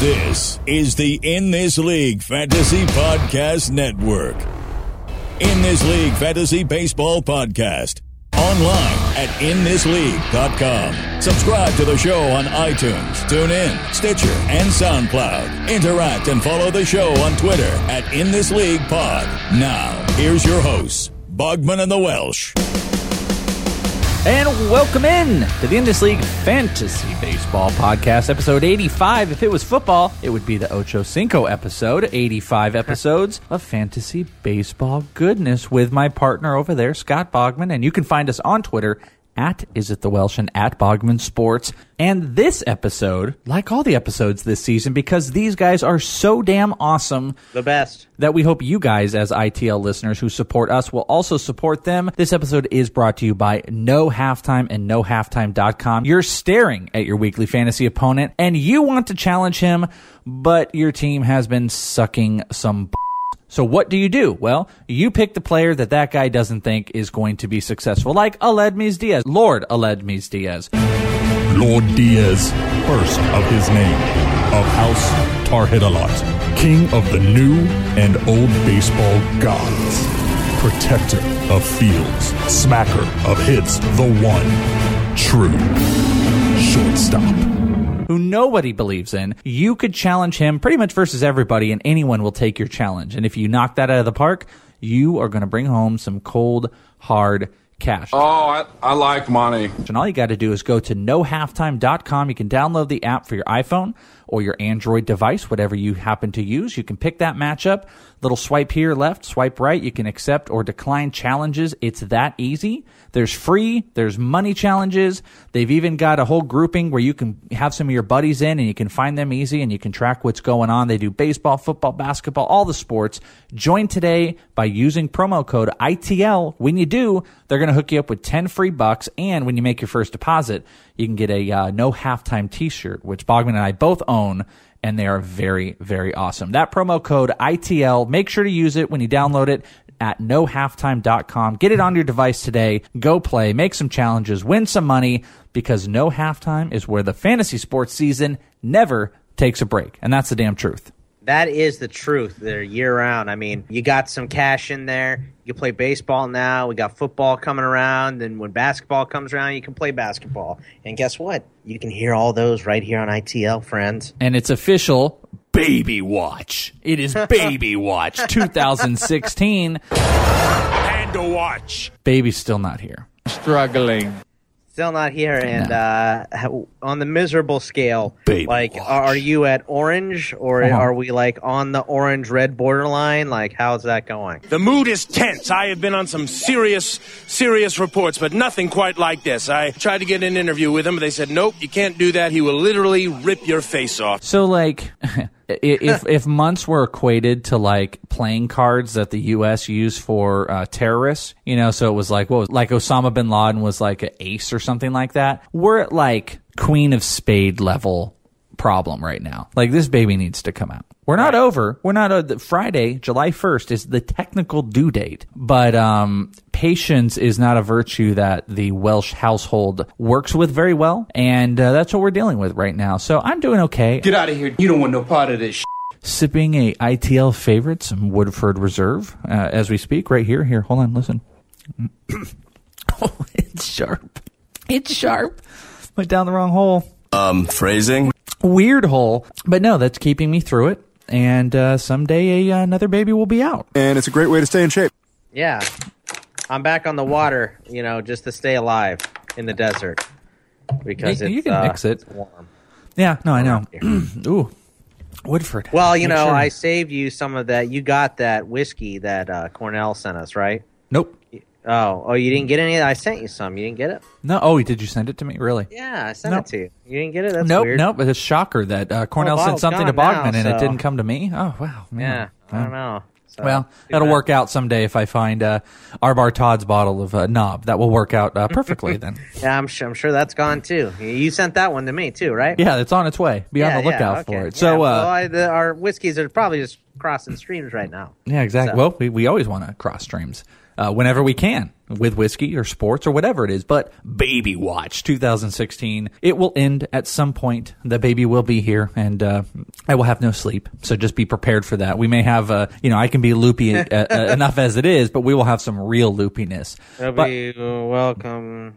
This is the In This League Fantasy Podcast Network. In This League Fantasy Baseball Podcast. Online at inthisleague.com. Subscribe to the show on iTunes, TuneIn, Stitcher, and SoundCloud. Interact and follow the show on Twitter at In This League Pod. Now, here's your hosts, Bogman and the Welsh. And welcome in to the In This League Fantasy Baseball Podcast, episode 85. If it was football, it would be the Ocho Cinco episode, 85 episodes of fantasy baseball goodness with my partner over there, Scott Bogman. And you can find us on Twitter at Is It The Welsh and at Bogman Sports. And this episode, like all the episodes this season, because these guys are so damn awesome. The best. That we hope you guys, as ITL listeners who support us, will also support them. This episode is brought to you by No Halftime and NoHalftime.com. You're staring at your weekly fantasy opponent and you want to challenge him, but your team has been sucking some. B- so what do you do? Well, you pick the player that that guy doesn't think is going to be successful, like Aledmys Diaz, Lord Aledmys Diaz. Lord Diaz, first of his name, of House Tarhidalot, king of the new and old baseball gods, protector of fields, smacker of hits, the one true shortstop who nobody believes in, you could challenge him pretty much versus everybody, and anyone will take your challenge. And if you knock that out of the park, you are going to bring home some cold, hard cash. Oh, I, I like money. And all you got to do is go to nohalftime.com. You can download the app for your iPhone or your Android device, whatever you happen to use. You can pick that matchup. Little swipe here, left, swipe right. You can accept or decline challenges. It's that easy. There's free, there's money challenges. They've even got a whole grouping where you can have some of your buddies in and you can find them easy and you can track what's going on. They do baseball, football, basketball, all the sports. Join today by using promo code ITL. When you do, they're going to hook you up with 10 free bucks. And when you make your first deposit, you can get a uh, no halftime t shirt, which Bogman and I both own and they are very, very awesome. That promo code ITL, make sure to use it when you download it at nohalftime.com. Get it on your device today. Go play, make some challenges, win some money because no halftime is where the fantasy sports season never takes a break. And that's the damn truth. That is the truth. They're year round. I mean, you got some cash in there. You can play baseball now. We got football coming around. And when basketball comes around, you can play basketball. And guess what? You can hear all those right here on ITL, friends. And it's official Baby Watch. It is Baby Watch 2016. And a watch. Baby's still not here. Struggling. Still not here, and no. uh, on the miserable scale, Baby like, watch. are you at orange, or Uh-huh. are we like on the orange red borderline? Like, how's that going? The mood is tense. I have been on some serious, serious reports, but nothing quite like this. I tried to get an interview with him, but they said, nope, you can't do that. He will literally rip your face off. So, like, if if months were equated to like playing cards that the U.S. used for uh, terrorists, you know, so it was like what was like Osama bin Laden was like an ace or something like that. We're at like Queen of Spade level problem right now. Like this baby needs to come out. We're not over. We're not. Uh, Friday, July first is the technical due date, but um, patience is not a virtue that the Welsh household works with very well, and uh, that's what we're dealing with right now. So I'm doing okay. Get out of here! You don't want no part of this. Shit. Sipping a ITL favorite, some Woodford Reserve, uh, as we speak, right here. Here, hold on, listen. oh, it's sharp. It's sharp. Went down the wrong hole. Um, phrasing. Weird hole. But no, that's keeping me through it. And uh, someday a, another baby will be out. And it's a great way to stay in shape. Yeah. I'm back on the water, you know, just to stay alive in the desert because You- it's, you can uh, mix it. it's warm. Yeah, no, I know. Ooh, Woodford. Well, you Make know, sure. I saved you some of that. You got that whiskey that uh, Cornell sent us, right? Nope. Oh, oh, you didn't get any? I sent you some. You didn't get it? No. Oh, did you send it to me? Really? Yeah, I sent Nope. it to you. You didn't get it? That's nope. weird. Nope. It's a shocker that uh, Cornell sent something to gone Bogman now, and it so- didn't come to me. Oh wow. Yeah, man. I don't know. So, Well, too that'll bad. work out someday if I find uh, Arbar Todd's bottle of uh, knob. That will work out uh, perfectly then. Yeah, I'm sure, I'm sure that's gone too. You sent that one to me too, right? Yeah, it's on its way. Be on the lookout okay. for it. Yeah, So, well, uh, I, the, our whiskeys are probably just crossing streams right now. yeah, exactly. So- Well, we, we always want to cross streams uh, whenever we can with whiskey or sports or whatever it is. But Baby Watch 2016, it will end at some point. The baby will be here, and uh, I will have no sleep. So just be prepared for that. We may have, uh, you know, I can be loopy uh, uh, enough as it is, but we will have some real loopiness. But- welcome.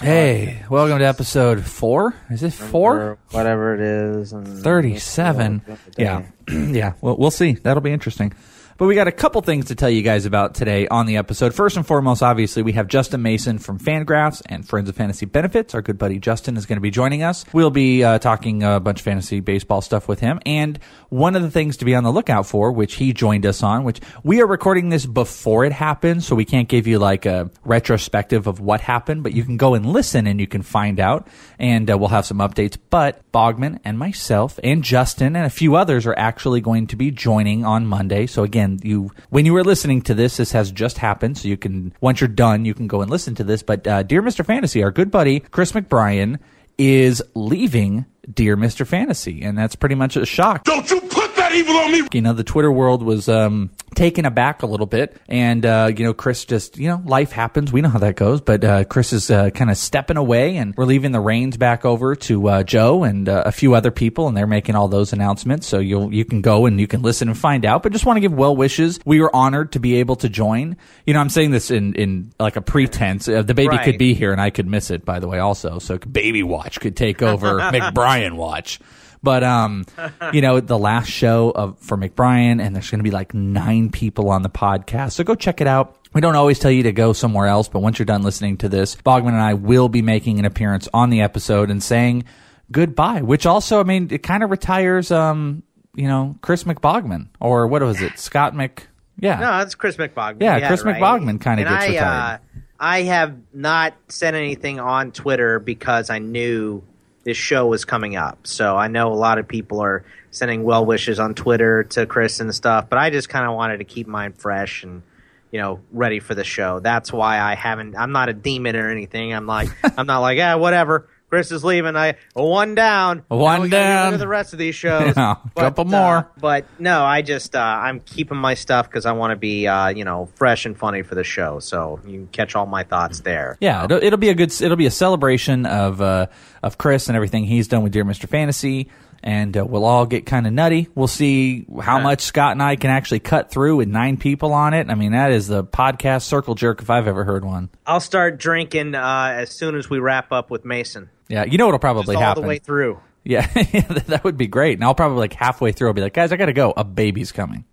Hey, welcome to episode four. Is it four? whatever it is. 37. Yeah. yeah. Well, we'll see. That'll be interesting. But we got a couple things to tell you guys about today on the episode. First and foremost, obviously, we have Justin Mason from Fangraphs and Friends of Fantasy Benefits. Our good buddy Justin is going to be joining us. We'll be uh, talking a bunch of fantasy baseball stuff with him. And one of the things to be on the lookout for, which he joined us on, which we are recording this before it happens, so we can't give you like a retrospective of what happened, but you can go and listen and you can find out. And uh, we'll have some updates. But Bogman and myself and Justin and a few others are actually going to be joining on Monday. So again, you when you were listening to this, this has just happened. So you can once you're done, you can go and listen to this. But uh, dear Mr. Fantasy, our good buddy Chris McBrien is leaving Dear Mr. Fantasy, and that's pretty much a shock. Don't you put that evil on me! You know, the Twitter world was um, taken aback a little bit, and uh, you know, Chris just you know, life happens. We know how that goes, but uh, Chris is uh, kind of stepping away, and we're leaving the reins back over to uh, Joe and uh, a few other people, and they're making all those announcements. So you'll you can go and you can listen and find out. But just want to give well wishes. We were honored to be able to join. You know, I'm saying this in in like a pretense. Uh, the baby Right. could be here, and I could miss it. By the way, also, so Baby Watch could take over McBrien Watch. But um, you know, the last show of for McBrien, and there's going to be like nine people on the podcast. So go check it out. We don't always tell you to go somewhere else, but once you're done listening to this, Bogman and I will be making an appearance on the episode and saying goodbye. Which also, I mean, it kind of retires, um, you know, Chris McBogman or what was it, Scott Mc? Yeah, No, it's Chris McBogman. Yeah, had Chris right. McBogman kinda gets I, retired. Uh, I have not said anything on Twitter because I knew this show was coming up. So I know a lot of people are sending well wishes on Twitter to Chris and stuff, but I just kind of wanted to keep mine fresh and you know ready for the show. That's why I haven't. I'm not a demon or anything. I'm like I'm not like yeah whatever. Chris is leaving. I one down. One down. The rest of these shows. Yeah, But, couple uh, more. but no, I just uh, I'm keeping my stuff because I want to be uh, you know fresh and funny for the show. So you can catch all my thoughts there. Yeah, it'll, it'll be a good. It'll be a celebration of uh, of Chris and everything he's done with Dear Mr. Fantasy, and uh, we'll all get kind of nutty. We'll see how much Scott and I can actually cut through with nine people on it. I mean, that is the podcast circle jerk if I've ever heard one. I'll start drinking uh, as soon as we wrap up with Mason. Yeah, you know what'll probably all happen. the way through. Yeah, that would be great. And I'll probably like halfway through, I'll be like, guys, I got to go. A baby's coming.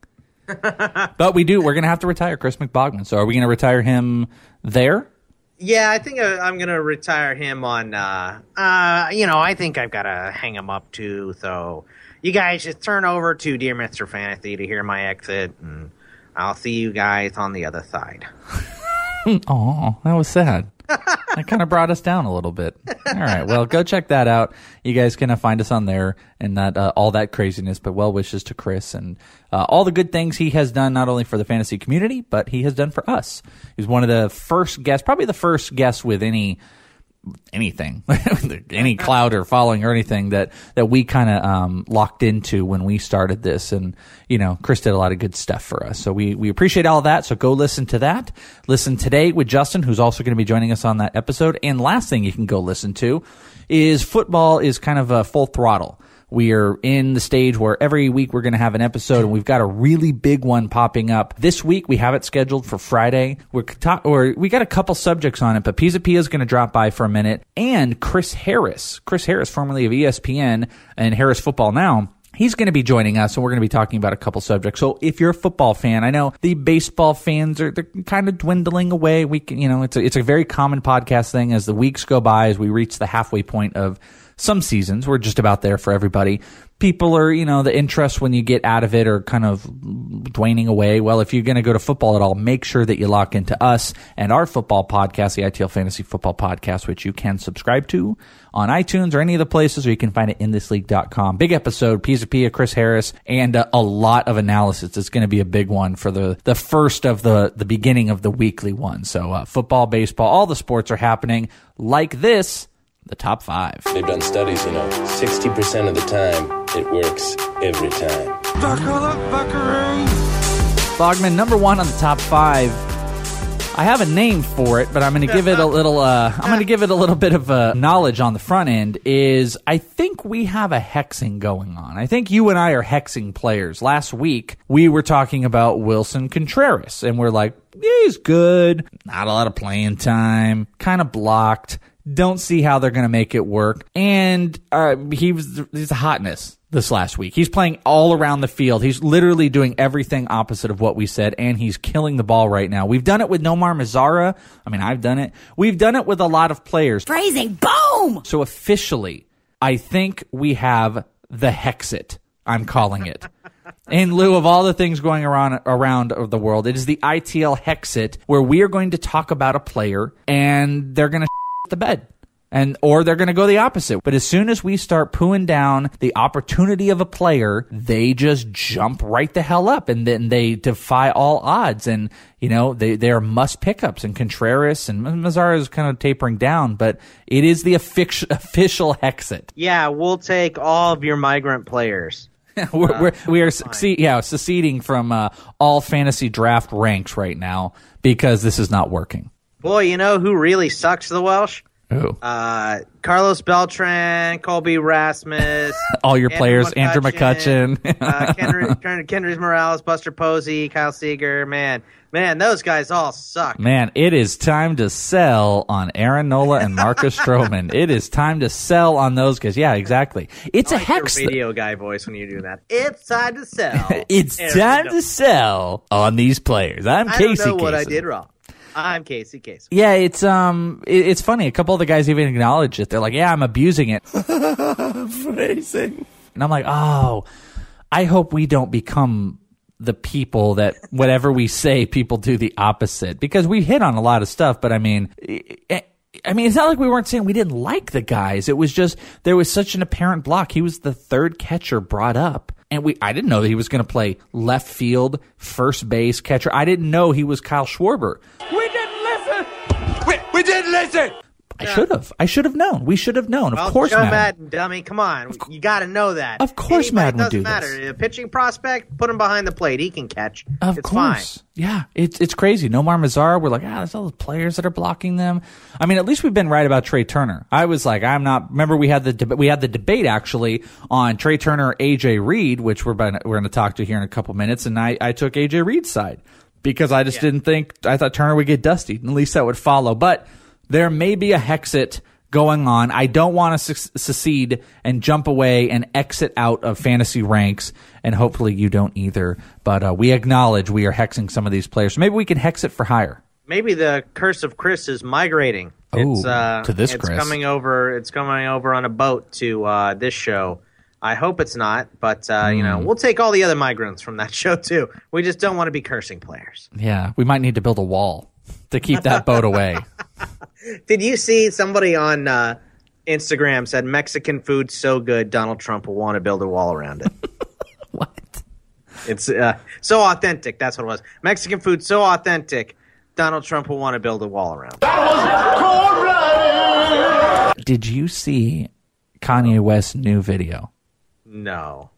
but we do. We're gonna have to retire Chris McBogman. So are we gonna retire him there? Yeah, I think uh, I'm gonna retire him on. Uh, uh, you know, I think I've got to hang him up too. So you guys just turn over to Dear Mister Fantasy to hear my exit, and I'll see you guys on the other side. Oh, that was sad. That kind of brought us down a little bit. All right, well, go check that out. You guys can find us on there and that uh, all that craziness. But well wishes to Chris and uh, all the good things he has done, not only for the fantasy community, but he has done for us. He's one of the first guests, probably the first guest with any anything, any cloud or following or anything that that we kind of um, locked into when we started this. And you know, Chris did a lot of good stuff for us, so we we appreciate all that. So go listen to that. Listen today with Justin, who's also going to be joining us on that episode. And last thing you can go listen to is football is kind of a full throttle. We are in the stage where every week we're going to have an episode, and we've got a really big one popping up this week. We have it scheduled for Friday. We're ta- or we got a couple subjects on it, but Pisa Pia is going to drop by for a minute, and Chris Harris, Chris Harris, formerly of ESPN and Harris Football Now He's going to be joining us, and we're going to be talking about a couple subjects. So, if you're a football fan, I know the baseball fans are they're kind of dwindling away. We can, you know, it's a, it's a very common podcast thing. As the weeks go by, as we reach the halfway point of some seasons, we're just about there for everybody people are, you know, the interest when you get out of it are kind of waning away. Well, if you're going to go to football at all, make sure that you lock into us and our football podcast, the ITL Fantasy Football Podcast, which you can subscribe to on iTunes or any of the places, or you can find it in thisleague.com. Big episode, Pisa Pia, Chris Harris, and uh, a lot of analysis. It's going to be a big one for the, the first of the, the beginning of the weekly one. So, uh, football, baseball, all the sports are happening like this the top five. They've done studies, you know, 60% of the time, it works every time. Buckle up, buckaroos! Bogman, number one on the top five. I have a name for it, but I'm going to give it a little. Uh, I'm going to give it a little bit of uh, knowledge on the front end. Is I think we have a hexing going on. I think you and I are hexing players. Last week we were talking about Willson Contreras, and we're like, yeah, he's good, not a lot of playing time, kind of blocked. Don't see how they're going to make it work. And uh, he was he's a hotness this last week. He's playing all around the field. He's literally doing everything opposite of what we said, and he's killing the ball right now. We've done it with Nomar Mazara. I mean, I've done it. We've done it with a lot of players. Phrasing, boom! So officially, I think we have the Hexit. I'm calling it. In lieu of all the things going around around the world, it is the ITL Hexit, where we are going to talk about a player, and they're going to the bed. And or they're going to go the opposite. But as soon as we start pooing down the opportunity of a player, they just jump right the hell up and then they defy all odds. And you know they they are must pickups. And Contreras and Mazara is kind of tapering down, but it is the official official hexit. Yeah, we'll take all of your migrant players. we're, uh, we're, we are succeed, yeah seceding from uh, all fantasy draft ranks right now because this is not working. Boy, you know who really sucks the Welsh? Who? Uh, Carlos Beltran, Colby Rasmus. All your Andrew players, McCutchen, Andrew McCutchen. uh, Kendry, Kendrys Morales, Buster Posey, Kyle Seager. Man, man, those guys all suck. Man, it is time to sell on Aaron Nola and Marcus Stroman. It is time to sell on those guys. Yeah, exactly. It's I a hex. radio guy voice when you do that. It's time to sell. it's Aaron time Nola. to sell on these players. I'm I Casey. I don't know what I did wrong. I'm Casey Casey. Yeah, it's um, it, it's funny. A couple of the guys even acknowledge it. They're like, "Yeah, I'm abusing it." Phrasing. And I'm like, "Oh, I hope we don't become the people that whatever we say, people do the opposite." Because we hit on a lot of stuff, but I mean. It, I mean, it's not like we weren't saying we didn't like the guys. It was just there was such an apparent block. He was the third catcher brought up and we I didn't know that he was going to play left field, first base, catcher. I didn't know he was Kyle Schwarber. We didn't listen. We, we didn't listen. I should have. I should have known. We should have known. Well, of course, Joe Maddon. Maddon, dummy. Come on, you got to know that. Of course, Anybody, Maddon would do matter. this. A pitching prospect, put him behind the plate. He can catch. Of it's course, fine. yeah. It's it's crazy. Nomar Mazara. We're like, ah, there's all the players that are blocking them. I mean, at least we've been right about Trea Turner. I was like, I'm not. Remember, we had the deb- we had the debate actually on Trea Turner, AJ Reed, which we're we're going to talk to here in a couple minutes, and I I took AJ Reed's side because I just Yeah. didn't think I thought Turner would get dusty. At least that would follow, but there may be a hexit going on. I don't want to su- secede and jump away and exit out of fantasy ranks, and hopefully you don't either. But uh, we acknowledge we are hexing some of these players. So maybe we can hex it for hire. Maybe the curse of Chris is migrating. Oh, it's, uh, to this it's Chris. coming over. It's coming over on a boat to uh, this show. I hope it's not, but uh, you Hmm. know we'll take all the other migrants from that show too. We just don't want to be cursing players. Yeah, we might need to build a wall to keep that boat away. Did you see somebody on uh, Instagram said Mexican food so good Donald Trump will want to build a wall around it? what? It's uh, so authentic. That's what it was. Mexican food so authentic. Donald Trump will want to build a wall around. it. Did you see Kanye West's new video? No,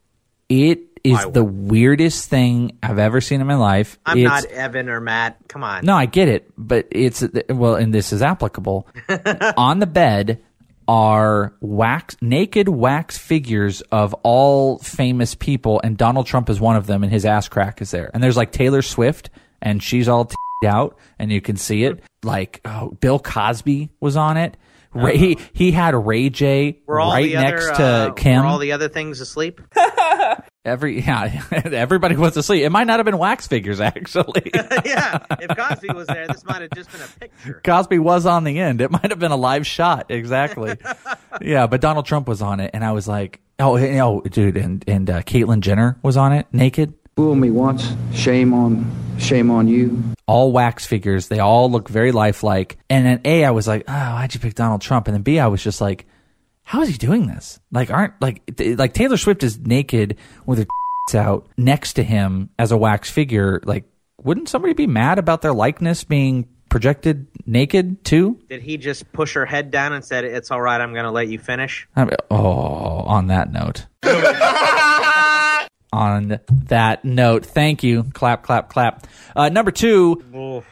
It is the weirdest thing I've ever seen in my life. I'm It's- not Evan or Matt. Come on. No, I get it, but it's well, and this is applicable on the bed are wax naked wax figures of all famous people, and Donald Trump is one of them, and his ass crack is there. And there's like Taylor Swift, and she's all t- out, and you can see it. Like oh, Bill Cosby was on it. Ray, he, he had Ray J Were all right the next other, to uh, Kim. Were all the other things asleep? Every yeah, everybody was asleep. It might not have been wax figures actually. yeah. If Cosby was there, this might have just been a picture. Cosby was on the end. It might have been a live shot, exactly. yeah, but Donald Trump was on it, and I was like, oh, oh, dude, and and uh, Caitlyn Jenner was on it, naked. Fool me once, shame on, shame on you. All wax figures. They all look very lifelike. And then A, I was like, oh, why'd you pick Donald Trump? And then B, I was just like, how is he doing this? Like, aren't like th- like Taylor Swift is naked with her out next to him as a wax figure. Like, wouldn't somebody be mad about their likeness being projected naked too? Did he just push her head down and said, "It's all right, I'm going to let you finish"? I mean, oh, on that note. on that note, thank you. Clap, clap, clap. Uh, number two,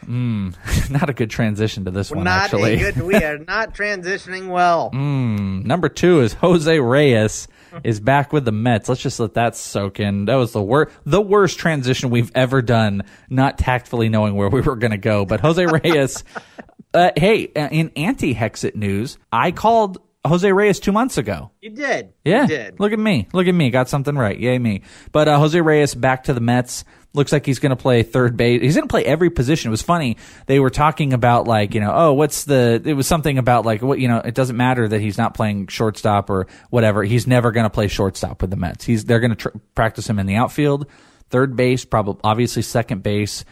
mm, not a good transition to this one, not actually. a good. We are not transitioning well. Mm, number two is Jose Reyes is back with the Mets. Let's just let that soak in. That was the worst, the worst transition we've ever done. Not tactfully knowing where we were going to go, but Jose Reyes. uh, hey, uh, in anti-Hexit news, I called Jose Reyes two months ago. You did. Yeah. You did. Look at me. Look at me. Got something right. Yay me. But uh, Jose Reyes back to the Mets. Looks like he's going to play third base. He's going to play every position. It was funny. They were talking about like, you know, oh, what's the, it was something about like, what, you know, it doesn't matter that he's not playing shortstop or whatever. He's never going to play shortstop with the Mets. He's, they're going to tr- practice him in the outfield, third base, probably, obviously second base.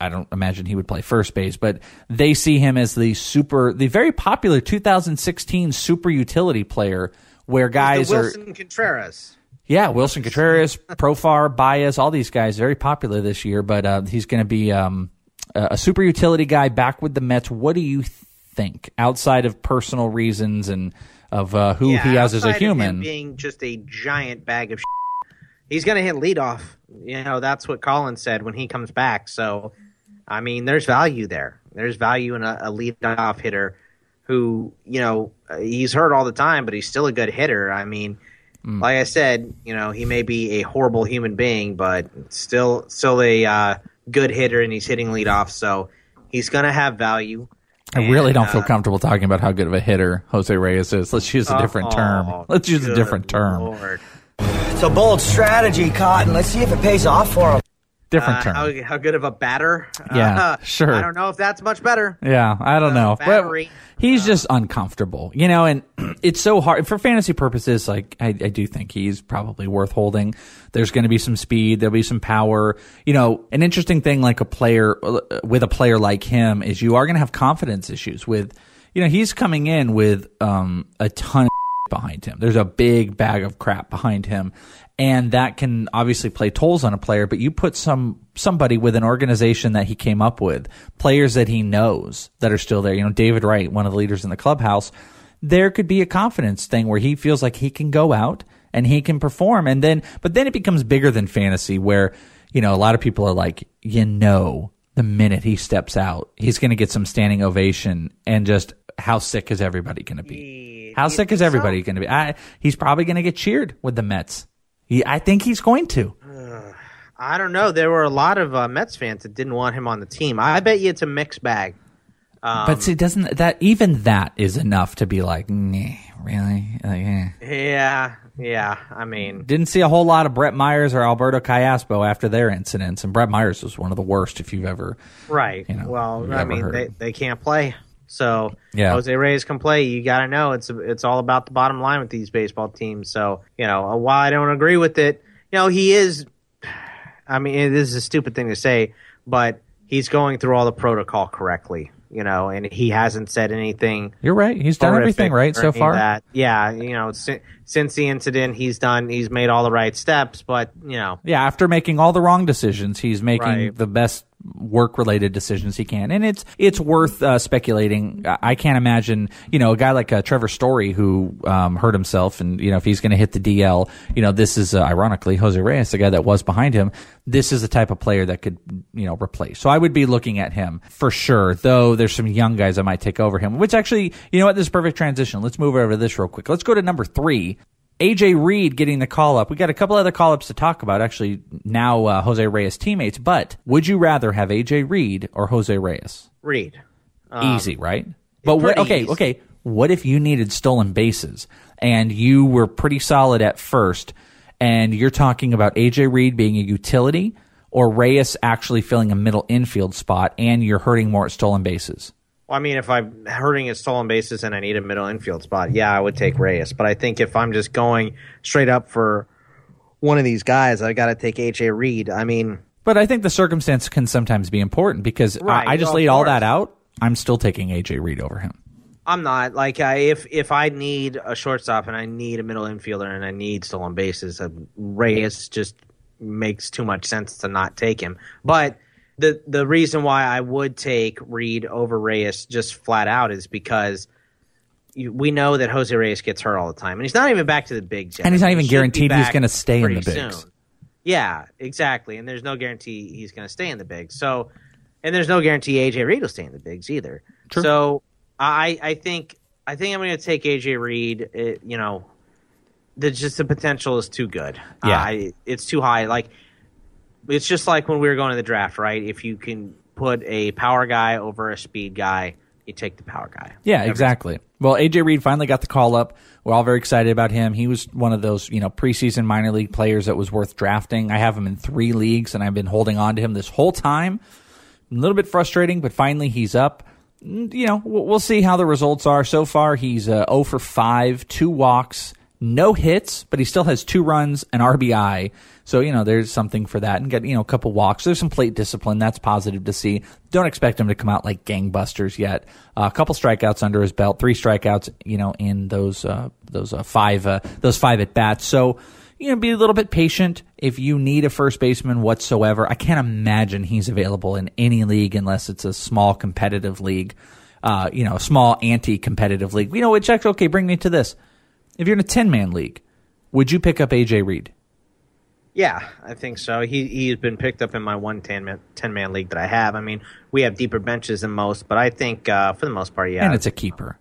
I don't imagine he would play first base, but they see him as the super, the very popular 2016 super utility player where guys the are Willson Contreras. yeah, Willson Contreras, Profar, Baez, all these guys very popular this year. But uh, he's going to be um, a super utility guy back with the Mets. What do you think outside of personal reasons and of uh, who Yeah, he has as a outside of him human? being just a giant bag of. He's going to hit leadoff. You know that's what Colin said when he comes back. So, I mean, there's value there. There's value in a, a leadoff hitter who, you know, he's hurt all the time, but he's still a good hitter. I mean, Mm. like I said, you know, he may be a horrible human being, but still, still a uh, good hitter, and he's hitting leadoff. So he's going to have value. I really And, don't feel uh, comfortable talking about how good of a hitter Jose Reyes is. Let's use a different Oh, term. Let's use a different term. Lord. It's a bold strategy, Cotton. Let's see if it pays off for him. Different Uh, term. how, how good of a batter? Yeah, Uh, sure. I don't know if that's much better. Yeah, I don't know. But battery. he's just uncomfortable, you know, and it's so hard for fantasy purposes. Like, I, I do think he's probably worth holding. There's going to be some speed, there'll be some power. You know, an interesting thing, like a player with a player like him, is you are going to have confidence issues with. You know, he's coming in with um, a ton of behind him. There's a big bag of crap behind him. And that can obviously play tolls on a player, but you put some somebody with an organization that he came up with, players that he knows that are still there. You know, David Wright, one of the leaders in the clubhouse, there could be a confidence thing where he feels like he can go out and he can perform. And then, but then it becomes bigger than fantasy where, you know, a lot of people are like, you know, the minute he steps out, he's going to get some standing ovation and just how sick is everybody going to be? How sick is everybody going to be? I, he's probably going to get cheered with the Mets. He, I think he's going to. I don't know. There were a lot of uh, Mets fans that didn't want him on the team. I bet you it's a mixed bag. Um, but see, doesn't that even that is enough to be like, nah, really? Like, eh. yeah, yeah. I mean, Didn't see a whole lot of Brett Myers or Alberto Callaspo after their incidents, and Brett Myers was one of the worst if you've ever. right. You know, well, I mean, heard. they, they can't play. So Yeah. Jose Reyes can play. You got to know it's it's all about the bottom line with these baseball teams. So you know, uh, while I don't agree with it, you know, he is. I mean, this is a stupid thing to say, but he's going through all the protocol correctly. You know, and he hasn't said anything. You're right. He's done everything right so far. That. Yeah, you know, si- since the incident, he's done. He's made all the right steps, but you know, Yeah, after making all the wrong decisions, he's making Right. the best work related decisions he can. And it's it's worth uh, speculating. I can't imagine, you know, a guy like uh, Trevor Story who um, hurt himself, and you know, if he's going to hit the DL, you know, this is uh, ironically Jose Reyes, the guy that was behind him. This is the type of player that could, you know, replace. So I would be looking at him for sure. Though there's some young guys that might take over him. Which actually, you know what, this is perfect transition. Let's move over to this real quick. Let's go to number three. AJ Reed getting the call up. We got a couple other call ups to talk about. Actually, now uh, Jose Reyes teammates. But would you rather have AJ Reed or Jose Reyes? Reed. Um, easy, right? But what, okay, easy. okay. What if you needed stolen bases and you were pretty solid at first, and you're talking about AJ Reed being a utility or Reyes actually filling a middle infield spot, and you're hurting more at stolen bases? Well, I mean, if I'm hurting at stolen bases and I need a middle infield spot, yeah, I would take Reyes. But I think if I'm just going straight up for one of these guys, I got to take AJ Reed. I mean, But I think the circumstance can sometimes be important because Right, I, I just well, laid all that out. I'm still taking AJ Reed over him. I'm not like I, if if I need a shortstop and I need a middle infielder and I need stolen bases, uh, Reyes just makes too much sense to not take him. But the the reason why I would take Reed over Reyes just flat out is because you, we know that Jose Reyes gets hurt all the time, and he's not even back to the bigs yet. And he's not even he guaranteed he's gonna stay in the bigs. soon. Yeah, exactly. And there's no guarantee he's going to stay in the bigs. So, and there's no guarantee AJ Reed will stay in the bigs either. So, I I think I think I'm going to take AJ Reed. It, you know, the just the potential is too good. Yeah. I, it's too high. Like it's just like when we were going to the draft, right? If you can put a power guy over a speed guy, you take the power guy. Yeah, exactly. Well, AJ Reed finally got the call up. We're all very excited about him. He was one of those, you know, preseason minor league players that was worth drafting. I have him in three leagues, and I've been holding on to him this whole time. A little bit frustrating, but finally he's up. Mm, You know, we'll we'll see how the results are. So far, he's uh, 0 for 5, two walks, no hits, but he still has two runs, and RBI. So, you know, there's something for that. And get, you know, a couple walks. There's some plate discipline. That's positive to see. Don't expect him to come out like gangbusters yet. Uh, a couple strikeouts under his belt, three strikeouts, you know, in those, uh, those, uh, five, uh, those five at bats. So, you know, be a little bit patient if you need a first baseman whatsoever. I can't imagine he's available in any league unless it's a small competitive league, uh, you know, small anti-competitive league. You know, actually, okay, bring me to this. If you're in a 10 man league, would you pick up AJ Reed? Yeah, I think so. He he's been picked up in my one 10 man, 10 man league that I have. I mean, we have deeper benches than most, but I think uh, for the most part, yeah. And it's a keeper.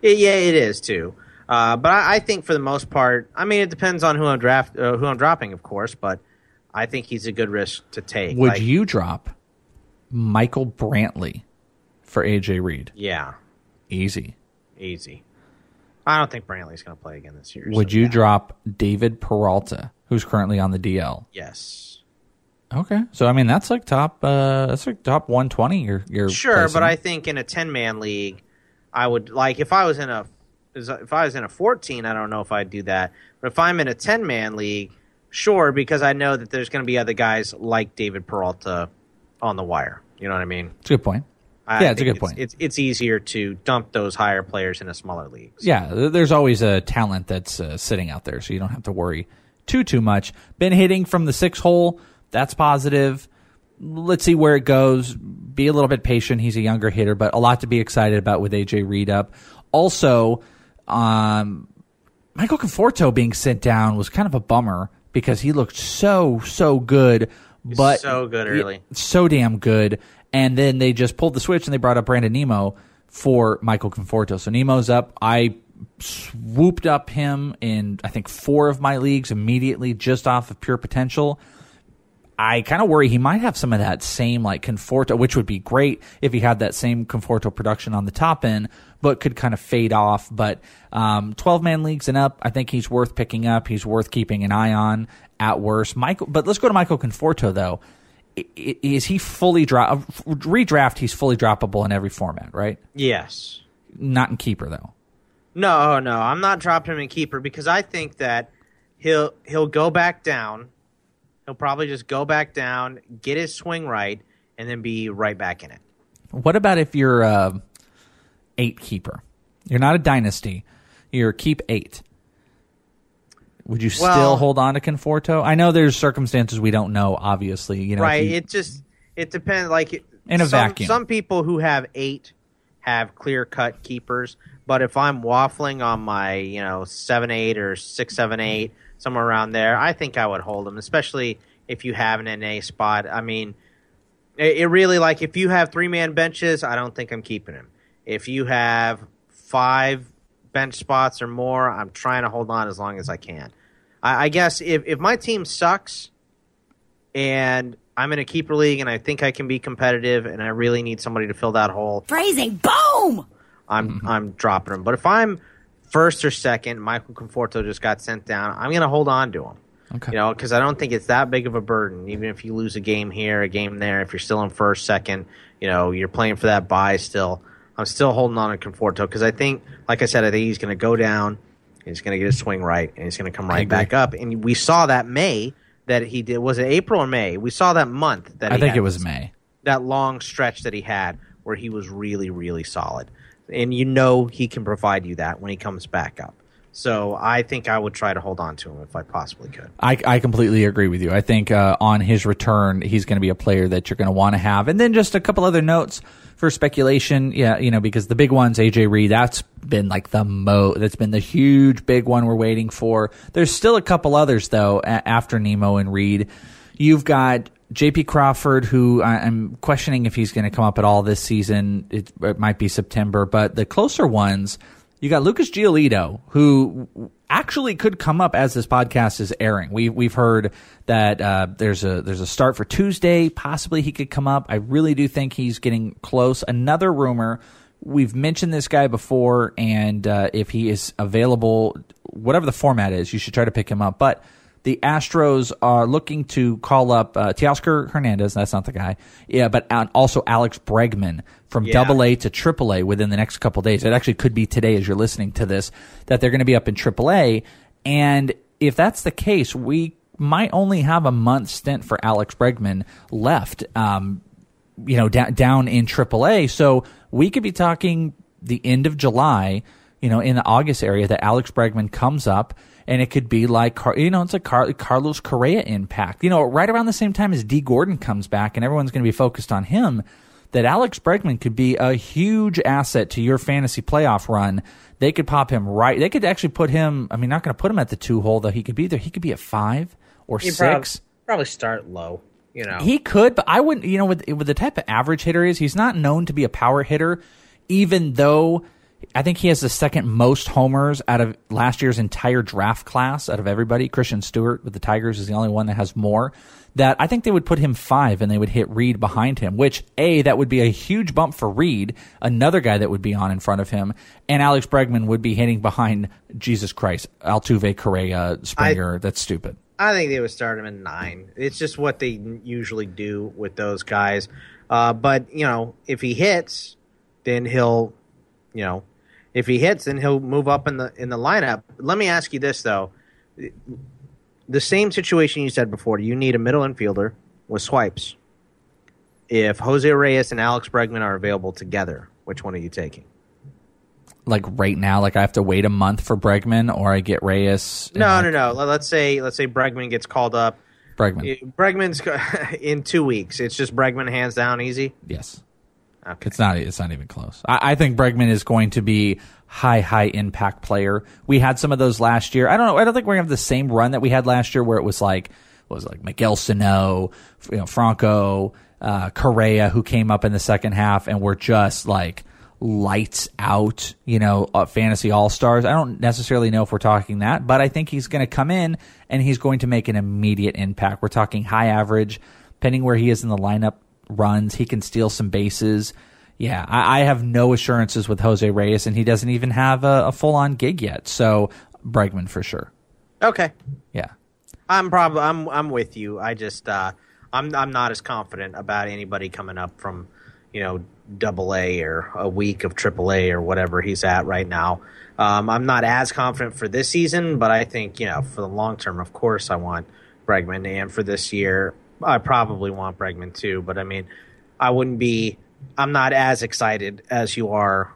Yeah, yeah, it is too. Uh, but I, I think for the most part, I mean, it depends on who I'm draft, uh, who I'm dropping, of course. But I think he's a good risk to take. Would Like, you drop Michael Brantley for AJ Reed? Yeah, Easy. easy. I don't think Brantley's going to play again this year. Would so you yeah. drop David Peralta, who's currently on the DL? Yes. Okay, so I mean that's like top, uh, that's like top one twenty. You're, you're Sure, placing. but I think in a ten man league, I would like if I was in a if I was in a fourteen, I don't know if I'd do that. But if I'm in a ten man league, sure, because I know that there's going to be other guys like David Peralta on the wire. You know what I mean? it's a good point. I yeah, it's a good point. It's it's easier to dump those higher players in a smaller league. Yeah, there's always a talent that's uh, sitting out there, so you don't have to worry too too much. Been hitting from the six hole, that's positive. Let's see where it goes. Be a little bit patient. He's a younger hitter, but a lot to be excited about with AJ Reed up. Also, um, Michael Conforto being sent down was kind of a bummer because he looked so so good, but so good early. so damn good. And then they just pulled the switch and they brought up Brandon Nimmo for Michael Conforto. So Nimmo's up. I swooped up him in I think four of my leagues immediately just off of pure potential. I kind of worry he might have some of that same like Conforto, which would be great if he had that same Conforto production on the top end, but could kind of fade off. But um, 12 man leagues and up, I think he's worth picking up. He's worth keeping an eye on at worst. Michael, but let's go to Michael Conforto though. Is he fully drop redraft? He's fully droppable in every format, right? Yes. Not in keeper though. No, no, I'm not dropping him in keeper because I think that he'll he'll go back down. He'll probably just go back down, get his swing right, and then be right back in it. What about if you're a eight keeper? You're not a dynasty. You're keep eight. Would you still hold on to Conforto? I know there's circumstances we don't know. Obviously, you know, right. you- It just It depends. Like In a some, vacuum. some people who have eight have clear cut keepers, but if I'm waffling on my you know seven eight or six seven eight somewhere around there, I think I would hold them, especially if you have an NA spot. I mean, it, it really like if you have three man benches, I don't think I'm keeping him. If you have five bench spots or more, I'm trying to hold on as long as I can. I, I guess if if my team sucks and I'm in a keeper league and I think I can be competitive and I really need somebody to fill that hole, Phrasing. Boom! I'm mm-hmm. I'm dropping him. But if I'm first or second, Michael Conforto just got sent down. I'm going to hold on to him. Okay. You know, because I don't think it's that big of a burden. Even if you lose a game here, a game there, if you're still in first, second, you know, you're playing for that buy still. I'm still holding on to Conforto because I think, like I said, I think he's going to go down. He's going to get his swing right, and he's going to come right back up. And we saw that May that he did. Was it April or May? We saw that month that I think it was May. that long stretch that he had where he was really, really solid. And you know he can provide you that when he comes back up. So I think I would try to hold on to him if I possibly could. I, I completely agree with you. I think uh, on his return, he's going to be a player that you're going to want to have. And then just a couple other notes for speculation. Yeah, you know, because the big ones, AJ Reed, that's been like the mo. That's been the huge big one we're waiting for. There's still a couple others though after Nimmo and Reed. You've got JP Crawford, who I'm questioning if he's going to come up at all this season. It, it might be September, but the closer ones. You got Lucas Giolito, who actually could come up as this podcast is airing. We we've heard that uh, there's a there's a start for Tuesday. Possibly he could come up. I really do think he's getting close. Another rumor. We've mentioned this guy before, and uh, if he is available, whatever the format is, you should try to pick him up. But the Astros are looking to call up uh, Teoscar Hernandez. That's not the guy. Yeah, but also Alex Bregman from Yeah. A to Triple A within the next couple days. It actually could be today as you're listening to this that they're going to be up in Triple A. And if that's the case, we might only have a month stint for Alex Bregman left. Um, you know, down down in AAA. So we could be talking the end of July, you know, in the August area that Alex Bregman comes up, and it could be like, Car- you know, it's like Car- Carlos Correa impact. You know, right around the same time as Dee Gordon comes back, and everyone's going to be focused on him. That Alex Bregman could be a huge asset to your fantasy playoff run. They could pop him right. They could actually put him. I mean, not going to put him at the two hole though. He could be there. He could be at five or He'd six. Probably, probably start low. You know, He could, but I wouldn't. You know, with with the type of average hitter he is, he's not known to be a power hitter. Even though I think he has the second most homers out of last year's entire draft class out of everybody. Christin Stewart with the Tigers is the only one that has more. That I think they would put him five and they would hit Reed behind him. Which a that would be a huge bump for Reed, another guy that would be on in front of him, and Alex Bregman would be hitting behind Jesus Christ, Altuve, Correa, Springer. That's stupid. I think they would start him in nine. It's just what they usually do with those guys. Uh, but you know, if he hits, then he'll, you know, if he hits, then he'll move up in the in the lineup. Let me ask you this though: the same situation you said before. You need a middle infielder with swipes. If Jose Reyes and Alex Bregman are available together, which one are you taking? like right now, like I have to wait a month for Bregman, or I get Reyes. No, like, no, no. Let- Let's say let's say Bregman gets called up. Bregman. Bregman's in two weeks. It's just Bregman hands down easy. Yes. Okay. It's not. It's not even close. I, I think Bregman is going to be high, high impact player. We had some of those last year. I don't know. I don't think we're gonna have the same run that we had last year, where it was like was it, like Miguel Sano, you know, Franco, uh, Correa, who came up in the second half and were just like lights out. You know, uh, fantasy all stars. I don't necessarily know if we're talking that, but I think he's going to come in and he's going to make an immediate impact. We're talking high average, depending where he is in the lineup runs. He can steal some bases. Yeah, I, I have no assurances with Jose Reyes, and he doesn't even have a, a full on gig yet. So Bregman for sure. Okay. Yeah. I'm probably I'm I'm with you. I just uh, I'm I'm not as confident about anybody coming up from you know double A or a week of triple A or whatever he's at right now. Um, I'm not as confident for this season, but I think you know for the long term, of course, I want Bregman, and for this year, I probably want Bregman too. But I mean, I wouldn't be. I'm not as excited as you are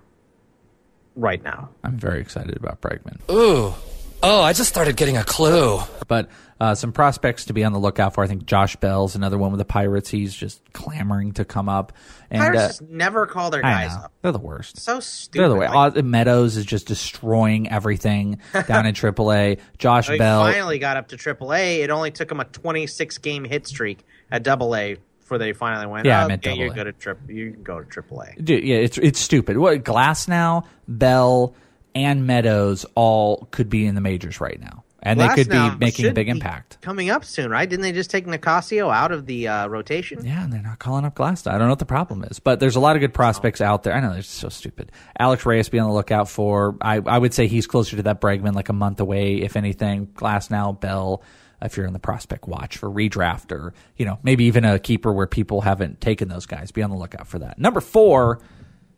right now. I'm very excited about Bregman. Ooh, Oh, I just started getting a clue. But uh, some prospects to be on the lookout for. I think Josh Bell's another one with the Pirates. He's just clamoring to come up. And Pirates uh, just never call their I guys up. They're the worst. So stupid. They're the way. Like, Meadows is just destroying everything down in AAA. Josh Bell. finally got up to AAA. It only took him a 26 game hit streak at Double A before they finally went. Yeah, I oh, meant okay, A." good at trip. You can go to AAA. Dude, yeah, it's it's stupid. What Glasnow, Bell, and Meadows all could be in the majors right now, and they could be making a big be impact. Coming up soon, right? Didn't they just take Nicasio out of the uh, rotation? Yeah, and they're not calling up Glass. I don't know what the problem is, but there's a lot of good prospects out there. I know they're so stupid. Alex Reyes, be on the lookout for. I I would say he's closer to that Bregman, like a month away, if anything. Glasnow, Bell. If you're in the prospect watch for redraft or you know maybe even a keeper where people haven't taken those guys, be on the lookout for that. Number four,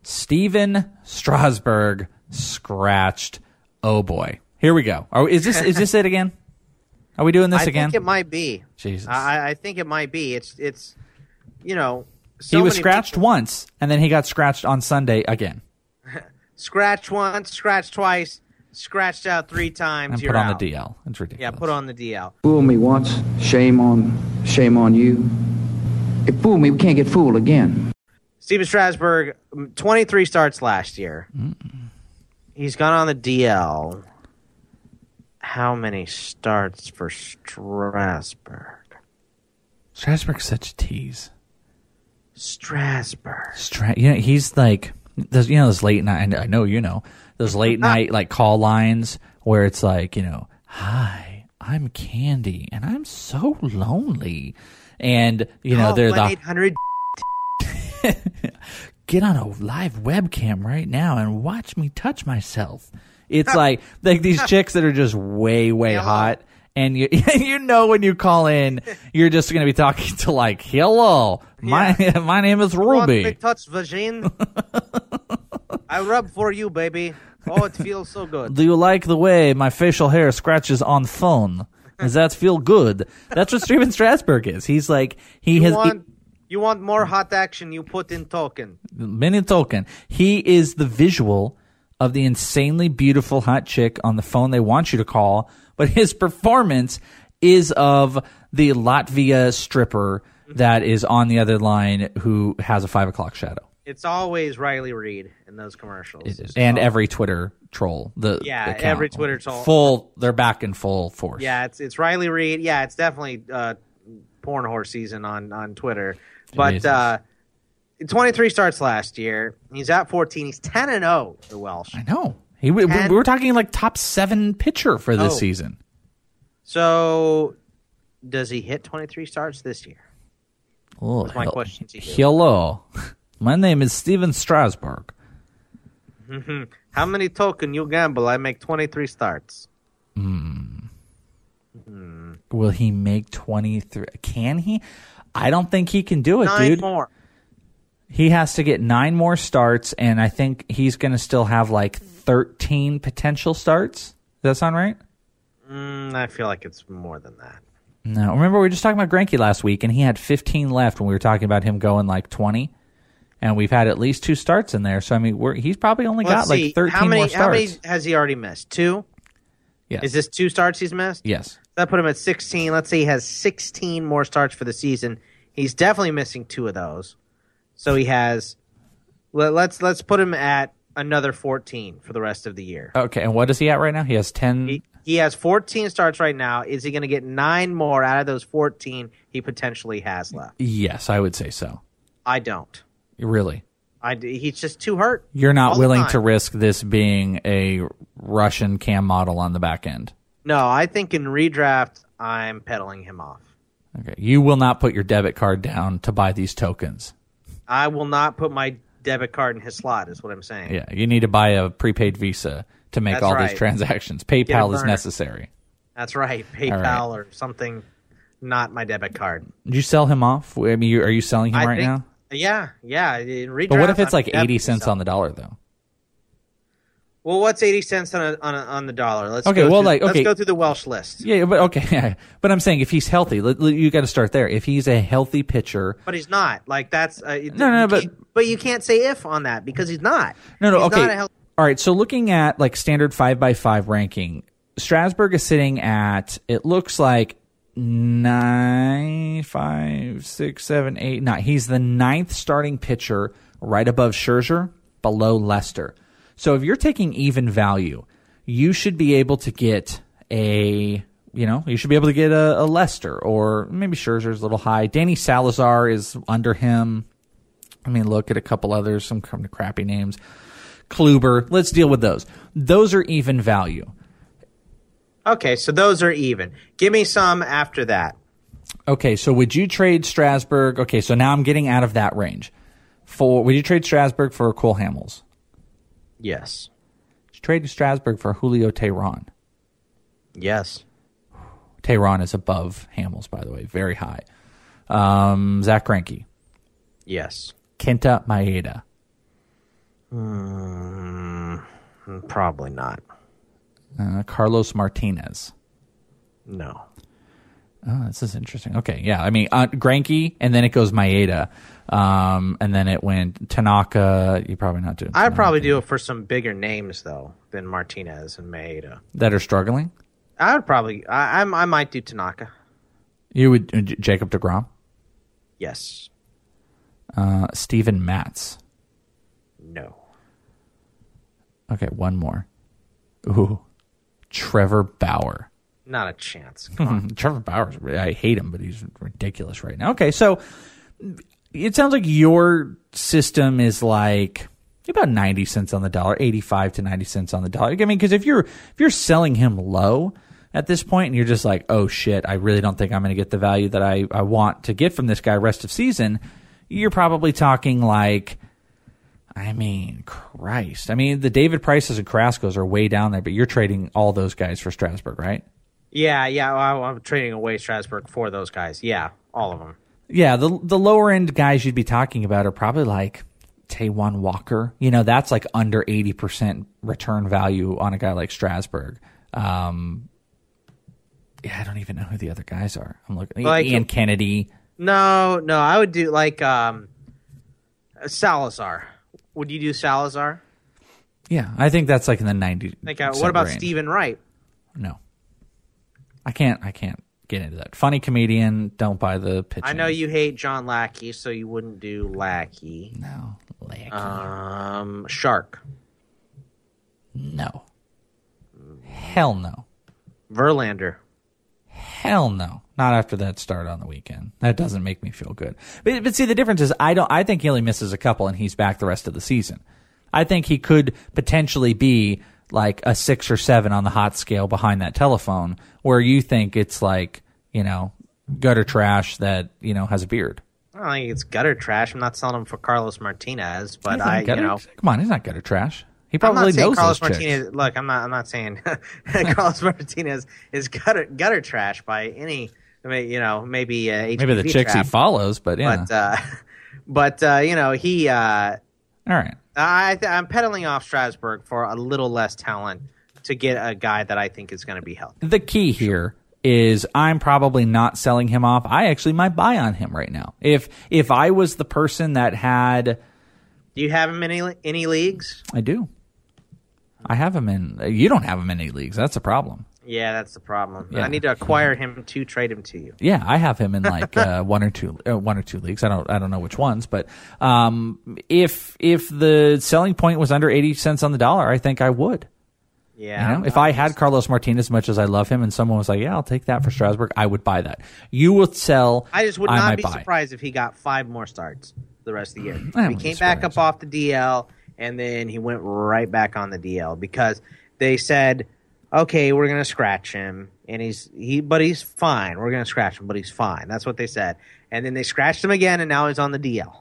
Stephen Strasburg scratched. Oh boy, here we go. Are, is this is this it again? Are we doing this I again? I think it might be. Jesus. I, I think it might be. It's it's you know. So he was scratched people- once, and then he got scratched on Sunday again. Scratched once, scratched twice, scratched out three times. and you're put on out. the DL. It's ridiculous. Yeah, put on the DL. Fool me once, shame on, shame on you. If fool me, we can't get fooled again. Stephen Strasburg, mm, 23 starts last year. He's gone on the DL. How many starts for Strasburg? Strasburg's such a tease. Strasburg. Stra- you know, he's like those. You know, those late night. I know you know those late night like call lines where it's like you know, hi, I'm Candy, and I'm so lonely, and you know Oh, they're the 800 get on a live webcam right now and watch me touch myself. It's like like these chicks that are just way way hot, and you you know when you call in, you're just going to be talking to like, hello, my my name is Want me Ruby. touch vagine? I rub for you, baby. Oh, it feels so good. Do you like the way my facial hair scratches on phone? Does that feel good? That's what Stephen Strasburg is. He's like he You has want, you want more hot action? You put in token. mini token. He is the visual of the insanely beautiful hot chick on the phone they want you to call, but his performance is of the Latvia stripper that is on the other line who has a five o'clock shadow. It's always Riley Reid in those commercials. And every Twitter troll. The Yeah, account. every Twitter troll. Full they're back in full force. Yeah, it's it's Riley Reid. Yeah, it's definitely uh, porn horse season on on Twitter. But uh, 23 starts last year. He's at 14. He's 10 and 0. The Welsh. I know. He we, we were talking like top seven pitcher for this Oh. season. So, does he hit 23 starts this year? Oh, That's my question to you. Hello. My name is Stephen Strasburg. Mhm. How many token you gamble? I make 23 starts. Will he make 23? Can he? I don't think he can do it, Nine dude. more. He has to get nine more starts, and I think he's going to still have like 13 potential starts. Does that sound right? Mm, I feel like it's more than that. No. Remember, we were just talking about Greinke last week, and he had 15 left when we were talking about him going like 20. And we've had at least two starts in there. So, I mean, we're, he's probably only Let's got see. like 13 how many, more How many starts. has he already missed? Two? Yes. Is this two starts he's missed? Yes. That put him at 16. Let's say he has 16 more starts for the season. He's definitely missing two of those. So he has let, let's let's put him at another 14 for the rest of the year. Okay. And what is he at right now? He has 10. He, he has 14 starts right now. Is he going to get 9 more out of those 14 he potentially has left? yes, I would say so. I don't. Really. I he's just too hurt. You're not willing to risk this being a Russian cam model on the back end. No, I think in redraft I'm peddling him off. Okay. You will not put your debit card down to buy these tokens. I will not put my debit card in his slot is what I'm saying. Yeah. You need to buy a prepaid Visa to make That's all right. these transactions. PayPal is necessary. That's right. PayPal right. or something, not my debit card. Did you sell him off? I mean, you, are you selling him I right think- now? Yeah, yeah. In redraft, But what if it's I'm like 80 cents on the dollar, though? Well, what's eighty cents on a, on, a, on the dollar? Let's Okay, Go well, through, like, okay. let's go through the Welsh list. Yeah, but okay. but I'm saying if he's healthy, you got to start there. If he's a healthy pitcher, But he's not. Like that's uh, No, no, but- but you can't say if on that because he's not. No, no, He's okay. not a health- All right, so looking at like standard five by five ranking, Strasburg is sitting at it looks like nine, five, six, seven, eight, nine. He's the ninth starting pitcher, right above Scherzer, below Lester. So if you're taking even value, you should be able to get a you know, you should be able to get a, a Lester or maybe Scherzer's a little high. Danny Salazar is under him. I mean, look at a couple others, some kind of crappy names. Kluber, let's deal with those. Those are even value. Okay, so those are even. Give me some after that. Okay, so would you trade Strasburg? Okay, so now I'm getting out of that range. For would you trade Strasburg for Cole Hamels? Yes. Would you trade Strasburg for Julio Teheran? Yes. Teheran is above Hamels, by the way, very high. Um, Zach Greinke. Yes. Kenta Maeda. Mm, probably not. Uh, Carlos Martinez. No. Oh, this is interesting. Okay, yeah. I mean, uh, Greinke, and then it goes Maeda, um, and then it went Tanaka. You probably not doing. I'd probably do it for some bigger names though than Martinez and Maeda that are struggling. I would probably. I, I, I might do Tanaka. You would uh, Jacob Degrom. Yes. Uh, Steven Matz. No. Okay, one more. Ooh, Trevor Bauer. Not a chance. Trevor Bauer, I hate him, but he's ridiculous right now. Okay, so it sounds like your system is like about 90 cents on the dollar 85 to 90 cents on the dollar i mean because if you're if you're selling him low at this point and you're just like oh shit i really don't think i'm going to get the value that I, I want to get from this guy rest of season you're probably talking like i mean christ i mean the david prices and carrascos are way down there but you're trading all those guys for strasburg right Yeah, yeah. I, I'm trading away Strasburg for those guys. Yeah, all of them. yeah the the lower end guys you'd be talking about are probably like Taijuan Walker. You know, that's like under 80% return value on a guy like Strasburg. Um, yeah, I don't even know who the other guys are. I'm looking. Like- Ian Kennedy. No, no. I would do like um, Salazar. Would you do Salazar? Yeah, I think that's like in the 90. Like, uh, what about range. Steven Wright? No. I can't, I can't get into that. Funny comedian. Don't buy the pitch. I know you hate John Lackey, so you wouldn't do Lackey. No, Lackey. Um, Shark. No. Hell no. Verlander. Hell no. Not after that start on the weekend. That doesn't make me feel good. But, but see, the difference is I don't. I think he only misses a couple and he's back the rest of the season. I think he could potentially be like a six or seven on the hot scale behind that telephone, where you think it's like you know gutter trash that you know has a beard. I don't think it's gutter trash. I'm not selling him for Carlos Martinez, but I, you know, come on, he's not gutter trash. He I'm probably not knows Carlos those chicks. Martinez. Look, I'm not. I'm not saying Carlos Martinez is gutter gutter trash by any. I mean, you know, maybe uh, Maybe the chicks trap, he follows, but yeah. But uh, but uh, you know, he. Uh, All right. I th- I'm peddling off Strasburg for a little less talent to get a guy that I think is going to be healthy. the key here is I'm probably not selling him off. I actually might buy on him right now. If if I was the person that had Do you have him in any any leagues? I do. I have him in you don't have him in any leagues. That's a problem. Yeah, that's the problem. Yeah. I need to acquire him to trade him to you. Yeah, I have him in like uh, one or two uh, one or two leagues. I don't I don't know which ones, but um, if if the selling point was under 80 cents on the dollar, I think I would. Yeah. You know, if I had Carlos Martinez as much as I love him, and someone was like, "Yeah, I'll take that for Strasburg," I would buy that. You would sell. I just would I not be buy. surprised if he got five more starts the rest of the year. He came back up off the DL and then he went right back on the DL because they said, "Okay, we're going to scratch him." And he's he but he's fine. We're going to scratch him, but he's fine. That's what they said. And then they scratched him again and now he's on the DL.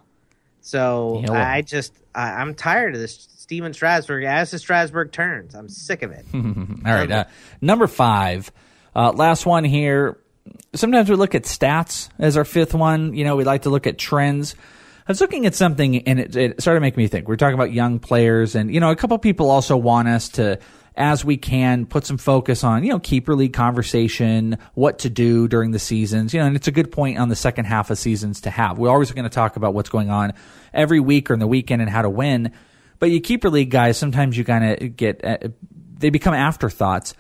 So Hello. I just I, I'm tired of this Stephen Strasburg as the Strasburg turns. I'm sick of it. All right. Uh, number five. Uh, last one here. Sometimes we look at stats as our fifth one. You know, we like to look at trends. I was looking at something and it, it started making me think. We're talking about young players, and, you know, a couple people also want us to, as we can, put some focus on, you know, keeper league conversation, what to do during the seasons. You know, and it's a good point on the second half of seasons to have. We're always going to talk about what's going on every week or in the weekend and how to win. But you keeper league guys, sometimes you kind of get, uh, they become afterthoughts.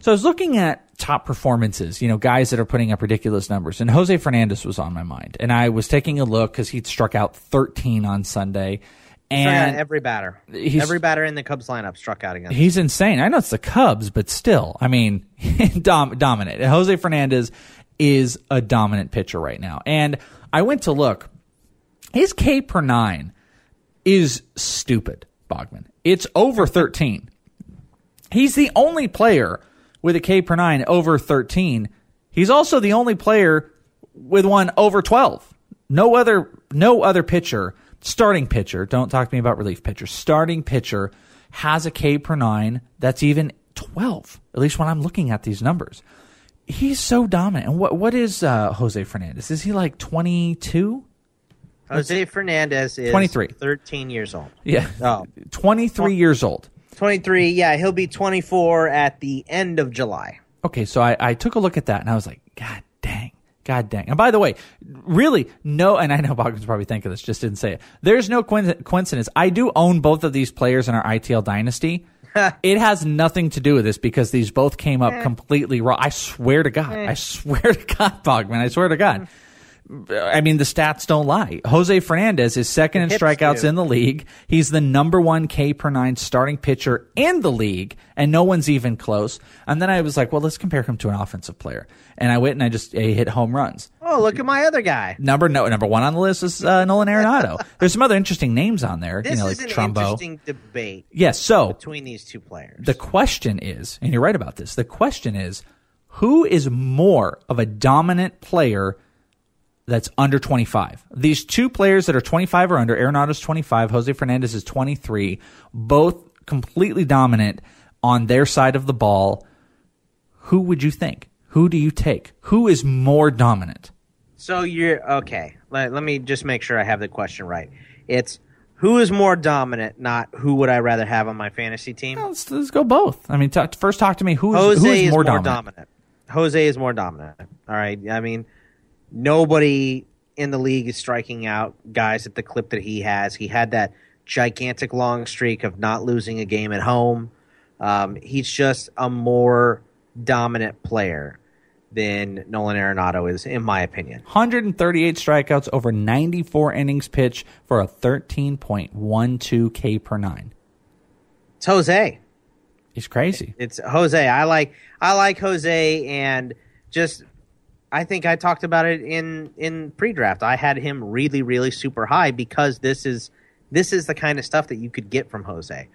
So I was looking at top performances, you know, guys that are putting up ridiculous numbers, and Jose Fernandez was on my mind. And I was taking a look because he'd struck out 13 on Sunday. And every batter, he's- every batter in the Cubs lineup struck out against. He's insane. I know it's the Cubs, but still, I mean, dom- dominant. Jose Fernandez is a dominant pitcher right now. And I went to look. His K per nine is stupid, Bogman. It's over 13. He's the only player with a K per nine over 13. He's also the only player with one over 12. No other, no other pitcher, starting pitcher, don't talk to me about relief pitcher, starting pitcher has a K per nine that's even 12, at least when I'm looking at these numbers. He's so dominant. And what, what is uh, Jose Fernandez? Is he like 22? Jose Fernandez is 23. 13 years old. Yeah. Oh. 23 years old. 23. Yeah, he'll be 24 at the end of July. Okay, so I, I took a look at that and I was like, God. God dang. And by the way, really, no, and I know Bogman's probably thinking this, just didn't say it. There's no coincidence. I do own both of these players in our ITL dynasty. it has nothing to do with this because these both came up eh. completely wrong. I swear to God. Eh. I swear to God, Bogman. I swear to God. Hmm. I mean, the stats don't lie. Jose Fernandez is second in strikeouts do. in the league. He's the number one K per nine starting pitcher in the league, and no one's even close. And then I was like, well, let's compare him to an offensive player. And I went and I just I hit home runs. Oh, look at my other guy. Number no number one on the list is uh, Nolan Arenado. There's some other interesting names on there, This you know, is like an Trumbo. interesting debate Yes, so between these two players. the question is, and you're right about this. The question is, who is more of a dominant player that's under 25? These two players that are 25 or under, Arenado's 25, Jose Fernandez is 23, both completely dominant on their side of the ball. Who would you think? Who do you take? Who is more dominant? So you're okay. Let, let me just make sure I have the question right. It's who is more dominant, not who would I rather have on my fantasy team. Let's, let's go both. I mean, talk, first talk to me. Who is, Jose who is is more, more dominant? dominant. Jose is more dominant. All right. I mean, nobody in the league is striking out guys at the clip that he has. He had that gigantic long streak of not losing a game at home. Um, he's just a more dominant player than Nolan Arenado is, in my opinion. 138 strikeouts over 94 innings pitched for a 13.12 K per nine. It's Jose. He's crazy. It's Jose. I like I like Jose and just I think I talked about it in in pre-draft. I had him really really super high because this is this is the kind of stuff that you could get from Jose.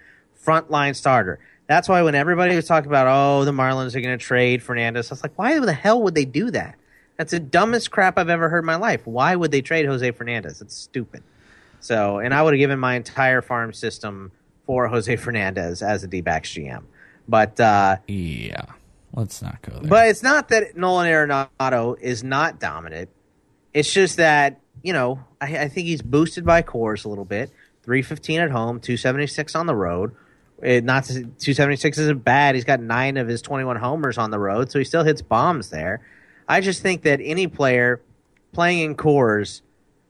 Frontline starter. That's why when everybody was talking about oh the Marlins are going to trade Fernandez, I was like why the hell would they do that? That's the dumbest crap I've ever heard in my life. Why would they trade Jose Fernandez? It's stupid. So, and I would have given my entire farm system for Jose Fernandez as a D-backs GM. But uh, yeah, let's not go there. But it's not that Nolan Arenado is not dominant. It's just that you know I, I think he's boosted by Coors a little bit. Three fifteen at home, two seventy six on the road. It, not two seventy six isn't bad. He's got nine of his twenty one homers on the road, so he still hits bombs there. I just think that any player playing in Coors,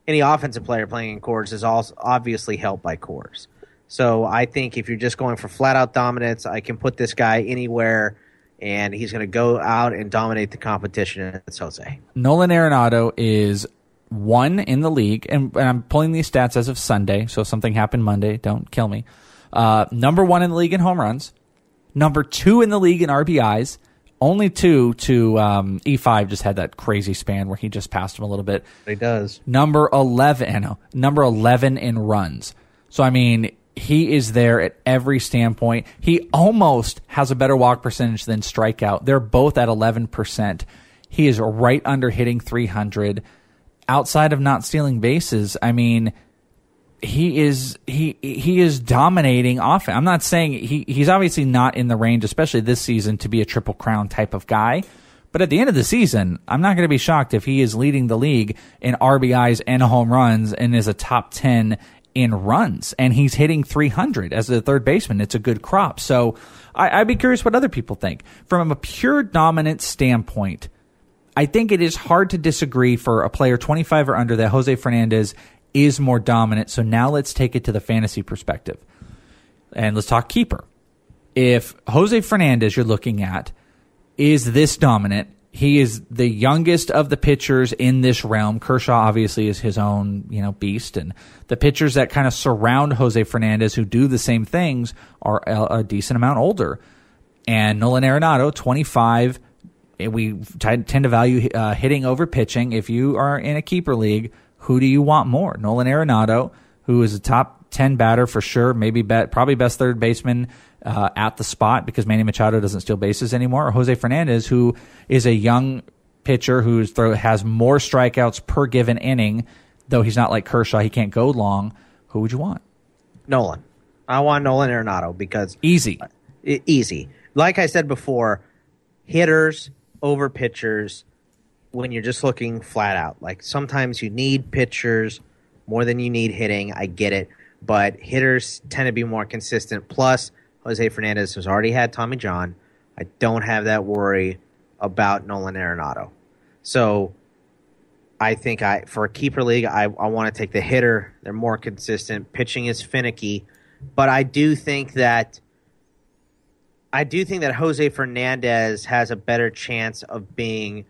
any offensive player playing in Coors, is also obviously helped by Coors. So I think if you're just going for flat out dominance, I can put this guy anywhere, and he's going to go out and dominate the competition. It's Jose. Nolan Arenado is one in the league, and, and I'm pulling these stats as of Sunday. So if something happened Monday, don't kill me. Uh, number one in the league in home runs, number two in the league in RBIs. Only two to um, E5 just had that crazy span where he just passed him a little bit. He does. Number 11, I know, number 11 in runs. So, I mean, he is there at every standpoint. He almost has a better walk percentage than strikeout. They're both at 11%. He is right under hitting 300. Outside of not stealing bases, I mean, he is he he is dominating offense. I'm not saying he he's obviously not in the range, especially this season, to be a triple crown type of guy. But at the end of the season, I'm not going to be shocked if he is leading the league in RBIs and home runs and is a top 10 in runs. And he's hitting 300 as a third baseman. It's a good crop. So I, I'd be curious what other people think. From a pure dominant standpoint, I think it is hard to disagree for a player 25 or under that Jose Fernandez is more dominant. So now let's take it to the fantasy perspective. And let's talk keeper. If Jose Fernandez you're looking at is this dominant. He is the youngest of the pitchers in this realm. Kershaw obviously is his own, you know, beast, and the pitchers that kind of surround Jose Fernandez who do the same things are a, a decent amount older. And Nolan Arenado, 25, we t- tend to value uh, hitting over pitching. If you are in a keeper league, who do you want more? Nolan Arenado, who is a top 10 batter for sure, maybe bet, probably best third baseman uh, at the spot because Manny Machado doesn't steal bases anymore, or Jose Fernandez, who is a young pitcher who throw, has more strikeouts per given inning, though he's not like Kershaw, he can't go long. Who would you want? Nolan. I want Nolan Arenado because easy, uh, easy. Like I said before, hitters over pitchers when you're just looking flat out. Like sometimes you need pitchers more than you need hitting. I get it, but hitters tend to be more consistent. Plus, Jose Fernandez has already had Tommy John. I don't have that worry about Nolan Arenado. So I think I for a keeper league, I, I want to take the hitter. They're more consistent. Pitching is finicky, but I do think that I do think that Jose Fernandez has a better chance of being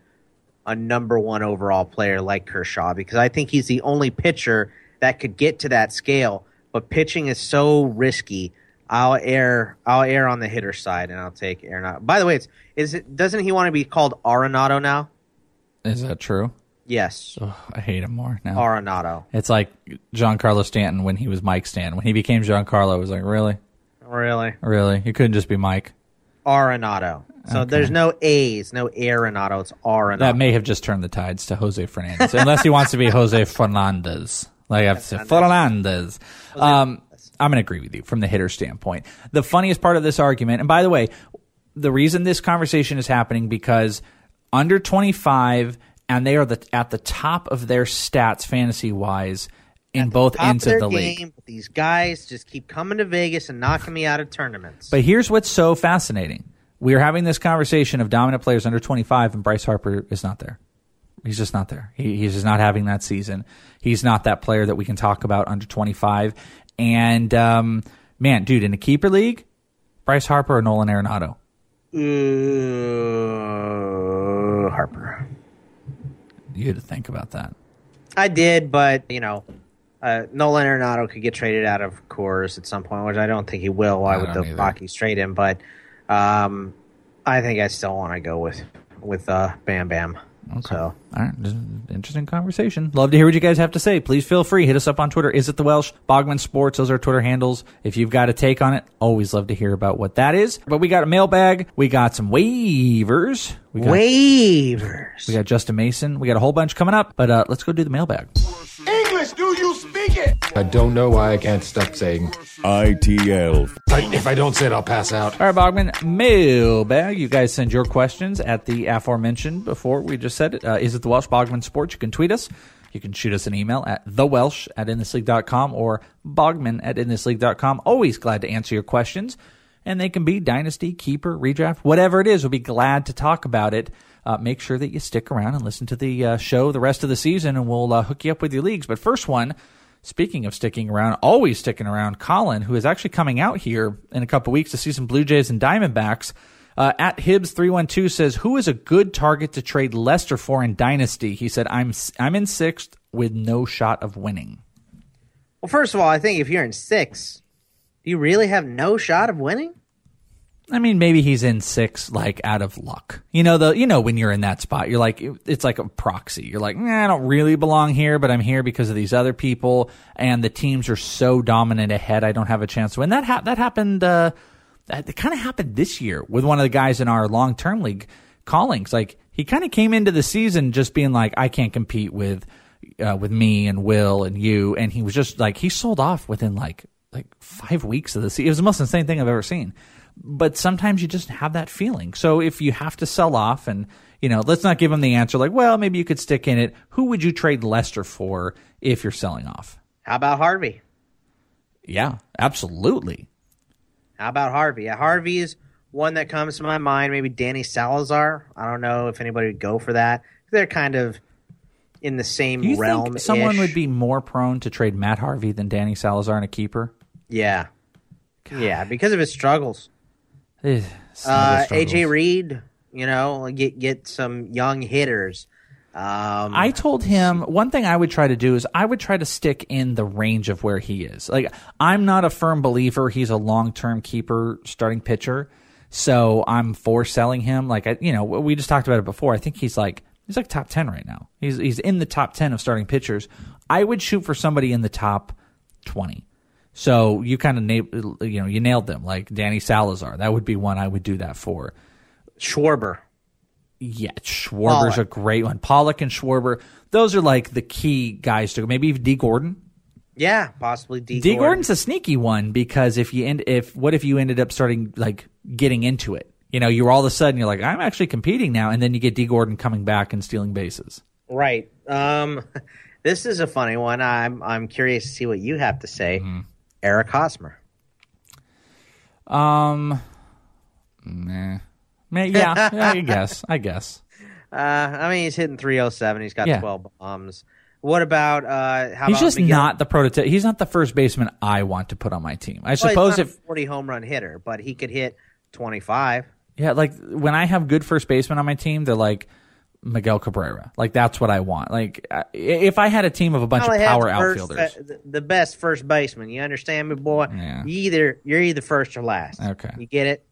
a number one overall player like Kershaw because I think he's the only pitcher that could get to that scale. But pitching is so risky. I'll err. I'll err on the hitter side, and I'll take Arenado. By the way, it's is it doesn't he want to be called Arenado now? Is that true? Yes. Oh, I hate him more now. Arenado. It's like Giancarlo Stanton when he was Mike Stanton. When he became Giancarlo, it was like, really? Really? Really? You couldn't just be Mike? Arenado. So okay. there's no A's, no Arenado. It's Arenado. That may have just turned the tides to Jose Fernandez, unless he wants to be Jose Fernandez. Like I have to say, Fernandez. Um, I'm going to agree with you from the hitter standpoint. The funniest part of this argument, and by the way, the reason this conversation is happening because under 25 and they are the, at the top of their stats fantasy wise in both ends of, of the game, league. These guys just keep coming to Vegas and knocking me out of tournaments. But here's what's so fascinating. We are having this conversation of dominant players under 25, and Bryce Harper is not there. He's just not there. He, he's just not having that season. He's not that player that we can talk about under 25. And, um, man, dude, in a keeper league, Bryce Harper or Nolan Arenado? Uh, Harper. You had to think about that. I did, but, you know, uh, Nolan Arenado could get traded out of course at some point, which I don't think he will. Why would the either. Rockies trade him? But um, I think I still want to go with with uh, Bam Bam. Okay. So. All right. Interesting conversation. Love to hear what you guys have to say. Please feel free. Hit us up on Twitter. Is it the Welsh? Bogman Sports. Those are Twitter handles. If you've got a take on it, always love to hear about what that is. But we got a mailbag. We got some waivers. We got, waivers. We got Justin Mason. We got a whole bunch coming up. But uh, let's go do the mailbag. English, do you speak it? I don't know why I can't stop saying ITL. if I don't say it, I'll pass out. All right, Bogman, mailbag. You guys send your questions at the aforementioned before. We just said it. Uh, is it the Welsh Bogman Sports? You can tweet us. You can shoot us an email at thewelsh at inthisleague.com or bogman at inthisleague.com. Always glad to answer your questions. And they can be dynasty, keeper, redraft, whatever it is. We'll be glad to talk about it. Uh, make sure that you stick around and listen to the uh, show the rest of the season, and we'll uh, hook you up with your leagues. But first one, speaking of sticking around, always sticking around, Colin, who is actually coming out here in a couple weeks to see some Blue Jays and Diamondbacks. Uh, at Hibbs312 says, Who is a good target to trade Lester for in Dynasty? He said, I'm, I'm in sixth with no shot of winning. Well, first of all, I think if you're in six, you really have no shot of winning? I mean, maybe he's in six, like out of luck. You know, the you know when you're in that spot, you're like it's like a proxy. You're like, I don't really belong here, but I'm here because of these other people, and the teams are so dominant ahead. I don't have a chance to win. That ha- that happened. Uh, that kind of happened this year with one of the guys in our long term league, Callings. Like he kind of came into the season just being like, I can't compete with uh, with me and Will and you, and he was just like he sold off within like like five weeks of the season. It was the most insane thing I've ever seen but sometimes you just have that feeling. So if you have to sell off and you know, let's not give them the answer like, well, maybe you could stick in it. Who would you trade Lester for if you're selling off? How about Harvey? Yeah, absolutely. How about Harvey? Yeah, Harvey is one that comes to my mind. Maybe Danny Salazar. I don't know if anybody would go for that. They're kind of in the same you realm. Think someone would be more prone to trade Matt Harvey than Danny Salazar in a keeper. Yeah, God. yeah, because of his struggles. Uh, AJ Reed, You know, get get some young hitters. Um, I told him one thing I would try to do is I would try to stick in the range of where he is. Like I'm not a firm believer he's a long term keeper starting pitcher, so I'm for selling him. Like I, you know, we just talked about it before. I think he's like he's like top ten right now. He's he's in the top ten of starting pitchers. I would shoot for somebody in the top twenty. So you kind of na- you know you nailed them like Danny Salazar. That would be one I would do that for. Schwarber. Yeah, Schwarber's Pollock. a great one. Pollock and Schwarber, those are like the key guys to go. Maybe even Dee Gordon. Yeah, possibly D. Dee Gordon's a sneaky one because if you end if what if you ended up starting like getting into it? You know, you're all of a sudden you're like, I'm actually competing now, and then you get Dee Gordon coming back and stealing bases. Right. Um, this is a funny one. I'm I'm curious to see what you have to say. Mm-hmm. Eric Hosmer. Um, meh. Meh, yeah, yeah, I guess. I guess. Uh, I mean, he's hitting 307. He's got Yeah. 12 bombs. What about uh? How He's about just Miguel? not the prototype. He's not the first baseman I want to put on my team. I Well, he's suppose not if a 40 home run hitter, but he could hit 25. Yeah, like when I have good first baseman on my team, they're like Miguel Cabrera. Like that's what I want. Like if I had a team of a bunch of power the first- outfielders. uh, the- best first baseman. You understand me, boy? Yeah. You either you're either first or last. Okay. You get it?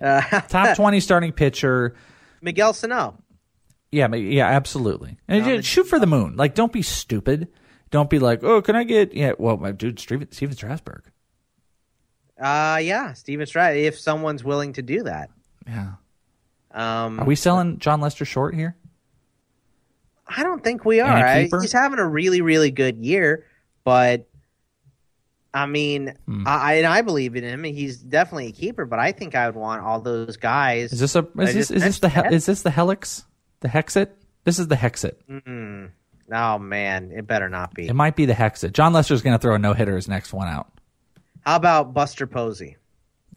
Uh, Top twenty starting pitcher. Miguel Sano. Yeah, yeah, absolutely. And ju- shoot for the moon. Like don't be stupid. Don't be like, oh, can I get? Yeah, well, my dude, Steven, Stephen Strasburg. Uh, yeah, Steven Stroud. If someone's willing to do that. Yeah. Um, Are we selling Jon Lester short here? I don't think we are. I- he's having a really, really good year, but I mean, Hmm. I and I believe in him. He's definitely a keeper, but I think I would want all those guys. Is this a? Is this is this the he- is this the helix? The hexit? This is the hexit. Mm. Oh man, it better not be. It might be the hexit. Jon Lester's going to throw a no hitter his next one out. How about Buster Posey?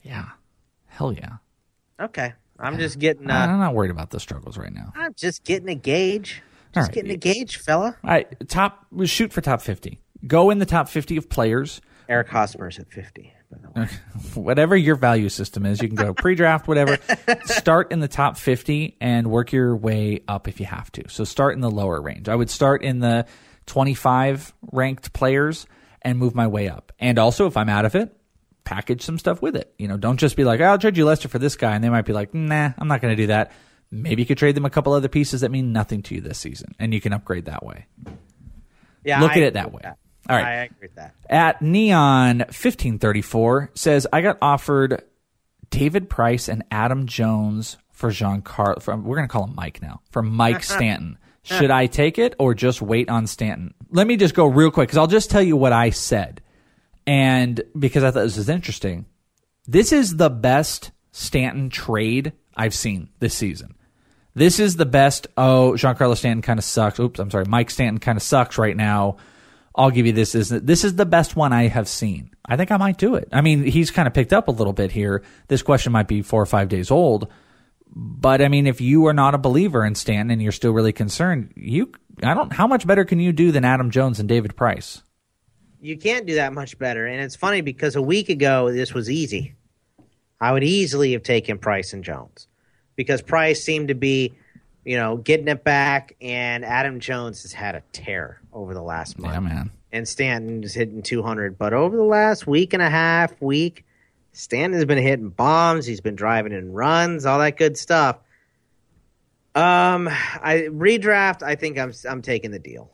Yeah. Hell yeah. Okay, I'm just getting. I'm Uh, not worried about the struggles right now. I'm just getting a gauge. All Just right. getting a gauge, fella. All right, top shoot for top fifty. Go in the top fifty of players. Eric Hosmer's at 50. whatever your value system is, you can go pre-draft, whatever. start in the top fifty and work your way up if you have to. So start in the lower range. I would start in the twenty-five ranked players and move my way up. And also, if I'm out of it, package some stuff with it. You know, don't just be like, oh, "I'll trade you Lester for this guy," and they might be like, "Nah, I'm not going to do that." Maybe you could trade them a couple other pieces that mean nothing to you this season, and you can upgrade that way. Yeah, Look I at it that way. All right. I agree with that. At Neon 1534 says, I got offered David Price and Adam Jones for Giancarlo. We're going to call him Mike now. For Mike Stanton. Should I take it or just wait on Stanton? Let me just go real quick because I'll just tell you what I said. And because I thought this was interesting, this is the best Stanton trade I've seen this season. This is the best. Oh, Giancarlo Stanton kind of sucks. Oops, I'm sorry. Mike Stanton kind of sucks right now. I'll give you this. Is this is the best one I have seen? I think I might do it. I mean, he's kind of picked up a little bit here. This question might be four or five days old, but I mean, if you are not a believer in Stanton and you're still really concerned, you I don't. How much better can you do than Adam Jones and David Price? You can't do that much better. And it's funny because a week ago, this was easy. I would easily have taken Price and Jones because Price seemed to be, you know, getting it back, and Adam Jones has had a tear over the last month. Yeah, man. And Stanton is hitting 200. But over the last week and a half, week, Stanton has been hitting bombs. He's been driving in runs, all that good stuff. Um, I redraft. I think I'm I'm taking the deal.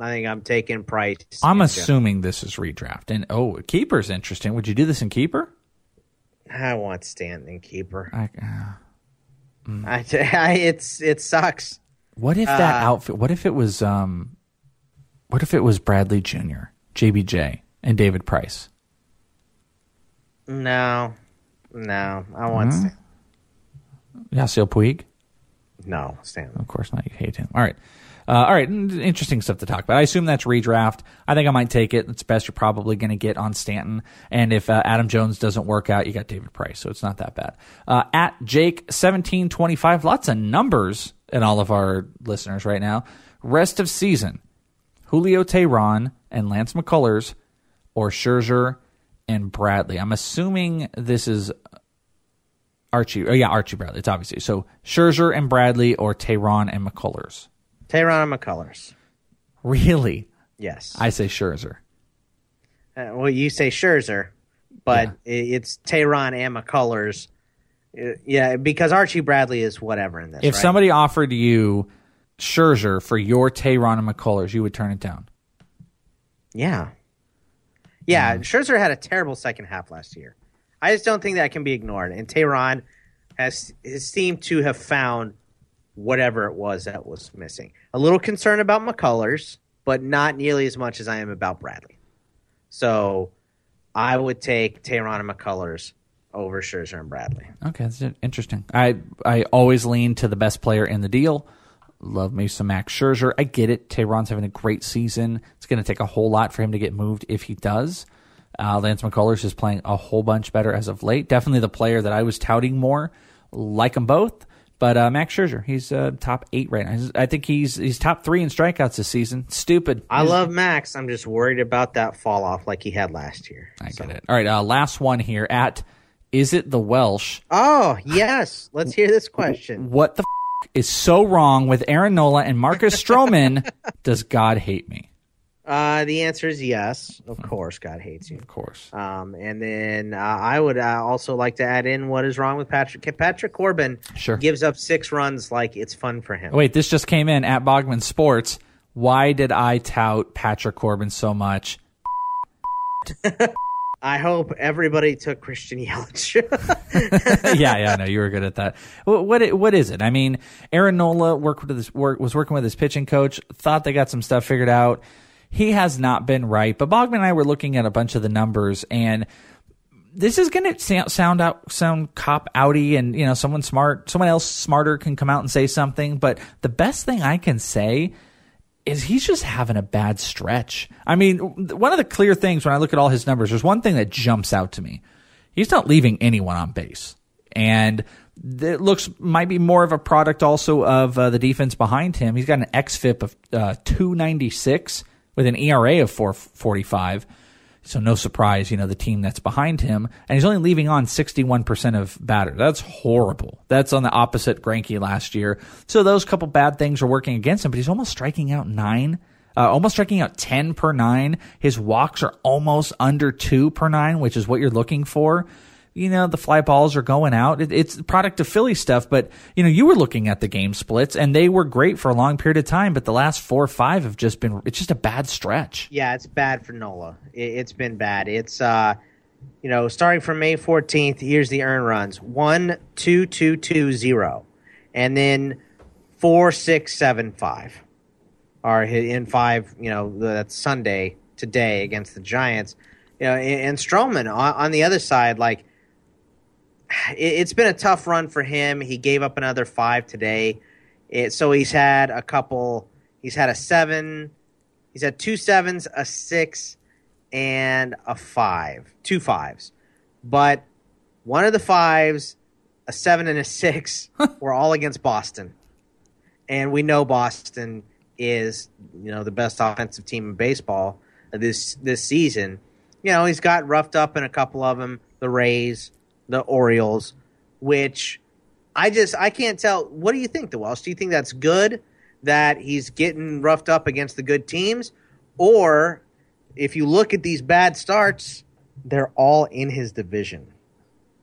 I think I'm taking Price. I'm assuming this is redraft. And oh, keeper's interesting. Would you do this in keeper? I want Stanton in keeper. I, uh, I, I, it's it sucks. What if that Uh, outfit? What if it was? Um, what if it was Bradley Jr., JBJ, and David Price? No, no, I want Huh? Stanton. Yasiel Puig? No, Stanton. Of course not. You hate him. All right. Uh, all right. Interesting stuff to talk about. I assume that's redraft. I think I might take it. It's best you're probably going to get on Stanton. And if uh, Adam Jones doesn't work out, you got David Price. So it's not that bad. Uh, at Jake1725, lots of numbers in all of our listeners right now. Rest of season Julio Teheran and Lance McCullers or Scherzer and Bradley. I'm assuming this is Archie. Oh yeah, Archie Bradley. It's obviously so Scherzer and Bradley or Teheran and McCullers. And McCullers. Really? Yes. I say Scherzer. Uh, well, you say Scherzer, but yeah. it's Teheran and McCullers. Uh, yeah, because Archie Bradley is whatever in this. If right? somebody offered you Scherzer for your Teheran and McCullers, you would turn it down. Yeah. Yeah, mm. Scherzer had a terrible second half last year. I just don't think that can be ignored. And Teheran has, has seemed to have found whatever it was that was missing. A little concerned about McCullers, but not nearly as much as I am about Bradley. So I would take Teheran and McCullers over Scherzer and Bradley. Okay, that's interesting. I I always lean to the best player in the deal. Love me some Max Scherzer. I get it. Teheran's having a great season. It's going to take a whole lot for him to get moved if he does. Uh, Lance McCullers is playing a whole bunch better as of late. Definitely the player that I was touting more. Like them both. But uh, Max Scherzer, he's uh, top eight right now. I think he's he's top three in strikeouts this season. Stupid. I love Max. I'm just worried about that fall off like he had last year. I so. get it. All right, uh, last one here at is it the Welsh? Oh yes, let's hear this question. What the f- is so wrong with Aaron Nola and Marcus Stroman? Does God hate me? Uh, the answer is yes. Of course, God hates you. Of course. Um, and then uh, I would uh, also like to add in what is wrong with Patrick. Patrick Corbin sure. gives up six runs like it's fun for him. Wait, this just came in at Bogman Sports. Why did I tout Patrick Corbin so much? I hope everybody took Christian Yelich. yeah, yeah, no, you were good at that. What, what, what is it? I mean, Aaron Nola worked with his, work, was working with his pitching coach. Thought they got some stuff figured out he has not been right. But Bogman and I were looking at a bunch of the numbers, and this is going to sound out sound cop outy, and you know, someone smart, someone else smarter can come out and say something. But the best thing I can say is he's just having a bad stretch. I mean, one of the clear things when I look at all his numbers, there's one thing that jumps out to me. He's not leaving anyone on base, and it looks might be more of a product also of uh, the defense behind him. He's got an xFIP of uh, 296 with an ERA of 445. So no surprise, you know, the team that's behind him. And he's only leaving on 61% of batter. That's horrible. That's on the opposite Greinke last year. So those couple bad things are working against him, but he's almost striking out nine. Uh, almost striking out 10 per nine. His walks are almost under two per nine, which is what you're looking for you know, the fly balls are going out. It, it's product of Philly stuff, but you know, you were looking at the game splits and they were great for a long period of time, but the last four or five have just been, it's just a bad stretch. Yeah, it's bad for Nola. It, has been bad. It's, uh, you know, starting from May 14th, here's the earn runs one, two, two, two, zero, and then four, six, seven, five are in five, you know, that's Sunday today against the Giants. You know, and, and Stroman on, on the other side, like, it's been a tough run for him. He gave up another five today. It, so he's had a couple. He's had a seven. He's had two sevens, a six, and a five. Two fives. But one of the fives, a seven and a six, were all against Boston. And we know Boston is, you know, the best offensive team in baseball this this season. You know, he's got roughed up in a couple of them. The Rays, the Orioles, which I just I can't tell. What do you think, the Welsh? Do you think that's good that he's getting roughed up against the good teams, or if you look at these bad starts, they're all in his division.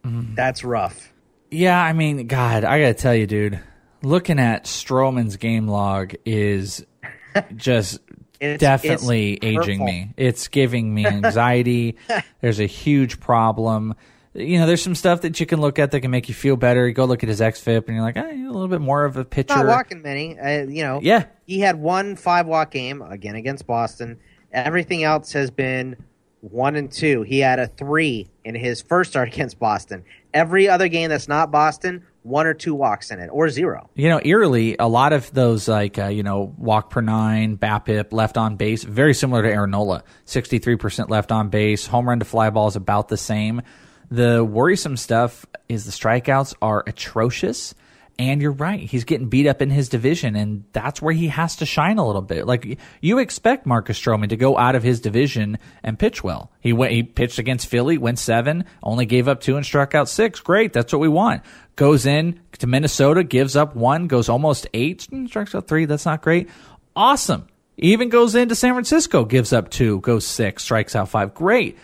Mm. That's rough. Yeah, I mean, God, I gotta tell you, dude. Looking at Stroman's game log is just it's, definitely it's aging me. It's giving me anxiety. There's a huge problem you know, there's some stuff that you can look at that can make you feel better. You go look at his xFIP, and you're like, a little bit more of a pitcher. Not walking many, uh, you know. Yeah, he had one five walk game again against Boston. Everything else has been one and two. He had a three in his first start against Boston. Every other game that's not Boston, one or two walks in it, or zero. You know, eerily, a lot of those like uh, you know walk per nine, BABIP, left on base, very similar to Aaron Nola. Sixty three percent left on base, home run to fly ball is about the same. The worrisome stuff is the strikeouts are atrocious. And you're right. He's getting beat up in his division, and that's where he has to shine a little bit. Like you expect Marcus Stroman to go out of his division and pitch well. He went, he pitched against Philly, went seven, only gave up two and struck out six. Great, that's what we want. Goes in to Minnesota, gives up one, goes almost eight, strikes out three. That's not great. Awesome. Even goes into San Francisco, gives up two, goes six, strikes out five. Great.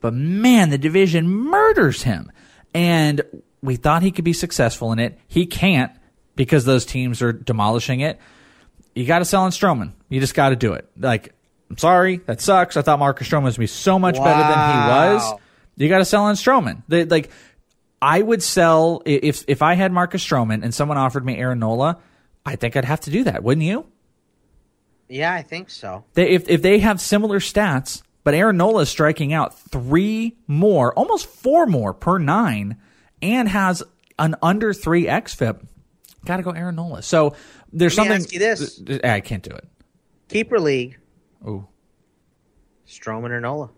But man, the division murders him. And we thought he could be successful in it. He can't because those teams are demolishing it. You got to sell on Stroman. You just got to do it. Like, I'm sorry, that sucks. I thought Marcus Stroman was be so much wow. better than he was. You got to sell on Stroman. They, like, I would sell if if I had Marcus Stroman and someone offered me Aaron Nola. I think I'd have to do that, wouldn't you? Yeah, I think so. They, if if they have similar stats, but Aaron Nola is striking out three more, almost four more per nine and has an under three xFIP, got to go Aaron Nola. So there's Let something. ask you this: I can't do it. Keeper league. Ooh. Stroman or Nola?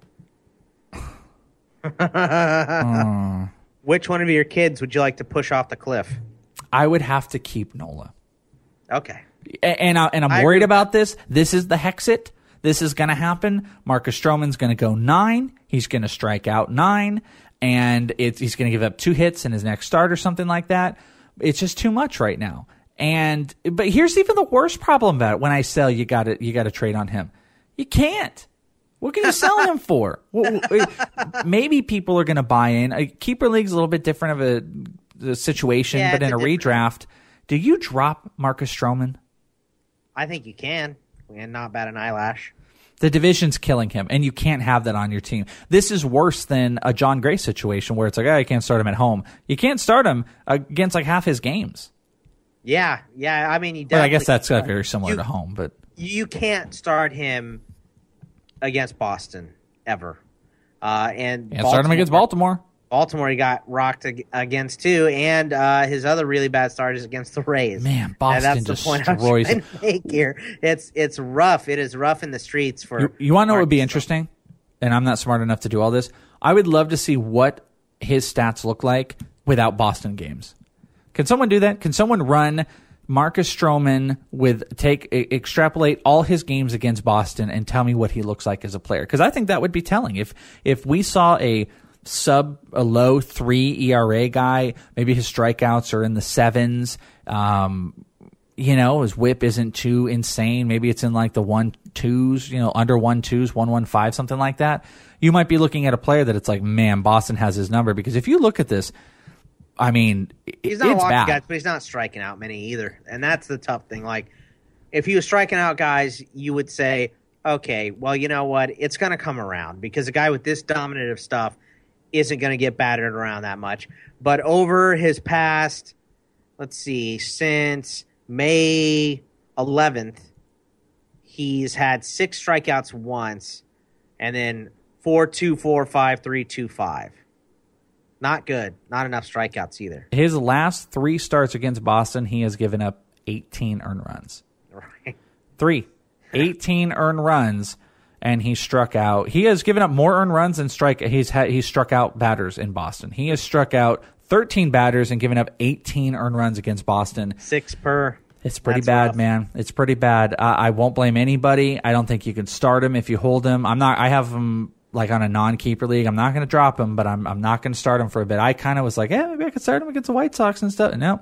uh. Which one of your kids would you like to push off the cliff? I would have to keep Nola. Okay. And, I, and I'm I worried about this. This is the Hexit. This is going to happen. Marcus Stroman's going to go nine. He's going to strike out nine and he's going to give up two hits in his next start or something like that. It's just too much right now. And but here's even the worst problem about it. When I sell, you got to you got to trade on him. You can't. What can you sell him for? Maybe people are going to buy in. A keeper league's a little bit different of a, a situation, yeah, but in a, a redraft, do you drop Marcus Stroman? I think you can, and not bat an eyelash. The division's killing him, and you can't have that on your team. This is worse than a Jon Gray situation where it's like, oh, you can't start him at home. You can't start him against like half his games. Yeah, yeah. I mean, he. well, I guess that's uh, very similar you, to home, but you can't start him against Boston ever. Uh, and yeah, start him against Baltimore. Baltimore he got rocked against too, and uh, his other really bad start is against the Rays. Man, Boston and that's the point I'm trying to make here. It's it's rough. It is rough in the streets for. You, you want to know what would be interesting? And I'm not smart enough to do all this. I would love to see what his stats look like without Boston games. Can someone do that? Can someone run Marcus Stroman with take extrapolate all his games against Boston and tell me what he looks like as a player? Because I think that would be telling. If if we saw a sub a low three ERA guy. Maybe his strikeouts are in the sevens. Um, you know, his whip isn't too insane. Maybe it's in like the one twos, you know, under one twos, one one five, something like that. You might be looking at a player that it's like, man, Boston has his number because if you look at this, I mean, he's not walking bad. guys, but he's not striking out many either, and that's the tough thing. Like, if he was striking out guys, you would say, okay, well, you know what, it's going to come around because a guy with this dominant of stuff isn't going to get battered around that much. But over his past, let's see, since May 11th, he's had six strikeouts once, and then four, two, four, five, three, two, five. Not good. Not enough strikeouts either. His last three starts against Boston, he has given up 18 earned runs. Right. Three. 18 earned runs and he struck out. He has given up more earned runs than strike. He's had, he's struck out batters in Boston. He has struck out 13 batters and given up 18 earned runs against Boston. Six per. It's pretty That's bad, rough. man. It's pretty bad. Uh, I won't blame anybody. I don't think you can start him if you hold him. I'm not. I have him like on a non-keeper league. I'm not going to drop him, but I'm I'm not going to start him for a bit. I kind of was like, yeah, maybe I could start him against the White Sox and stuff. No,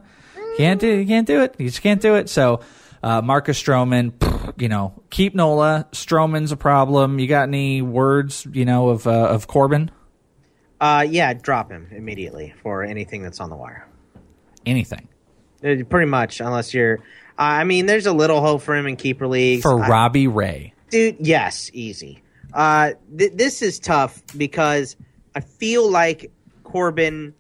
can't do. You can't do it. You just can't do it. So uh, Marcus Stroman, you know, keep Nola. Stroman's a problem. You got any words, you know, of uh, of Corbin? Uh, yeah, drop him immediately for anything that's on the wire. Anything. Uh, pretty much, unless you're. Uh, I mean, there's a little hope for him in keeper leagues. For Robbie Ray, dude. Yes, easy. Uh, th- this is tough because I feel like Corbin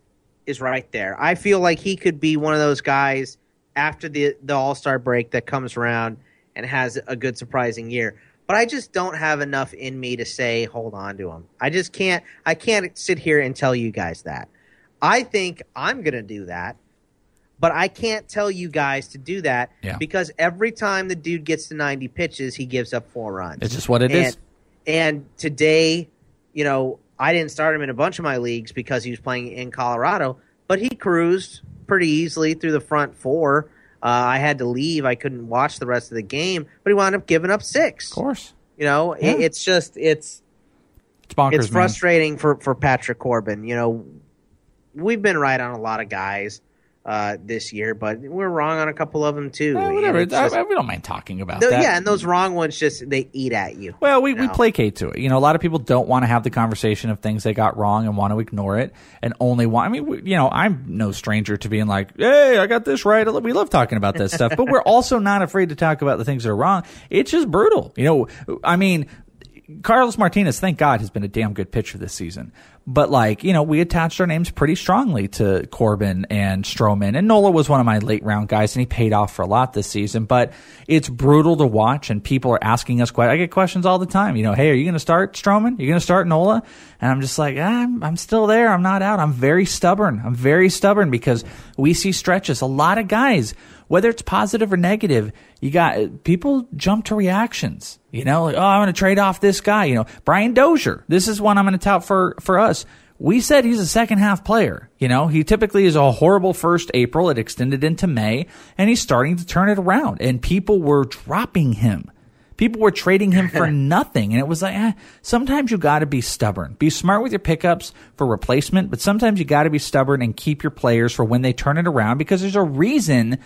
is right there. I feel like he could be one of those guys after the the All Star break that comes around and has a good surprising year. But I just don't have enough in me to say hold on to him. I just can't. I can't sit here and tell you guys that. I think I'm gonna do that, but I can't tell you guys to do that yeah. because every time the dude gets to 90 pitches, he gives up four runs. It's just what it and, is. And today, you know, I didn't start him in a bunch of my leagues because he was playing in Colorado, but he cruised pretty easily through the front four. Uh, I had to leave. I couldn't watch the rest of the game, but he wound up giving up six. Of course. You know, Yeah. it, it's just it's It's bonkers, it's man. frustrating for for Patrick Corbin. You know, we've been right on a lot of guys uh, this year, but we're wrong on a couple of them too. Eh, whatever. just- I- I- we don't mind talking about that. yeah, and those wrong ones just they eat at you. Well, we, we know? placate to it. You know, a lot of people don't want to have the conversation of things they got wrong and want to ignore it and only want. I mean, we, you know, I'm no stranger to being like, "Hey, I got this right." We love talking about this stuff, but we're also not afraid to talk about the things that are wrong. It's just brutal. You know, I mean. Carlos Martinez, thank God, has been a damn good pitcher this season. But like, you know, we attached our names pretty strongly to Corbin and Stroman, and Nola was one of my late round guys, and he paid off for a lot this season. But it's brutal to watch, and people are asking us. que- I get questions all the time. You know, hey, are you going to start Stroman? Are you going to start Nola? And I'm just like, ah, I'm, I'm still there. I'm not out. I'm very stubborn. I'm very stubborn because we see stretches. A lot of guys whether it's positive or negative, you got people jump to reactions. You know, like, oh, I'm going to trade off this guy. You know, Brian Dozier. This is one I'm going to tout for for us. We said he's a second half player. You know, he typically is a horrible first April. It extended into May, and he's starting to turn it around. And people were dropping him. People were trading him for nothing. And it was like, eh, sometimes you got to be stubborn. Be smart with your pickups for replacement, but sometimes you got to be stubborn and keep your players for when they turn it around because there's a reason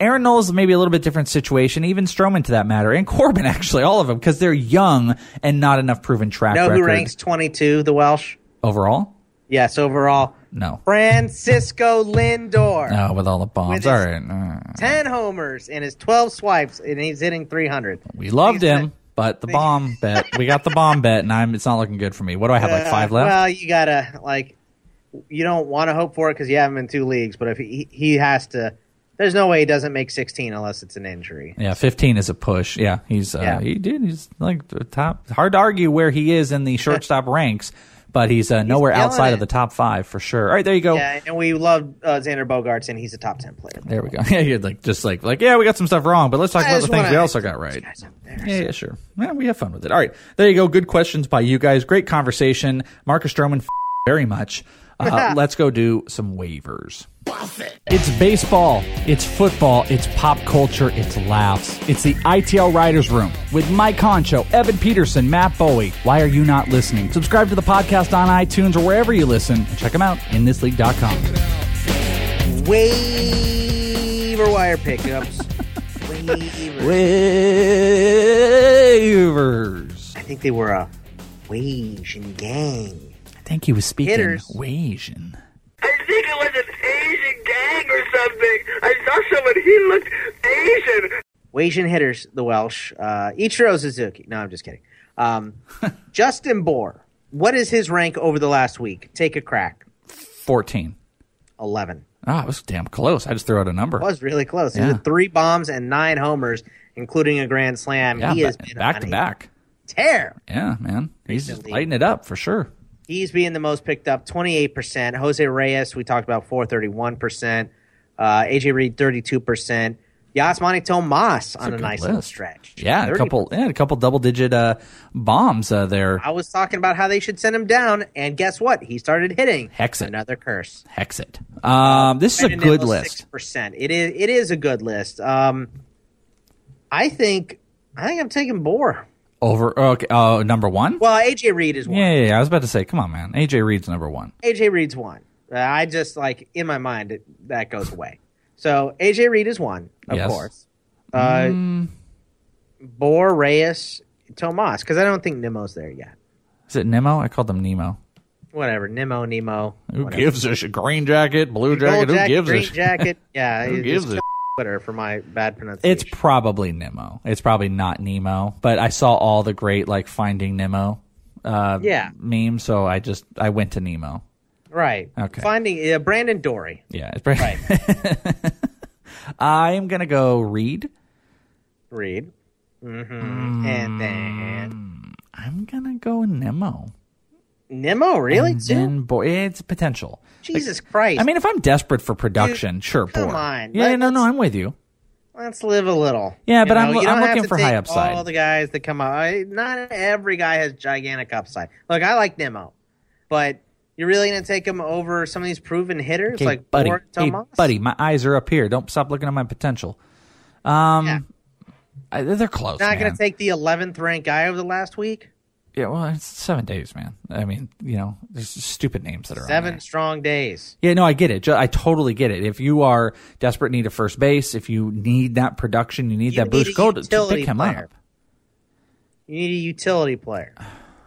Aaron Nola's maybe a little bit different situation, even Stroman to that matter, and Corbin actually, all of them, because they're young and not enough proven track know record. who ranks 22, the Welsh? overall? Yes, overall. No, Francisco Lindor. no, with all the bombs. All right, uh, 10 homers and his 12 swipes, and he's hitting 300. we loved him, but the bomb bet, we got the bomb bet, and I'm it's not looking good for me. What do I have, like Uh, five left? Well, you gotta like, you don't want to hope for it because you have him in two leagues. But if he he has to, there's no way he doesn't make 16 unless it's an injury. Yeah, 15 is a push. Yeah, he's uh, Yeah. he did. He's like the top. Hard to argue where he is in the shortstop ranks, but he's uh, nowhere killing outside it. of the top five for sure. All right, there you go. Yeah, and we love uh, Xander Bogaerts, and he's a top 10 player. There we go. Yeah, you're like just like like yeah, we got some stuff wrong, but let's talk I about the things we also got right. Yeah, yeah, sure. Yeah, we have fun with it. All right, there you go. Good questions by you guys. Great conversation. Marcus Stroman, f- very much. Uh, let's go do some waivers. It's baseball, it's football, it's pop culture, it's laughs. It's the ITL Writers Room with Mike Concho, Evan Peterson, Matt Bowie. Why are you not listening? Subscribe to the podcast on iTunes or wherever you listen and check them out in thisleague.com. Waiver wire pickups. Waivers. Waivers. I think they were a Asian gang. I think he was speaking Hitters. Asian. I think it was an Asian gang or something. I saw someone, he looked Asian. Asian hitters, the Welsh. Uh, Ichiro Suzuki. No, I'm just kidding. Um, Justin Bour. What is his rank over the last week? Take a crack. 14. 11. Ah, it was damn close. I just threw out a number. It was really close. He had three bombs and nine homers, including a grand slam. Yeah, he has ba- been back to back. Tear. Yeah, man. He's just lighting it up for sure. He's being the most picked up, 28%. Jose Reyes, we talked about 431%. Uh, AJ Reed, 32%. Yasmany Tomas on a a, nice little stretch. Yeah, a 30%. couple yeah, a couple double digit uh, bombs uh, there. I was talking about how they should send him down, and guess what? He started hitting. Hex it. Another curse. Hex it. Um, this is a good list. 6%. It is it is a good list. Um, I think I think I'm taking Bour. Over okay, uh, number one? Well, AJ Reed is one. Yeah, yeah, yeah. I was about to say, come on, man. AJ Reed's number one. AJ Reed's one. Uh, I just like in my mind it, that goes away. So AJ Reed is one, of Yes. course. Uh, Mm, Bour, Reyes, Tomas, because I don't think Nemo's there yet. is it Nemo? I called them Nemo. Whatever, Nemo, Nemo. Who whatever. gives a shit? Green jacket, blue jacket. Gold Who jacket, gives a green jacket? Yeah, Who gives a Twitter for my bad pronunciation. It's probably Nemo. It's probably not Nemo, but I saw all the great like Finding Nemo uh, Yeah. memes, so I just I went to Nemo. right. Okay. Finding uh, Brandon Dory. Yeah, it's pretty. I am gonna go Reed. Reed. Mm-hmm. And then I'm gonna go Nemo. Nemo, really? And then boy, it's potential. Jesus Christ! I mean, if I'm desperate for production, sure, come on. Yeah, Let- no, no, I'm with you. Let's live a little. Yeah, but You I'm I'm looking for high upside. All the guys that come out, I, not every guy has gigantic upside. Look, I like Nemo, but You're really going to take him over some of these proven hitters Okay, like buddy. Hey, buddy, my eyes are up here. Don't stop looking at my potential. Um, I, they're close. Not going to take the 11th ranked guy over the last week. Yeah, well, it's seven days, man. I mean, you know, there's stupid names that are on Seven strong days. Yeah, no, I get it. I totally get it. If you are desperate need a first base, if you need that production, you need You that need boost, go to, to pick him player. up. You need a utility player.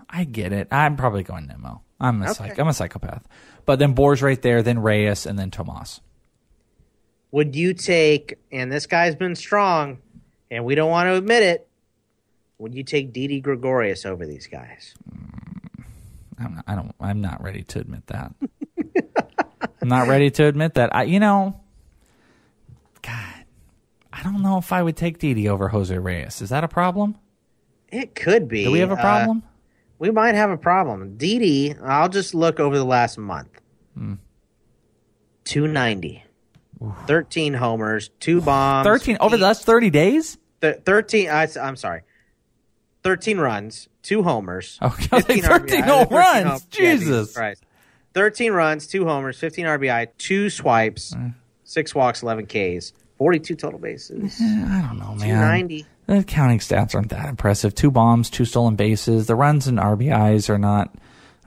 I get it. I'm probably going Nemo. I'm a Okay. psych- I'm a psychopath. But then Bour's right there, then Reyes, and then Tomas. Would you take, and this guy's been strong, and we don't want to admit it, would you take Didi Gregorius over these guys? I'm not, I don't. I'm not ready to admit that. I'm not ready to admit that. I, you know, God, I don't know if I would take Didi over Jose Reyes. Is that a problem? It could be. Do we have a Uh, problem? we might have a problem. Didi, I'll just look over the last month. Hmm. 290. 13 homers, two bombs. Thirteen over the last thirty days. Th- 13, I, am sorry. 13 runs, two homers. Okay, was like, 15 13 RBI, home 13 runs. home- yeah, Jesus. Hmm. six walks, 11 Ks, 42 total bases. I don't know, man. 290. The counting stats aren't that impressive. Two bombs, two stolen bases. The runs and RBIs are not.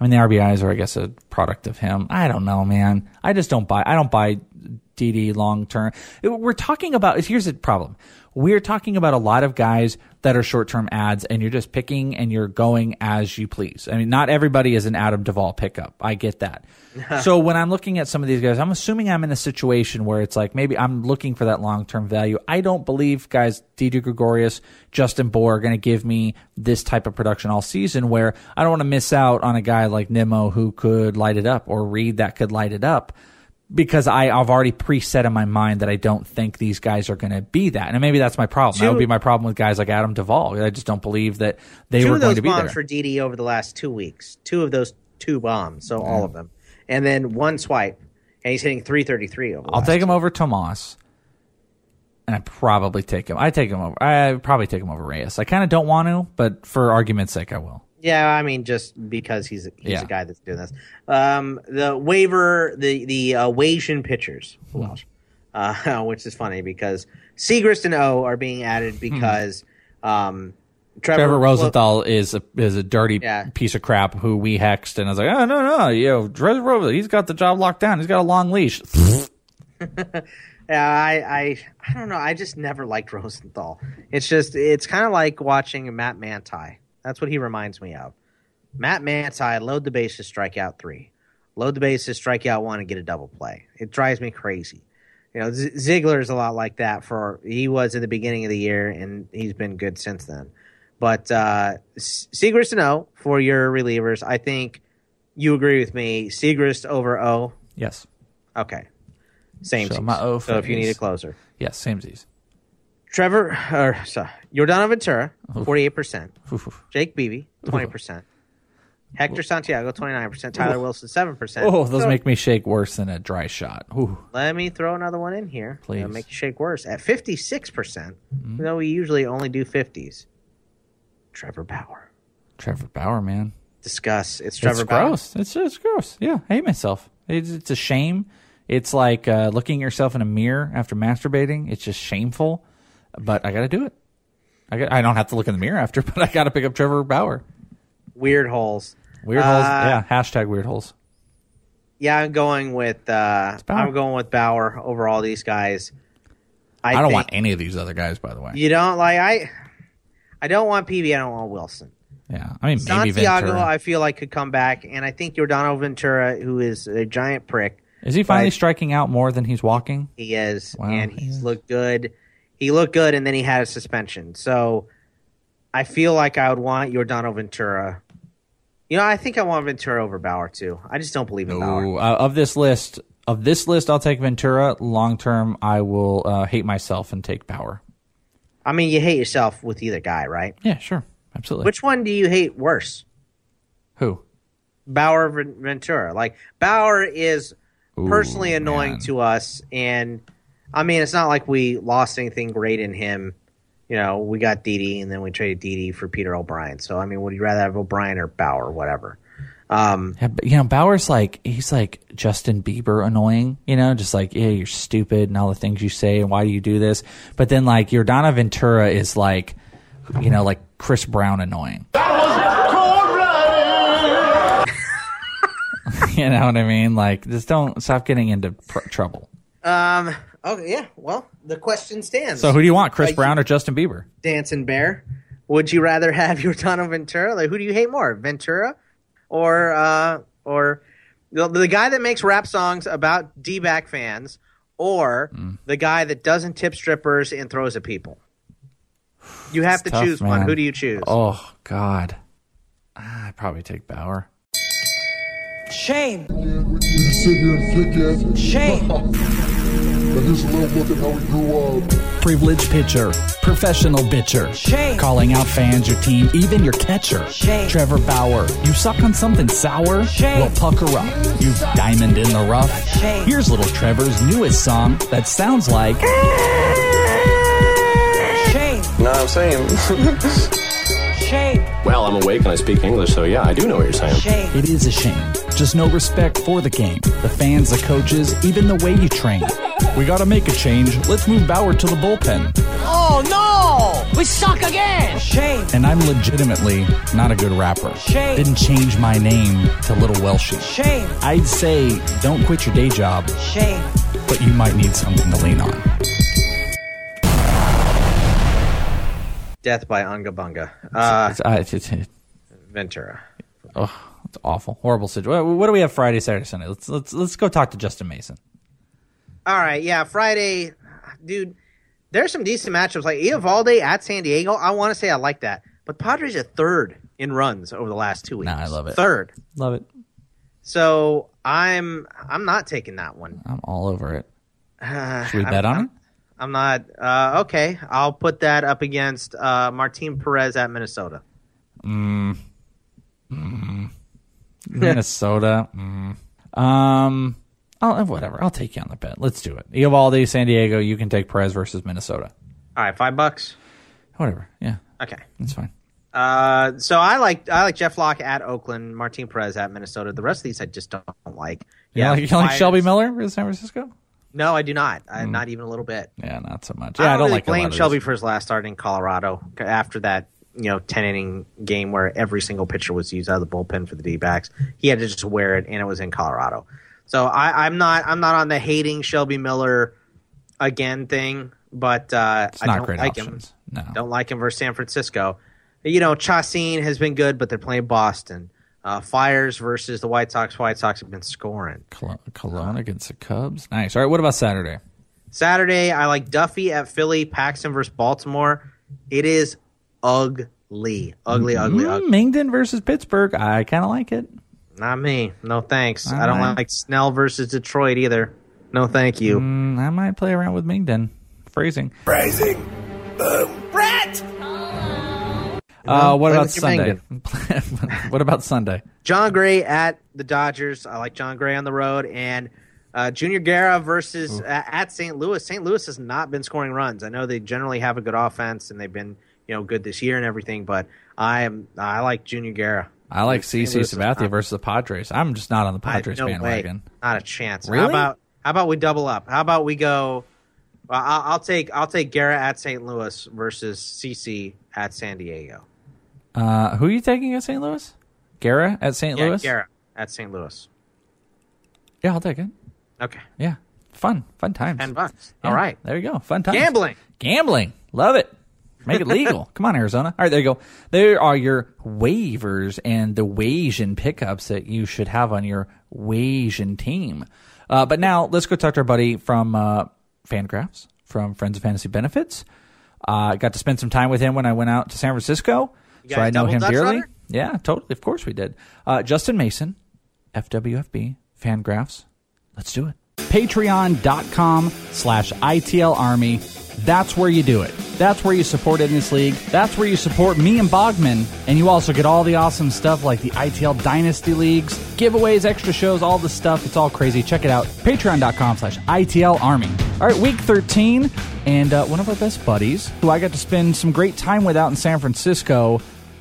I mean, the RBIs are, I guess, a product of him. I don't know, man. I just don't buy. I don't buy Didi long term. We're talking about. Here's the problem. We're talking about a lot of guys that are short term ads, and you're just picking and you're going as you please. I mean, not everybody is an Adam Duvall pickup. I get that. so when I'm looking at some of these guys, I'm assuming I'm in a situation where it's like maybe I'm looking for that long term value. I don't believe guys, Didi Gregorius, Justin Bour are going to give me this type of production all season where I don't want to miss out on a guy like Nimmo who could light it up or Reed that could light it up because I, I've already preset in my mind that I don't think these guys are going to be that. And maybe that's my problem. that would be my problem with guys like Adam Duvall. I just don't believe that they two were going to be there. Two of those bombs for Didi over the last two weeks. Two of those two bombs, so all of them. And then one swipe, and he's hitting 333 over. the I'll take him over Tomas. And I probably take him. I take him over. I probably take him over Reyes. I kind of don't want to, but for argument's sake, I will. Yeah, I mean, just because he's he's Yeah. a guy that's doing this. Um, the waiver, the the uh, Wasian pitchers, Hmm. Welsh, uh, which is funny because Siegrist and O are being added because um, Trevor, Trevor, Rosenthal is a is a dirty Yeah. piece of crap who we hexed, and I was like, oh no no, yo, Trevor Rosenthal, he's got the job locked down. He's got a long leash. Yeah, I, I I don't know. I just never liked Rosenthal. It's just it's kind of like watching Matt Mantei. That's what he reminds me of. Matt Mantei, load the bases, strike out three. Load the bases, strike out one, and get a double play. It drives me crazy. You know, Z- Ziegler is a lot like that. For he was in the beginning of the year, and he's been good since then. But uh, Siegrist and O for your relievers. I think you agree with me. Siegrist over O. yes, Okay. Same. So my O so if you need a closer. yes, same Z's. Trevor, or sorry, Yordano Ventura, forty-eight percent. Jake Peavy, twenty percent. Hector Santiago, twenty-nine percent. Tyler Oof. Wilson, seven percent. Oh, those make me shake worse than a dry shot. Ooh. Let me throw another one in here. Please. It'll make you shake worse at fifty-six percent. Mm-hmm. Though we usually only do fifties. Trevor Bauer. Trevor Bauer, man. Discuss. It's Trevor it's Bauer. gross. It's it's gross. Yeah, I hate myself. It's, it's a shame. It's like uh, looking at yourself in a mirror after masturbating. It's just shameful, but I got to do it. I got, I don't have to look in the mirror after, but I got to pick up Trevor Bauer. Weird holes. Weird holes. Uh, Yeah, hashtag weird holes. Yeah, I'm going with. Uh, I'm going with Bauer over all these guys. I, don't think- want any of these other guys, by the way. You don't like I. I don't want Peavy. I don't want Wilson. Yeah, I mean maybe Santiago, Ventura. I feel like could come back, and I think Yordano Ventura, who is a giant prick, Is he finally striking out more than he's walking? he is, Wow, and he he's looked good. He looked good, and then he had a suspension. So I feel like I would want Yordano Ventura. You know, I think I want Ventura over Bauer too. I just don't believe in Bauer. Uh, of this list, of this list, I'll take Ventura. Long term, I will uh, hate myself and take Bauer. I mean, you hate yourself with either guy, right? Yeah, sure, absolutely. Which one do you hate worse? Who? Bauer Ventura. Like Bauer is Ooh, personally annoying man. to us, and I mean it's not like we lost anything great in him. You know, we got Didi, and then we traded Didi for Peter O'Brien. So I mean, would you rather have O'Brien or Bauer, whatever? Um, Yeah, but, you know, Bauer's like he's like Justin Bieber annoying. You know, just like yeah, you're stupid and all the things you say and why do you do this? But then like Yordano Ventura is like, you know, like Chris Brown annoying. you know what I mean? Like, just don't stop getting into pr- trouble. um, okay, yeah. Well, the question stands. So, who do you want, Chris Uh, Brown or Justin Bieber? Dancing Bear. Would you rather have Yordano Ventura? Like, who do you hate more, Ventura or uh, or the, the guy that makes rap songs about D-back fans, or Mm. the guy that doesn't tip strippers and throws at people? You have to Tough, choose one. Who do you choose? Oh God, I'd probably take Bauer. Shame. sit here and flick at Shame. I just love looking how we grew up. Privileged pitcher, professional bitcher. Shame. Calling out fans, your team, even your catcher. Shame. Trevor Bauer, you suck on something sour? Shame. Well, pucker up, you diamond in the rough. Shame. Here's little Trevor's newest song that sounds like. Shame. No, I'm saying. Shame. well, I'm awake and I speak English, so yeah, I do know what you're saying. Shame. It is a shame. Just no respect for the game, the fans, the coaches, even the way you train. We gotta make a change. Let's move Bauer to the bullpen. Oh no! We suck again! Shame. And I'm legitimately not a good rapper. Shame. Didn't change my name to Little Welshie. Shame. I'd say don't quit your day job, Shame. but you might need something to lean on. Death by Unga Bunga. Uh, It's- uh, it's- it's- Ventura. oh, it's awful, horrible situation. What do we have Friday, Saturday, Sunday? Let's let's let's go talk to Justin Mason. All right, yeah, Friday, dude. There's some decent matchups like Eovaldi at San Diego. I want to say I like that, but Padres are third in runs over the last two weeks. Nah, I love it. Third. Love it. So I'm I'm not taking that one. I'm all over it. Uh, Should we I'm- bet on I'm, it? I'm not. Uh, okay, I'll put that up against uh, Martin Perez at Minnesota. Mm. Mm. Minnesota. Mm. Um. Oh, whatever. I'll take you on the bet. Let's do it. Eovaldi, San Diego. You can take Perez versus Minnesota. All right, five bucks. Whatever. Yeah, Okay. that's fine. Uh, so I like I like Jeff Locke at Oakland, Martin Perez at Minnesota. The rest of these I just don't like. You like, you like Shelby Miller versus San Francisco? No, I do not. I'm Not even a little bit. Yeah, not so much. I Yeah, I don't, don't really like blame Shelby for his last start in Colorado after that, you know, ten inning game where every single pitcher was used out of the bullpen for the D backs. He had to just wear it, and it was in Colorado. So I, I'm not I'm not on the hating Shelby Miller again thing, but uh, I don't like options. him. No. Don't like him versus San Francisco. You know, Chacin has been good, but they're playing Boston. Uh, Fiers versus the White Sox. White Sox have been scoring. Colon, Colon against the Cubs. Nice. All right. What about Saturday? Saturday, I like Duffy at Philly, Paxton versus Baltimore. It is ugly, ugly, ugly, Mm, ugly. Mengden versus Pittsburgh. I kind of like it. Not me. No thanks. All I don't right. like Snell versus Detroit either. No, thank you. Mm, I might play around with Mengden. Phrasing. Phrasing. Boom. Brett! Uh, what play about Sunday? what about Sunday? Jon Gray at the Dodgers. I like Jon Gray on the road and uh, Junior Guerra versus uh, at St. Louis. St. Louis has not been scoring runs. I know they generally have a good offense and they've been you know good this year and everything, but I am I like Junior Guerra. I like CC Louis Sabathia not- versus the Padres. I'm just not on the I- Padres no way. bandwagon. Not a chance. Really? How about how about we double up? How about we go? Well, I'll, I'll take I'll take Guerra at St. Louis versus CC at San Diego. Uh, who are you taking at St. Louis? Gara at St. Yeah, Louis? Guerra at St. Louis. Yeah, I'll take it. Okay. Yeah, fun, fun times. Ten bucks. Yeah, All right. there you go. Fun times. Gambling. Gambling. Love it. Make it legal. Come on, Arizona. All right, there you go. There are your waivers and the Wasian pickups that you should have on your Wasian team. Uh, but now let's go talk to our buddy from uh, Fangraphs, from Friends of Fantasy Benefits. I uh, got to spend some time with him when I went out to San Francisco, so I know him Dutch dearly. runner? Yeah, totally. Of course we did. Uh, Justin Mason, FWFB, Fangraphs. Let's do it. Patreon.com slash ITL Army. That's where you do it. That's where you support in this league. That's where you support me and Bogman. And you also get all the awesome stuff like the ITL Dynasty Leagues, giveaways, extra shows, all the stuff. It's all crazy. Check it out. Patreon.com slash ITL Army. All right, week 13. And uh, one of our best buddies, who I got to spend some great time with out in San Francisco,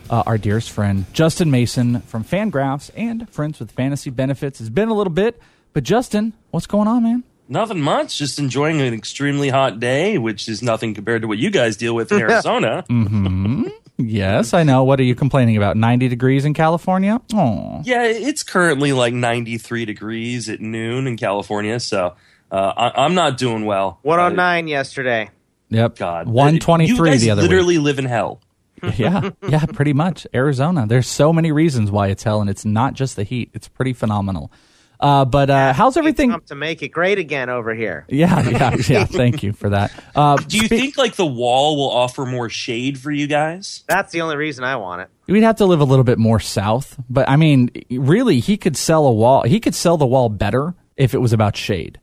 uh, our dearest friend Justin Mason from Fangraphs and Friends with Fantasy Benefits. It's been a little bit, but Justin, what's going on, man? Nothing much. Just enjoying an extremely hot day, which is nothing compared to what you guys deal with in Arizona. hmm Yes, I know. What are you complaining about? 90 degrees in California? Oh. Yeah, it's currently like 93 degrees at noon in California, so uh, I- I'm not doing well. 109 yesterday. Yep. God. 123 you guys the other literally live in hell. Week. yeah, yeah, pretty much. Arizona. There's so many reasons why it's hell, and it's not just the heat. It's pretty phenomenal. Uh, but uh, how's everything? To make it great again over here. Yeah, yeah, yeah. Thank you for that. Uh, Do you think like the wall will offer more shade for you guys? That's the only reason I want it. We'd have to live a little bit more south, but I mean, really, he could sell a wall. He could sell the wall better if it was about shade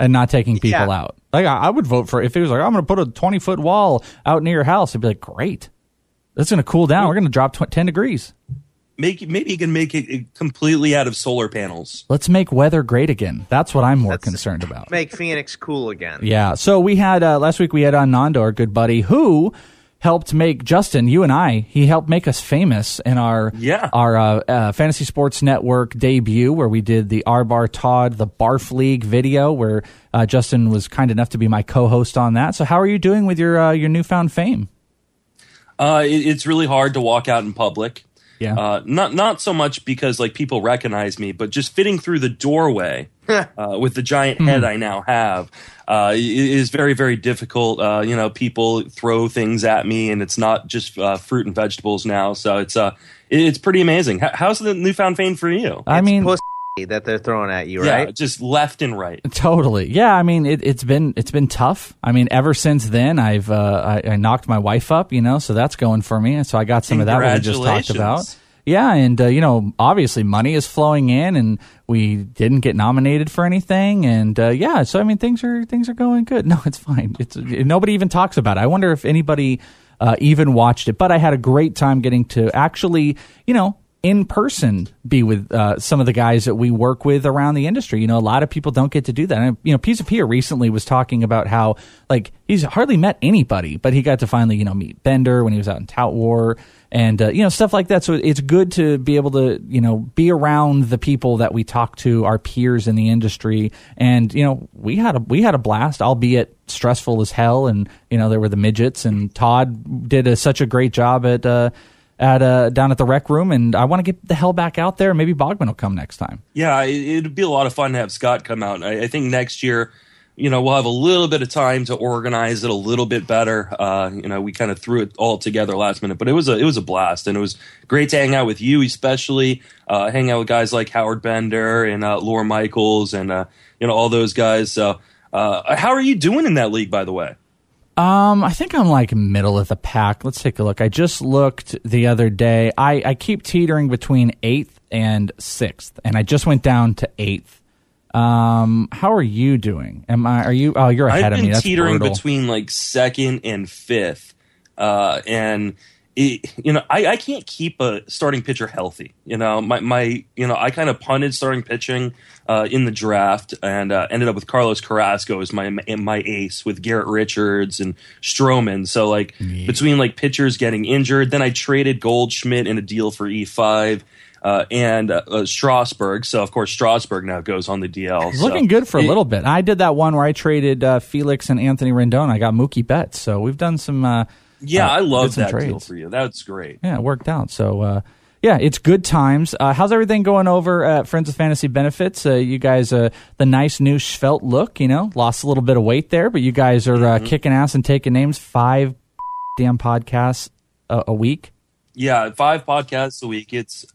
and not taking people Yeah. out. Like I, I would vote for if it was like I'm going to put a 20 foot wall out near your house. I'd be like, great, that's going to cool down. We're going to drop tw- 10 degrees. Make maybe you can make it completely out of solar panels. Let's make weather great again. That's what I'm more concerned about. Make Phoenix cool again. Yeah. So we had uh, last week we had on Nando, our good buddy, who helped make Justin, you and I. He helped make us famous in our Yeah. our uh, uh, fantasy sports network debut, where we did the R Bar Todd the Barf League video, where uh, Justin was kind enough to be my co-host on that. So how are you doing with your uh, your newfound fame? Uh, it, it's really hard to walk out in public. Yeah. Uh, not not so much because like people recognize me, but just fitting through the doorway uh, with the giant Hmm. head I now have uh, is very very difficult. Uh, you know, people throw things at me, and it's not just uh, fruit and vegetables now. So it's uh, it- it's pretty amazing. H- how's the newfound fame for you? I mean, Pussy that they're throwing at you, yeah, right? just left and right. Totally. Yeah. I mean, it, it's been it's been tough. I mean, ever since then, I've uh, I, I knocked my wife up, you know, so that's going for me. And so I got some of that what we just talked about. Yeah, and uh, you know, obviously, money is flowing in, and we didn't get nominated for anything, and uh, yeah, so I mean, things are things are going good. No, it's fine. It's nobody even talks about it. I wonder if anybody uh, even watched it, but I had a great time getting to actually, you know, in person be with uh, some of the guys that we work with around the industry. You know, a lot of people don't get to do that. And, you know, Piece of Peter recently was talking about how like he's hardly met anybody, but he got to finally you know meet Bender when he was out in Tout War and uh, you know stuff like that. So it's good to be able to you know be around the people that we talk to, our peers in the industry, and you know we had a we had a blast, albeit stressful as hell. And you know there were the midgets, and Todd did a, such a great job at. Uh, at uh, down at the rec room, and I want to get the hell back out there. Maybe Bogman will come next time. Yeah, it, it'd be a lot of fun to have Scott come out. I, I think next year, you know, we'll have a little bit of time to organize it a little bit better. Uh, you know, we kind of threw it all together last minute, but it was a it was a blast, and it was great to hang out with you, especially uh, hang out with guys like Howard Bender and uh, Laura Michaels, and uh, you know all those guys. So, uh, how are you doing in that league, by the way? Um, I think I'm like middle of the pack. Let's take a look. I just looked the other day. I, I keep teetering between eighth and sixth, and I just went down to eighth. Um, how are you doing? Am I? Are you? Oh, you're ahead I've of been me. That's teetering brutal. between like second and fifth, uh, and it, you know I, I can't keep a starting pitcher healthy. You know my my you know I kind of punted starting pitching uh, in the draft and uh, ended up with Carlos Carrasco as my my ace with Garrett Richards and Stroman. So like between like pitchers getting injured, then I traded Goldschmidt in a deal for E five. Uh, and uh, uh, Strasburg, so of course Strasburg now goes on the DL. He's so looking good for a little bit. I did that one where I traded uh, Felix and Anthony Rendon. I got Mookie Betts. So we've done some. Yeah, uh, I love that deal trades. for you. That's great. Yeah, it worked out. So, uh, yeah, it's good times. Uh, how's everything going over at Friends of Fantasy Benefits? Uh, you guys, uh, the nice new svelte look, you know, lost a little bit of weight there, but you guys are uh, kicking ass and taking names. Five damn podcasts a, a week. Yeah, five podcasts a week. It's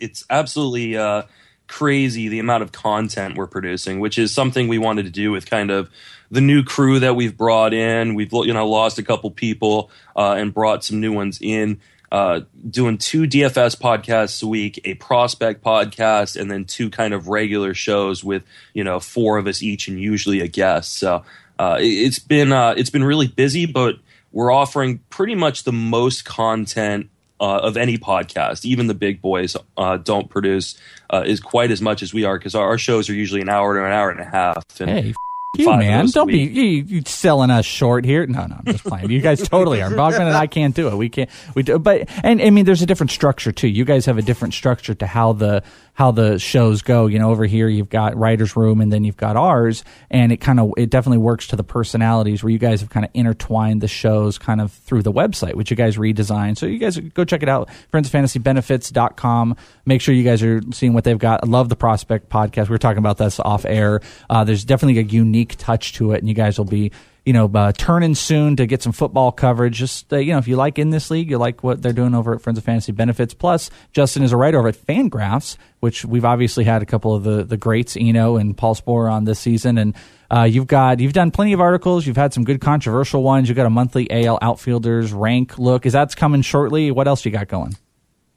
it's absolutely uh, crazy the amount of content we're producing, which is something we wanted to do with kind of the new crew that we've brought in. We've you know lost a couple people uh, and brought some new ones in. Uh, doing two DFS podcasts a week, a prospect podcast, and then two kind of regular shows with you know four of us each and usually a guest. So uh, it- it's been uh, it's been really busy, but we're offering pretty much the most content uh, of any podcast. Even the big boys uh, don't produce uh, is quite as much as we are because our, our shows are usually an hour to an hour and a half. And Hey, You man, don't be you selling us short here. No, no, I'm just playing. You guys totally are. Bogman and I can't do it. We can't. We do, but and I mean, there's a different structure too. You guys have a different structure to how the how the shows go. You know, over here you've got writers' room, and then you've got ours, and it kind of it definitely works to the personalities where you guys have kind of intertwined the shows kind of through the website, which you guys redesigned. So you guys go check it out, friendsoffantasybenefits.com. Make sure you guys are seeing what they've got. I love the Prospect podcast. We were talking about this off air. Uh, there's definitely a unique touch to it, and you guys will be you know, uh, turning soon to get some football coverage. Just uh, you know, if you like in this league, you like what they're doing over at Friends of Fantasy Benefits. Plus, Justin is a writer over at Fangraphs, which we've obviously had a couple of the the greats, Eno and Paul Sporer on this season, and uh, you've got you've done plenty of articles. You've had some good controversial ones. You've got a monthly AL outfielders rank look. Is that's coming shortly? What else you got going?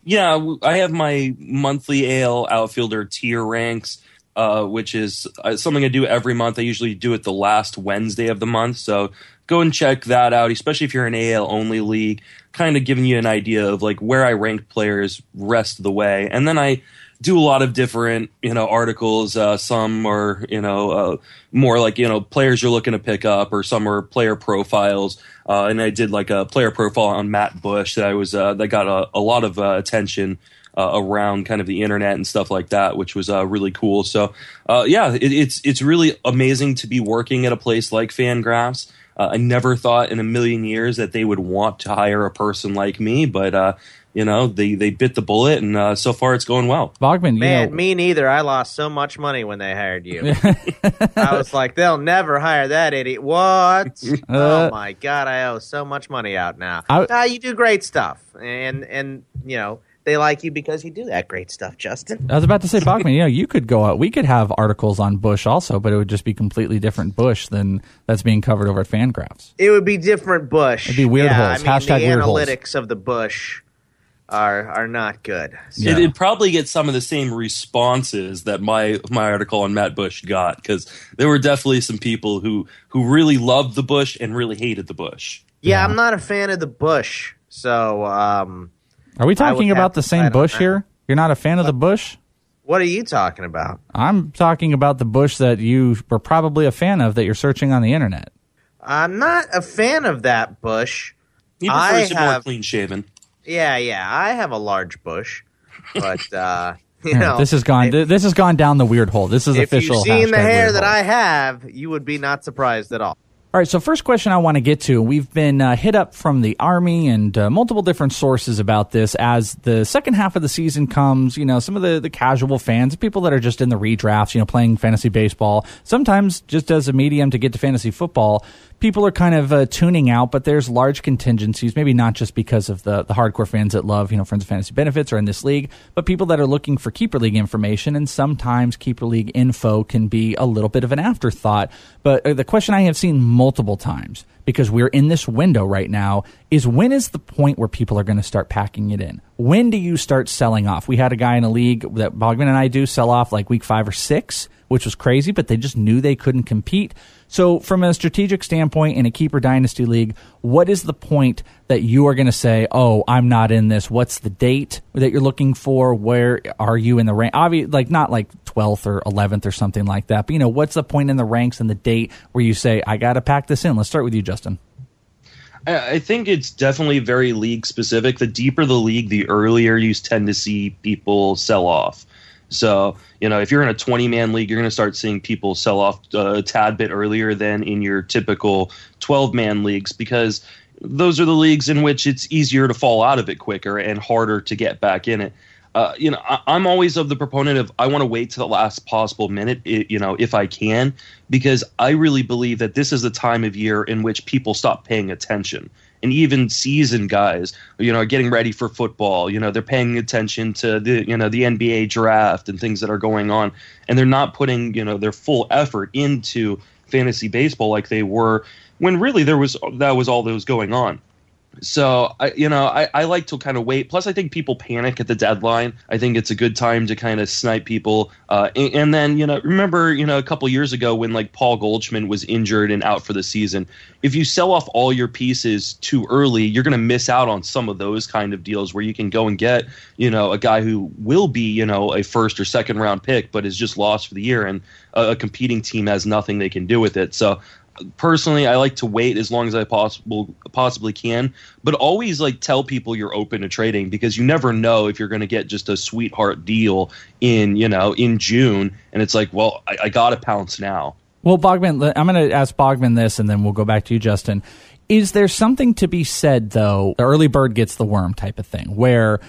Yeah, I have my monthly AL outfielder tier ranks, uh, which is uh, something I do every month. I usually do it the last Wednesday of the month. So go and check that out, especially if you're an AL only league, kind of giving you an idea of like where I rank players rest of the way. And then I do a lot of different, you know, articles. Uh, some are, you know, uh, more like, you know, players you're looking to pick up, or some are player profiles. Uh, and I did like a player profile on Matt Bush that I was, uh, that got a, a lot of uh, attention. Uh, around kind of the internet and stuff like that, which was uh, really cool. So, uh, yeah, it, it's it's really amazing to be working at a place like Fangraphs. Uh, I never thought in a million years that they would want to hire a person like me, but uh, you know they they bit the bullet, and uh, so far it's going well. Bogman, Man, me neither. I lost so much money when they hired you. I was like, they'll never hire that idiot. What? oh my god, I owe so much money out now. I- Ah, you do great stuff, and and you know they like you because you do that great stuff, Justin. I was about to say, Bachman, you know, you could go out. We could have articles on Bush also, but it would just be completely different Bush than that's being covered over at Fangraphs. It would be different Bush. It'd be weird yeah, holes. I mean, Hashtag the weird holes. analytics of the Bush are are not good. So- It, it'd probably get some of the same responses that my my article on Matt Bush got because there were definitely some people who who really loved the Bush and really hated the Bush. yeah, I'm not a fan of the Bush. So, um, Are we talking about the same Bush that. here? You're not a fan of the Bush? what are you talking about? I'm talking about the Bush that you were probably a fan of that you're searching on the internet. I'm not a fan of that bush. He I prefers it more clean shaven. yeah, yeah. I have a large bush, but uh, you Here, know, this has gone. this has gone down the weird hole. This is if official. you've seen the hair that hole. I have, you would be not surprised at all. All right, so first question I want to get to. We've been uh, hit up from the Army and uh, multiple different sources about this as the second half of the season comes. You know, some of the, the casual fans, people that are just in the redrafts, you know, playing fantasy baseball, sometimes just as a medium to get to fantasy football, people are kind of uh, tuning out, but there's large contingencies, maybe not just because of the, the hardcore fans that love, you know, Friends of Fantasy Benefits or in this league, but people that are looking for Keeper League information. And sometimes Keeper League info can be a little bit of an afterthought. But uh, the question I have seen multiple times, because we're in this window right now, is when is the point where people are going to start packing it in? When do you start selling off? We had a guy in a league that Bogman and I do sell off like week five or six, which was crazy, but they just knew they couldn't compete. So, from a strategic standpoint in a keeper dynasty league, what is the point that you are going to say, "Oh, I'm not in this"? What's the date that you're looking for? Where are you in the rank? Obviously, like not like 12th or 11th or something like that. But you know, what's the point in the ranks and the date where you say, "I got to pack this in"? Let's start with you, Justin. I I think it's definitely very league specific. The deeper the league, the earlier you tend to see people sell off. So, you know, if you're in a 20 man league, you're going to start seeing people sell off uh, a tad bit earlier than in your typical 12 man leagues because those are the leagues in which it's easier to fall out of it quicker and harder to get back in it. Uh, you know, I, I'm always of the proponent of I want to wait to the last possible minute, i you know, if I can, because I really believe that this is the time of year in which people stop paying attention. And even seasoned guys, you know, are getting ready for football. You know, they're paying attention to the, you know, the NBA draft and things that are going on, and they're not putting, you know, their full effort into fantasy baseball like they were when really there was that was all that was going on. So I, you know, I, I like to kind of wait. Plus, I think people panic at the deadline. I think it's a good time to kind of snipe people. Uh, and, and, then you know, remember you know a couple years ago when like Paul Goldschmidt was injured and out for the season. If you sell off all your pieces too early, you're going to miss out on some of those kind of deals where you can go and get you know a guy who will be you know a first or second round pick, but is just lost for the year, and a, a competing team has nothing they can do with it. So personally, I like to wait as long as I possible possibly can, but always like tell people you're open to trading because you never know if you're going to get just a sweetheart deal in you know in June, and it's like, well, I, I got to pounce now. Well, Bogman, I'm going to ask Bogman this, and then we'll go back to you, Justin. Is there something to be said though? The early bird gets the worm type of thing, where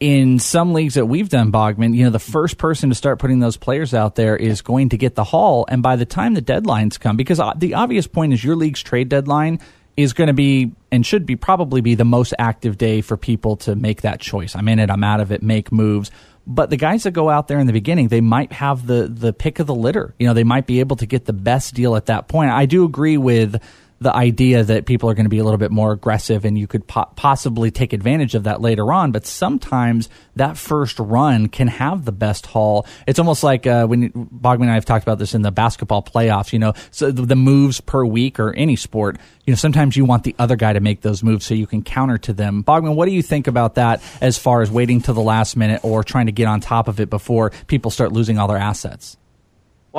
in some leagues that we've done, Bogman, you know, the first person to start putting those players out there is going to get the haul. And by the time the deadlines come, because uh, the obvious point is your league's trade deadline is going to be and should be probably be the most active day for people to make that choice. I'm in it, I'm out of it, make moves. But the guys that go out there in the beginning, they might have the the pick of the litter. You know, they might be able to get the best deal at that point. I do agree with the idea that people are going to be a little bit more aggressive and you could po- possibly take advantage of that later on. But sometimes that first run can have the best haul. It's almost like uh, when Bogman and I have talked about this in the basketball playoffs, you know, so the, the moves per week or any sport, you know, sometimes you want the other guy to make those moves so you can counter to them. Bogman, what do you think about that as far as waiting to the last minute or trying to get on top of it before people start losing all their assets?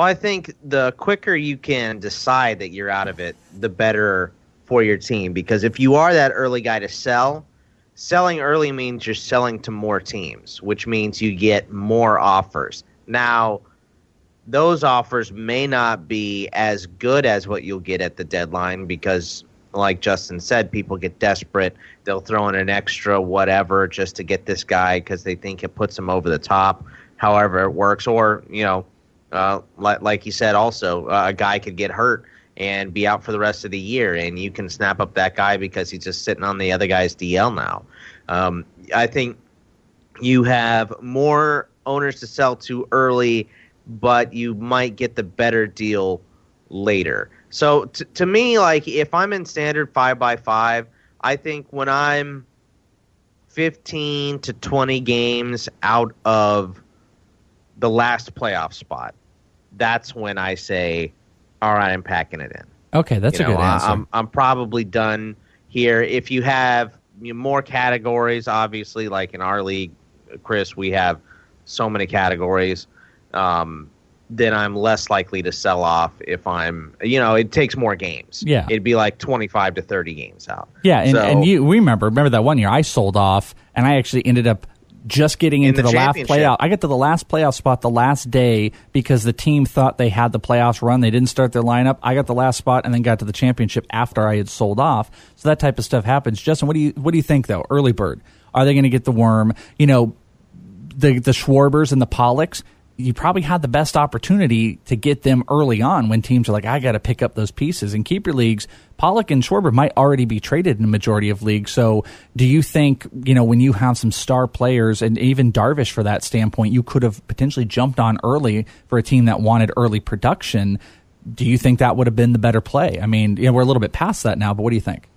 Well, I think the quicker you can decide that you're out of it, the better for your team. Because if you are that early guy to sell, selling early means you're selling to more teams, which means you get more offers. Now, those offers may not be as good as what you'll get at the deadline because, like Justin said, people get desperate. They'll throw in an extra whatever just to get this guy because they think it puts them over the top, however it works. Or, you know, uh, like, like you said, also uh, a guy could get hurt and be out for the rest of the year, and you can snap up that guy because he's just sitting on the other guy's DL now. Um, I think you have more owners to sell to early, but you might get the better deal later. So t- to me, like if I'm in standard five by five, I think when I'm 15 to 20 games out of the last playoff spot, that's when I say, all right, I'm packing it in. Okay, that's you a know, good answer. I'm, I'm probably done here. If you have more categories, obviously, like in our league, Chris, we have so many categories. Um, then I'm less likely to sell off if I'm, you know, it takes more games. Yeah. It'd be like 25 to 30 games out. Yeah, and, So- and you we remember remember that one year I sold off and I actually ended up just getting In into the the, last playoff. I got to the last playoff spot the last day because the team thought they had the playoffs run. They didn't start their lineup. I got the last spot and then got to the championship after I had sold off. So that type of stuff happens. Justin, what do you what do you think though? Early bird. Are they going to get the worm? You know, the the Schwarbers and the Pollocks, you probably had the best opportunity to get them early on when teams are like, I got to pick up those pieces. In keeper leagues, Pollock and Schwarber might already be traded in a majority of leagues. So, do you think you know when you have some star players and even Darvish for that standpoint, you could have potentially jumped on early for a team that wanted early production? Do you think that would have been the better play? I mean, you know, we're a little bit past that now, but what do you think?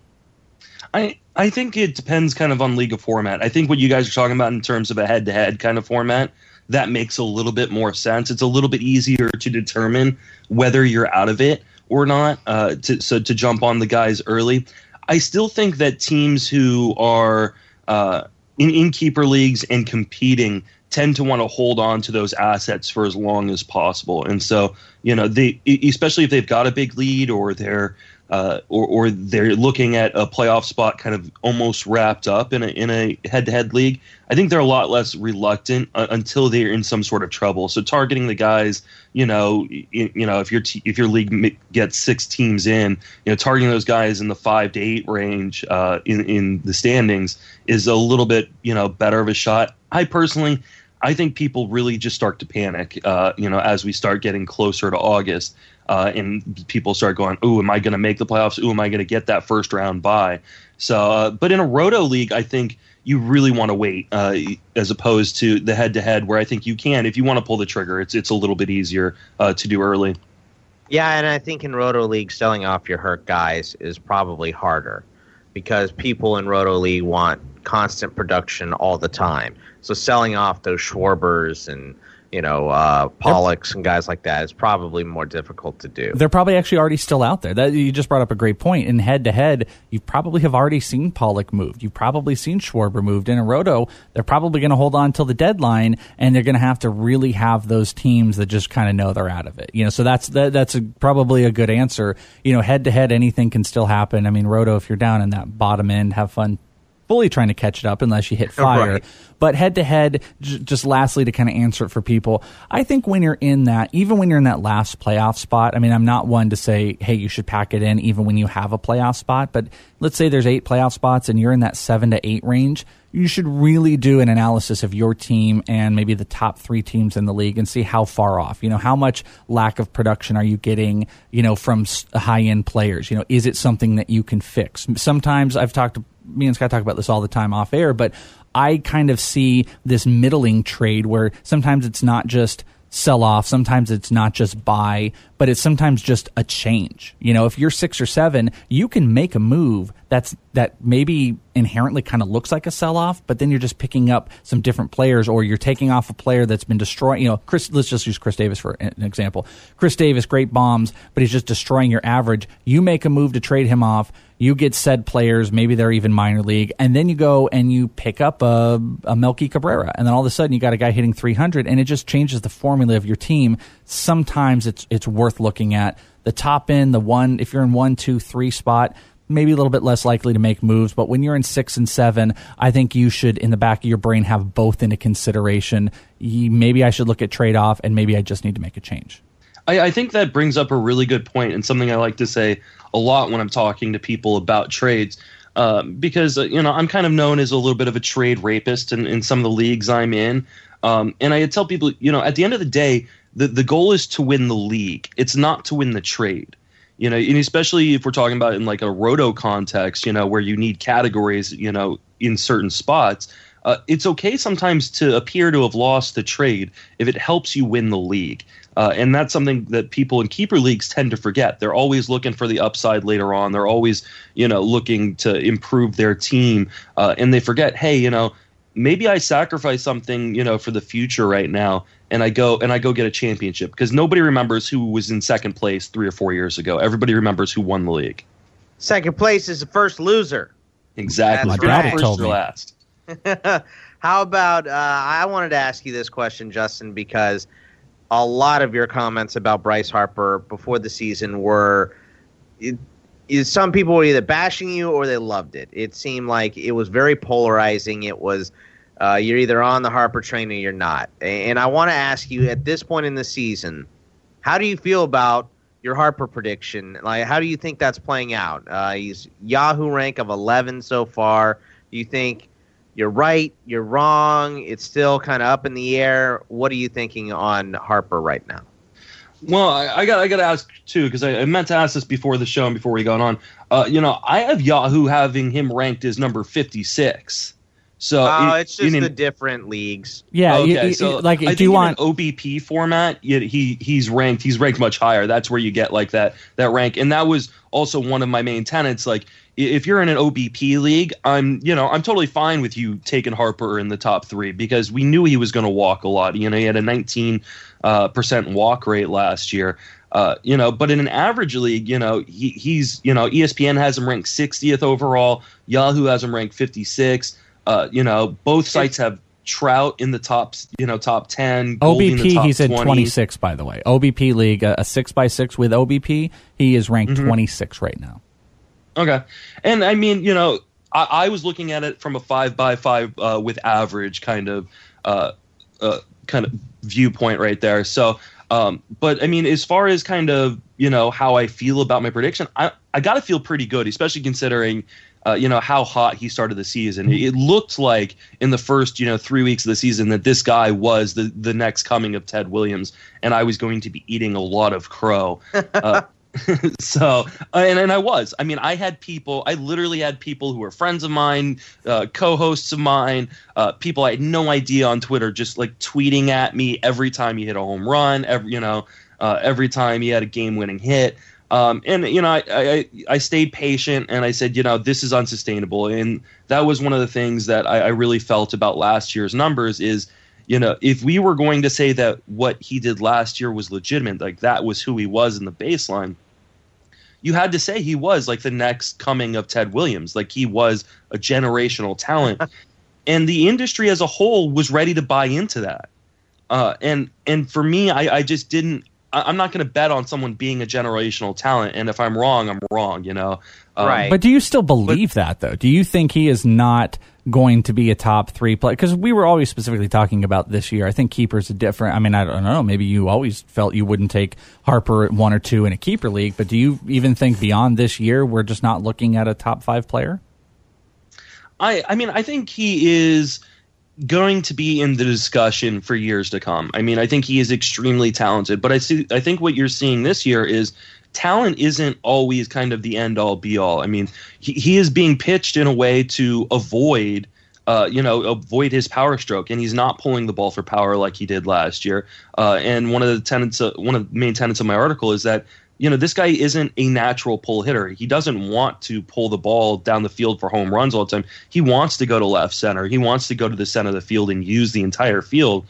I I think it depends kind of on league of format. I think what you guys are talking about in terms of a head to head kind of format, that makes a little bit more sense. It's a little bit easier to determine whether you're out of it or not. Uh, to, so to jump on the guys early, I still think that teams who are uh, in in keeper leagues and competing tend to want to hold on to those assets for as long as possible. And so, you know, they especially if they've got a big lead or they're uh, or, or they're looking at a playoff spot kind of almost wrapped up in a in a head to head league. I think they're a lot less reluctant uh, until they're in some sort of trouble. So targeting the guys, you know, y- you know, if your if your league gets six teams in, you know, targeting those guys in the five to eight range uh, in in the standings is a little bit you know better of a shot. I personally. I think people really just start to panic, uh, you know, as we start getting closer to August, uh, and people start going, "Ooh, am I going to make the playoffs? Ooh, am I going to get that first round bye?" So, uh, but in a roto league, I think you really want to wait, uh, as opposed to the head to head, where I think you can, if you want to pull the trigger, it's it's a little bit easier uh, to do early. Yeah, and I think in Roto League, selling off your hurt guys is probably harder. because people in Roto League want constant production all the time. So selling off those Schwarbers and you know uh, Pollocks and guys like that is probably more difficult to do. They're probably actually already still out there. That you just brought up a great point. In head to head, you probably have already seen Pollock moved. You've probably seen Schwarber moved. In a roto, they're probably going to hold on till the deadline, and they're going to have to really have those teams that just kind of know they're out of it. You know, so that's that, that's a, probably a good answer. You know, head to head, anything can still happen. I mean, roto, if you're down in that bottom end, have fun fully trying to catch it up unless you hit fire. Right. But head to head, just lastly to kind of answer it for people, I think when you're in that, even when you're in that last playoff spot, I mean, I'm not one to say, hey, you should pack it in even when you have a playoff spot. But let's say there's eight playoff spots and you're in that seven to eight range. You should really do an analysis of your team and maybe the top three teams in the league and see how far off. You know, how much lack of production are you getting, you know, from high end players? You know, is it something that you can fix? Sometimes I've talked to me and Scott talk about this all the time off air, but I kind of see this middling trade where sometimes it's not just sell off, sometimes it's not just buy, but it's sometimes just a change. You know, if you're six or seven, you can make a move that's that maybe inherently kind of looks like a sell off, but then you're just picking up some different players or you're taking off a player that's been destroying, you know, Chris let's just use Chris Davis for an example. Chris Davis, great bombs, but he's just destroying your average. You make a move to trade him off you get said players, maybe they're even minor league, and then you go and you pick up a, a Melky Cabrera, and then all of a sudden you got a guy hitting 300, and it just changes the formula of your team. Sometimes it's it's worth looking at the top end, the one if you're in one, two, three spot. Maybe a little bit less likely to make moves, but when you're in six and seven, I think you should, in the back of your brain, have both into consideration. Maybe I should look at trade off, and maybe I just need to make a change. I, I, think that brings up a really good point and something I like to say a lot when I'm talking to people about trades. Um, because uh, you know I'm kind of known as a little bit of a trade rapist in, in some of the leagues I'm in, um, and I tell people, you know, at the end of the day, the the goal is to win the league. It's not to win the trade. You know, and especially if we're talking about in like a roto context, you know, where you need categories, you know, in certain spots. Uh, it's okay sometimes to appear to have lost the trade if it helps you win the league. Uh, and that's something that people in keeper leagues tend to forget. They're always looking for the upside later on. They're always, you know, looking to improve their team, uh, and they forget, hey, you know, maybe I sacrifice something, you know, for the future right now, and I go and I go get a championship because nobody remembers who was in second place three or four years ago. Everybody remembers who won the league. Second place is the first loser. Exactly. My daddy told me. last. How about? Uh, I wanted to ask you this question, Justin, because a lot of your comments about Bryce Harper before the season were. It, some people were either bashing you or they loved it. It seemed like it was very polarizing. It was uh, you're either on the Harper train or you're not. And I want to ask you at this point in the season, how do you feel about your Harper prediction? Like, how do you think that's playing out? Uh, he's Yahoo rank of 11 so far. Do you think you're right, you're wrong, it's still kind of up in the air? What are you thinking on Harper right now? Well, I, I got I got to ask too because I, I, meant to ask this before the show and before we got on. Uh, you know, I have Yahoo having him ranked as number fifty six. So oh, it, it's just the different leagues. Yeah, okay. You, so like, I do you want OBP format? He he's ranked. He's ranked much higher. That's where you get like that that rank, and that was also one of my main tenets. Like, if you're in an OBP league, I'm you know I'm totally fine with you taking Harper in the top three because we knew he was going to walk a lot. You know, he had a 19 uh, percent walk rate last year. Uh, you know, but in an average league, you know, he, he's you know ESPN has him ranked 60th overall. Yahoo has him ranked 56. Uh, you know, both sites have Trout in the top, you know, top ten. OBP, top he's at 26, by the way. OBP league, a, a six by six with OBP, he is ranked Mhm. 26 right now. Okay, and I mean, you know, I, I was looking at it from a five by five uh, with average kind of, uh, uh, kind of viewpoint right there. So, um, but I mean, as far as kind of you know how I feel about my prediction, I I got to feel pretty good, especially considering. Uh, you know how hot he started the season. It, it looked like in the first, you know, three weeks of the season that this guy was the the next coming of Ted Williams, and I was going to be eating a lot of crow. Uh, so uh, and, and i was i mean i had people i literally had people who were friends of mine uh, co-hosts of mine uh, people i had no idea on twitter just like tweeting at me every time he hit a home run every you know uh, every time he had a game-winning hit Um, and you know, I, I I stayed patient and I said, you know, this is unsustainable. And that was one of the things that I, I really felt about last year's numbers is, you know, if we were going to say that what he did last year was legitimate, like that was who he was in the baseline, you had to say he was like the next coming of Ted Williams, like he was a generational talent. and the industry as a whole was ready to buy into that. Uh, and and for me, I, I just didn't. I, am not going to bet on someone being a generational talent. And if I'm wrong, I'm wrong. You know, um, right? But do you still believe but, that though? Do you think he is not going to be a top three player? Because we were always specifically talking about this year. I think keepers are different. I mean, I don't know. Maybe you always felt you wouldn't take Harper at one or two in a keeper league. But do you even think beyond this year, we're just not looking at a top five player? I I mean, I think he is going to be in the discussion for years to come. I mean, I think he is extremely talented, but I see I think what you're seeing this year is talent isn't always kind of the end all be all. I mean, he, he is being pitched in a way to avoid uh, you know, avoid his power stroke, and he's not pulling the ball for power like he did last year. Uh, and one of the tenets, of, one of the main tenets of my article is that you know, this guy isn't a natural pull hitter. He doesn't want to pull the ball down the field for home runs all the time. He wants to go to left center. He wants to go to the center of the field and use the entire field.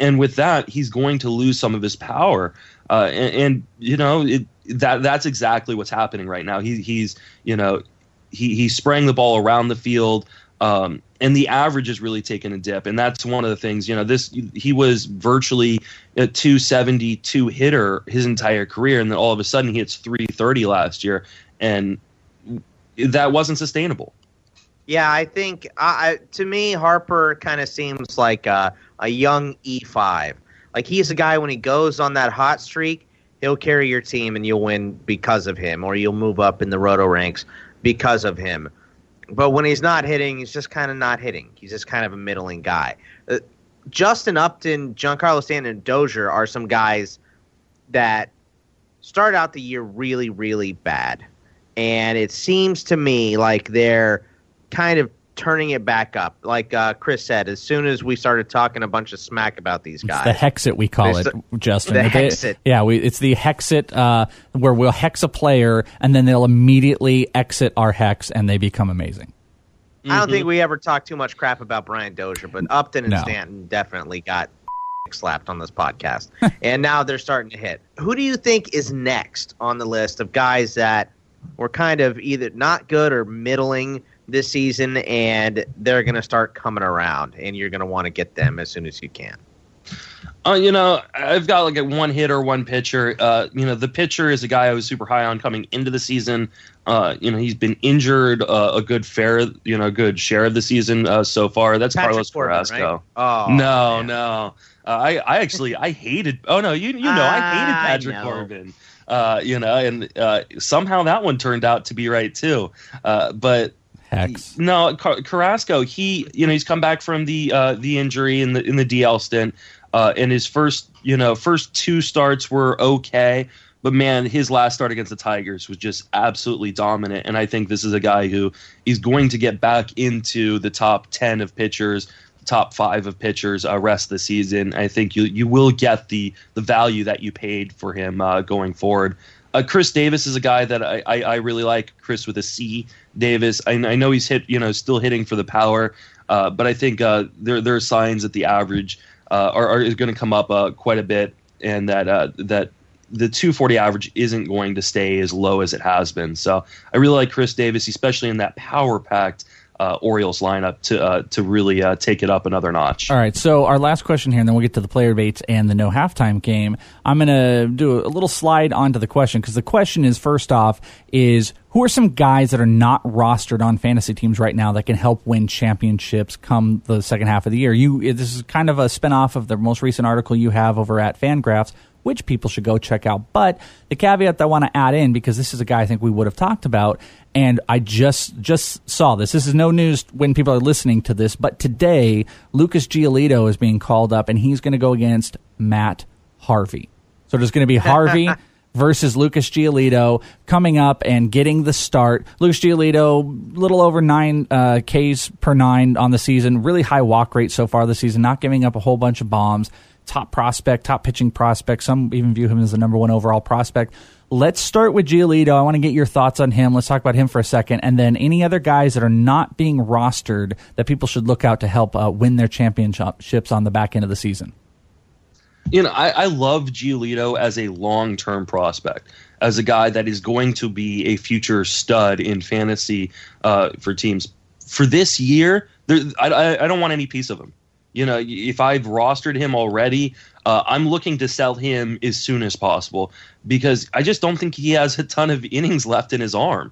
And with that, he's going to lose some of his power. Uh, and, and, you know, it, that that's exactly what's happening right now. He, he's, you know, he, he's spraying the ball around the field. Um, and the average is really taken a dip, and that's one of the things. You know, this he was virtually a 272 hitter his entire career, and then all of a sudden he hits 330 last year, and that wasn't sustainable. Yeah, I think I, to me Harper kind of seems like a, a young E5. Like he's a guy when he goes on that hot streak, he'll carry your team and you'll win because of him, or you'll move up in the roto ranks because of him. But when he's not hitting, he's just kind of not hitting. He's just kind of a middling guy. Uh, Justin Upton, Giancarlo Stanton, and Dozier are some guys that start out the year really, really bad. And it seems to me like they're kind of turning it back up. Like uh, Chris said, as soon as we started talking a bunch of smack about these guys, it's the hexit we call it, Justin. The hexit. yeah, we, it's the hexit uh, where we'll hex a player and then they'll immediately exit our hex and they become amazing. Mm-hmm. I don't think we ever talked too much crap about Brian Dozier, but Upton and no. Stanton definitely got slapped on this podcast, and now they're starting to hit. Who do you think is next on the list of guys that were kind of either not good or middling? This season, and they're going to start coming around, and you're going to want to get them as soon as you can. Uh, you know, I've got like a one hitter, one pitcher. Uh, you know, the pitcher is a guy I was super high on coming into the season. Uh, you know, he's been injured uh, a good fair, you know, good share of the season uh, so far. That's Patrick Carlos Corbin, Carrasco. Right? Oh no, man. no. Uh, I, I actually I hated. Oh no, you you know I hated Patrick I Corbin. Uh, you know, and uh, somehow that one turned out to be right too. Uh, but Hex. No, Car- Carrasco. He, you know, he's come back from the uh, the injury in the in the DL stint, uh, and his first, you know, first two starts were okay. But man, his last start against the Tigers was just absolutely dominant. And I think this is a guy who is going to get back into the top ten of pitchers, top five of pitchers uh, rest of the season. I think you you will get the the value that you paid for him uh, going forward. Uh, Chris Davis is a guy that I, I, I, really like. Chris with a C. Davis. I, I, know he's hit, you know, still hitting for the power, uh, but I think uh, there there are signs that the average uh, are, are going to come up uh, quite a bit, and that uh, that the 240 average isn't going to stay as low as it has been. So I really like Chris Davis, especially in that power packed uh, Orioles lineup to uh, to really uh, take it up another notch. All right, so our last question here, and then we'll get to the player debates and the no halftime game. I'm going to do a little slide onto the question because the question is first off is who are some guys that are not rostered on fantasy teams right now that can help win championships come the second half of the year? You this is kind of a spinoff of the most recent article you have over at Fangraphs which people should go check out. But the caveat that I want to add in, because this is a guy I think we would have talked about, and I just just saw this. This is no news when people are listening to this, but today Lucas Giolito is being called up, and he's going to go against Matt Harvey. So there's going to be Harvey. versus Lucas Giolito coming up and getting the start. Lucas Giolito, little over nine uh, Ks per nine on the season, really high walk rate so far this season, not giving up a whole bunch of bombs top prospect, top pitching prospect. Some even view him as the number one overall prospect. Let's start with Giolito. I want to get your thoughts on him. Let's talk about him for a second, and then any other guys that are not being rostered that people should look out to help uh, win their championships on the back end of the season. You know, I, I love Giolito as a long term prospect, as a guy that is going to be a future stud in fantasy uh, for teams. For this year, there, I, I don't want any piece of him. You know, if I've rostered him already, uh, I'm looking to sell him as soon as possible because I just don't think he has a ton of innings left in his arm.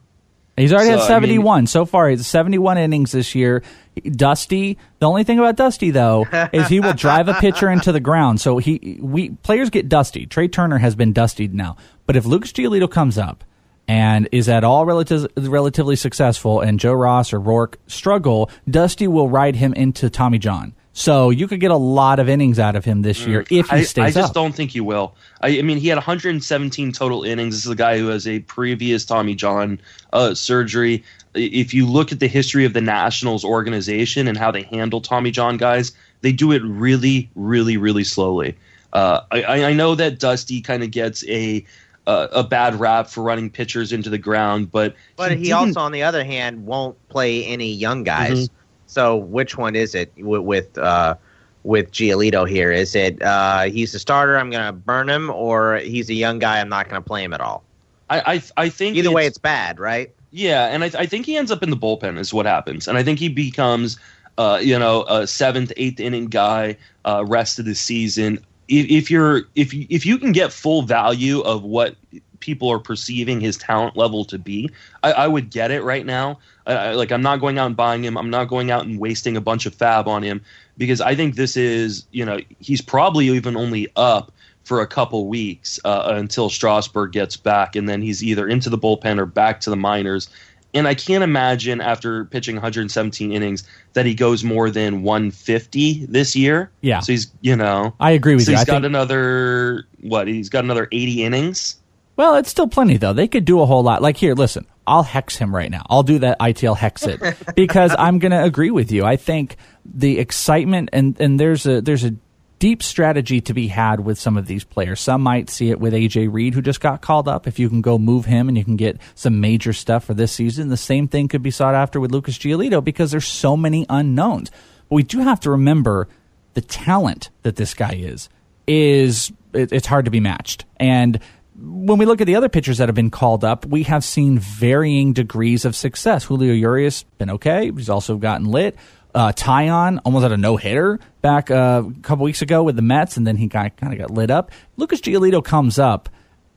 He's already so, had 71 I mean, so far. He's 71 innings this year. Dusty. The only thing about Dusty though is he will drive a pitcher into the ground. So he we players get dusty. Trea Turner has been dustied now. But if Lucas Giolito comes up and is at all relative, relatively successful and Joe Ross or Roark struggle, Dusty will ride him into Tommy John. So you could get a lot of innings out of him this year if he stays I, I just up. don't think he will. I, I, mean, he had 117 total innings. This is a guy who has a previous Tommy John uh, surgery. If you look at the history of the Nationals organization and how they handle Tommy John guys, they do it really, really, really slowly. Uh, I, I know that Dusty kind of gets a uh, a bad rap for running pitchers into the ground, but but he, he also, on the other hand, won't play any young guys. Mm-hmm. So which one is it with with, uh, with Giolito here? Is it uh, he's a starter, I'm going to burn him, or he's a young guy, I'm not going to play him at all? I I, I think either it's, way, it's bad, right? Yeah, and I, I think he ends up in the bullpen is what happens, and I think he becomes. Uh, you know, a seventh, eighth inning guy uh, rest of the season. If, if you're if you, if you can get full value of what people are perceiving his talent level to be, I, I would get it right now. I, like I'm not going out and buying him. I'm not going out and wasting a bunch of FAAB on him because I think this is you know he's probably even only up for a couple weeks uh, until Strasburg gets back, and then he's either into the bullpen or back to the minors. And I can't imagine after pitching 117 innings that he goes more than 150 this year. Yeah. So he's, you know, I agree with so you. He's I got think, another what? He's got another 80 innings. Well, it's still plenty though. They could do a whole lot. Like here, listen, I'll hex him right now. I'll do that ITL hex it because I'm going to agree with you. I think the excitement and and there's a there's a deep strategy to be had with some of these players. Some might see it with AJ Reed who just got called up. If you can go move him and you can get some major stuff for this season, the same thing could be sought after with Lucas Giolito because there's so many unknowns. But we do have to remember the talent that this guy is is it, it's hard to be matched. And when we look at the other pitchers that have been called up, we have seen varying degrees of success. Julio Urias been okay. He's also gotten lit. Uh, Taillon almost had a no hitter back uh, a couple weeks ago with the Mets, and then he kind of got lit up. Lucas Giolito comes up,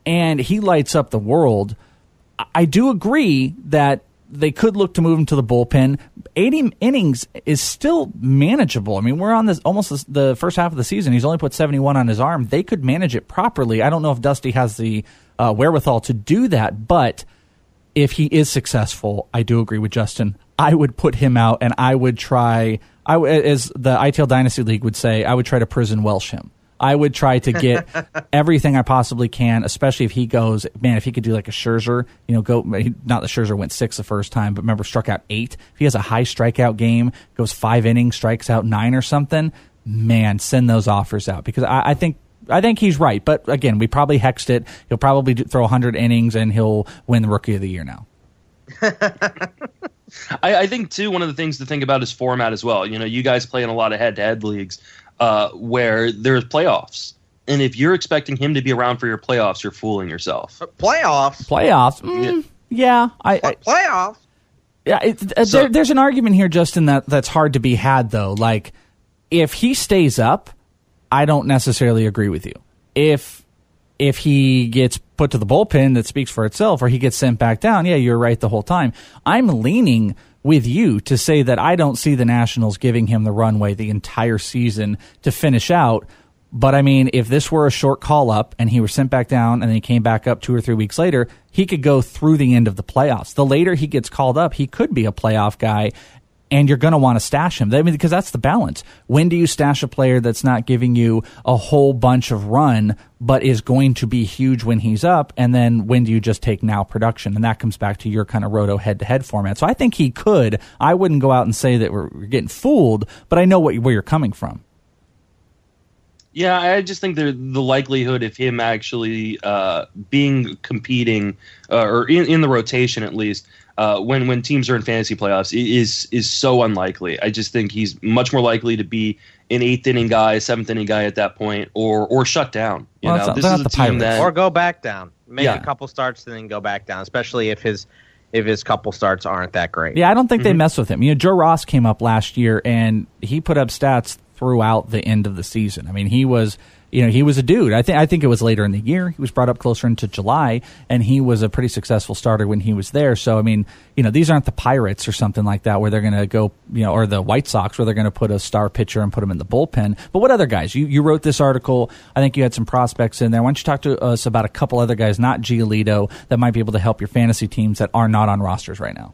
and he lights up the world. I do agree that they could look to move him to the bullpen. 80 innings is still manageable. I mean, we're on this almost the first half of the season. He's only put 71 on his arm. They could manage it properly. I don't know if Dusty has the uh, wherewithal to do that, but if he is successful, I do agree with Justin. I would put him out and I would try, I, as the ITL Dynasty League would say, I would try to prison Welsh him. I would try to get everything I possibly can, especially if he goes, man, if he could do like a Scherzer, you know, go, not the Scherzer went six the first time, but remember struck out eight. If he has a high strikeout game, goes five innings, strikes out nine or something, man, send those offers out because I, I think I think he's right. But again, we probably hexed it. He'll probably throw 100 innings and he'll win the Rookie of the Year now. I, I, think too. One of the things to think about is format as well. You know, you guys play in a lot of head-to-head leagues uh, where there's playoffs. And if you're expecting him to be around for your playoffs, you're fooling yourself. Playoffs? Playoffs? Mm, yeah. I, I, playoffs? Yeah, it, uh, so, there, there's an argument here, Justin, that that's hard to be had, though. Like, if he stays up, I don't necessarily agree with you. If if he gets put to the bullpen, that speaks for itself, or he gets sent back down. Yeah, you're right the whole time. I'm leaning with you to say that I don't see the Nationals giving him the runway the entire season to finish out. But I mean, if this were a short call up and he was sent back down and then he came back up two or three weeks later, he could go through the end of the playoffs. The later he gets called up, he could be a playoff guy and you're going to want to stash him. I mean, because that's the balance. When do you stash a player that's not giving you a whole bunch of run, but is going to be huge when he's up? And then when do you just take now production? And that comes back to your kind of roto head to head format. So I think he could. I wouldn't go out and say that we're, getting fooled, but I know what, where you're coming from. Yeah, I just think the likelihood of him actually uh, being competing uh, or in, in the rotation at least uh, when when teams are in fantasy playoffs is is so unlikely. I just think he's much more likely to be an eighth inning guy, seventh inning guy at that point, or or shut down. You Well, know, it's this is a the team that or go back down, make Yeah. a couple starts and then go back down, especially if his if his couple starts aren't that great. Yeah, I don't think they Mhm. mess with him. You know, Joe Ross came up last year and he put up stats throughout the end of the season. I mean, he was, you know, he was a dude. I think I think it was later in the year. He was brought up closer into July, and he was a pretty successful starter when he was there. So, I mean, you know, these aren't the Pirates or something like that where they're going to go, you know, or the White Sox where they're going to put a star pitcher and put him in the bullpen. But what other guys? You you wrote this article. I think you had some prospects in there. Why don't you talk to us about a couple other guys, not Giolito, that might be able to help your fantasy teams that are not on rosters right now?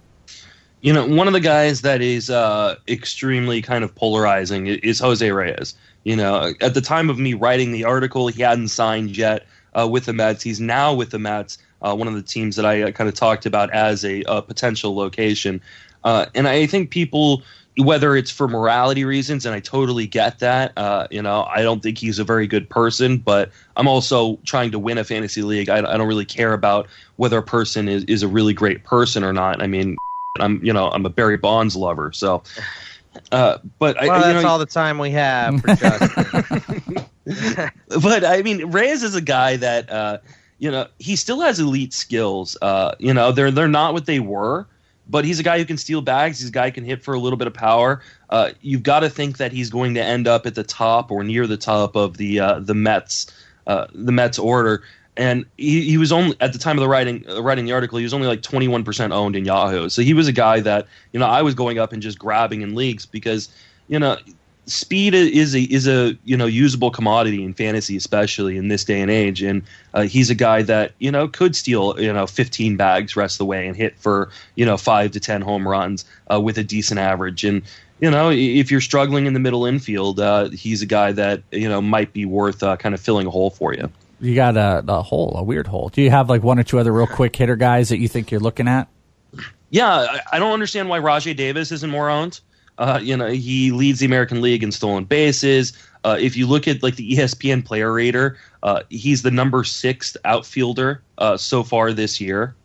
You know, one of the guys that is uh, extremely kind of polarizing is Jose Reyes. You know, at the time of me writing the article, he hadn't signed yet uh, with the Mets. He's now with the Mets, uh, one of the teams that I uh, kind of talked about as a, uh potential location. Uh, and I think people, whether it's for morality reasons, and I totally get that. Uh, you know, I don't think he's a very good person, but I'm also trying to win a fantasy league. I, I don't really care about whether a person is, is a really great person or not. I mean, I'm you know I'm a Barry Bonds lover, so. Uh, but I, Well, you that's know, all the time we have for but I mean, Reyes is a guy that uh, you know he still has elite skills. Uh, you know, they're they're not what they were, but he's a guy who can steal bags. He's a guy who can hit for a little bit of power. Uh, you've got to think that he's going to end up at the top or near the top of the uh, the Mets uh, the Mets order. And he, he was only at the time of the writing uh, writing the article. He was only like twenty one percent owned in Yahoo. So he was a guy that you know I was going up and just grabbing in leagues because you know speed is a is a you know usable commodity in fantasy, especially in this day and age. And uh, he's a guy that you know could steal you know 15 bags rest of the way and hit for you know five to 10 home runs uh, with a decent average. And you know if you're struggling in the middle infield, uh, he's a guy that you know might be worth uh, kind of filling a hole for you. You got a, a hole, a weird hole. Do you have like one or two other real quick hitter guys that you think you're looking at? Yeah, I, I don't understand why Rajay Davis isn't more owned. Uh, you know, he leads the American League in stolen bases. Uh, if you look at like the ESPN player rater, uh, he's the number six outfielder uh, so far this year.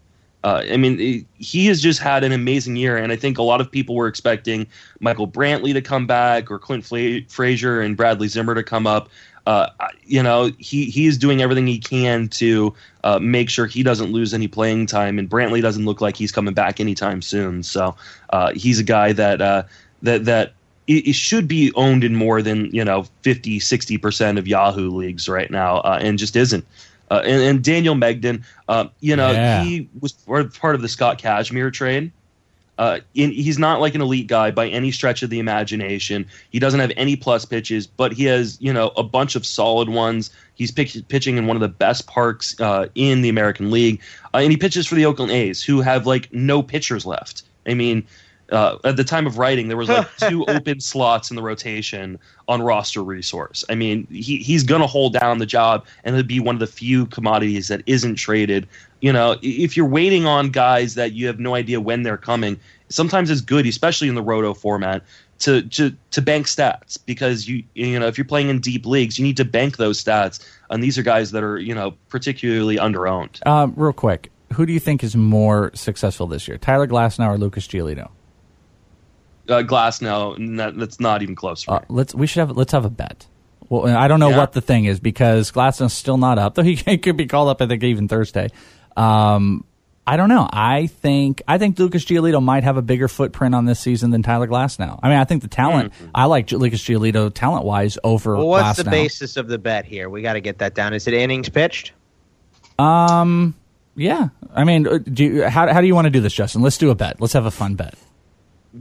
Uh, I mean, he- he has just had an amazing year, and I think a lot of people were expecting Michael Brantley to come back or Clint Fla- Frazier and Bradley Zimmer to come up. Uh, you know, he he is doing everything he can to uh, make sure he doesn't lose any playing time, and Brantley doesn't look like he's coming back anytime soon. So uh, he's a guy that uh, that that it, it should be owned in more than you know 50 60 percent of Yahoo leagues right now, uh, and just isn't. Uh, and, and Daniel Mengden, uh, you know, Yeah. he was part part of the Scott Kazmir trade. Uh, in, he's not like an elite guy by any stretch of the imagination. He doesn't have any plus pitches, but he has you know a bunch of solid ones. He's pitch, pitching in one of the best parks uh, in the American League, uh, and he pitches for the Oakland A's, who have like no pitchers left. I mean, uh, at the time of writing, there was like two open slots in the rotation on roster resource. I mean, he, he's going to hold down the job, and it'll be one of the few commodities that isn't traded. You know, if you're waiting on guys that you have no idea when they're coming, sometimes it's good, especially in the roto format, to to to bank stats because you you know if you're playing in deep leagues, you need to bank those stats, and these are guys that are you know particularly underowned. Um, real quick, who do you think is more successful this year, Tyler Glasnow or Lucas Giolito? Uh, Glass, no, that, that's not even close. For. Uh, let's we should have let's have a bet. Well, I don't know Yeah. what the thing is because Glasnow's still not up, though he could be called up. I think even Thursday. Um, I don't know. I think I think Lucas Giolito might have a bigger footprint on this season than Tyler Glasnow. I mean, I think the talent. I like Lucas Giolito talent wise over. well, what's the basis of the bet here? We got to get that down. Is it innings pitched? Um, yeah. I mean, uh, do you, how how do you want to do this, Justin? Let's do a bet. Let's have a fun bet.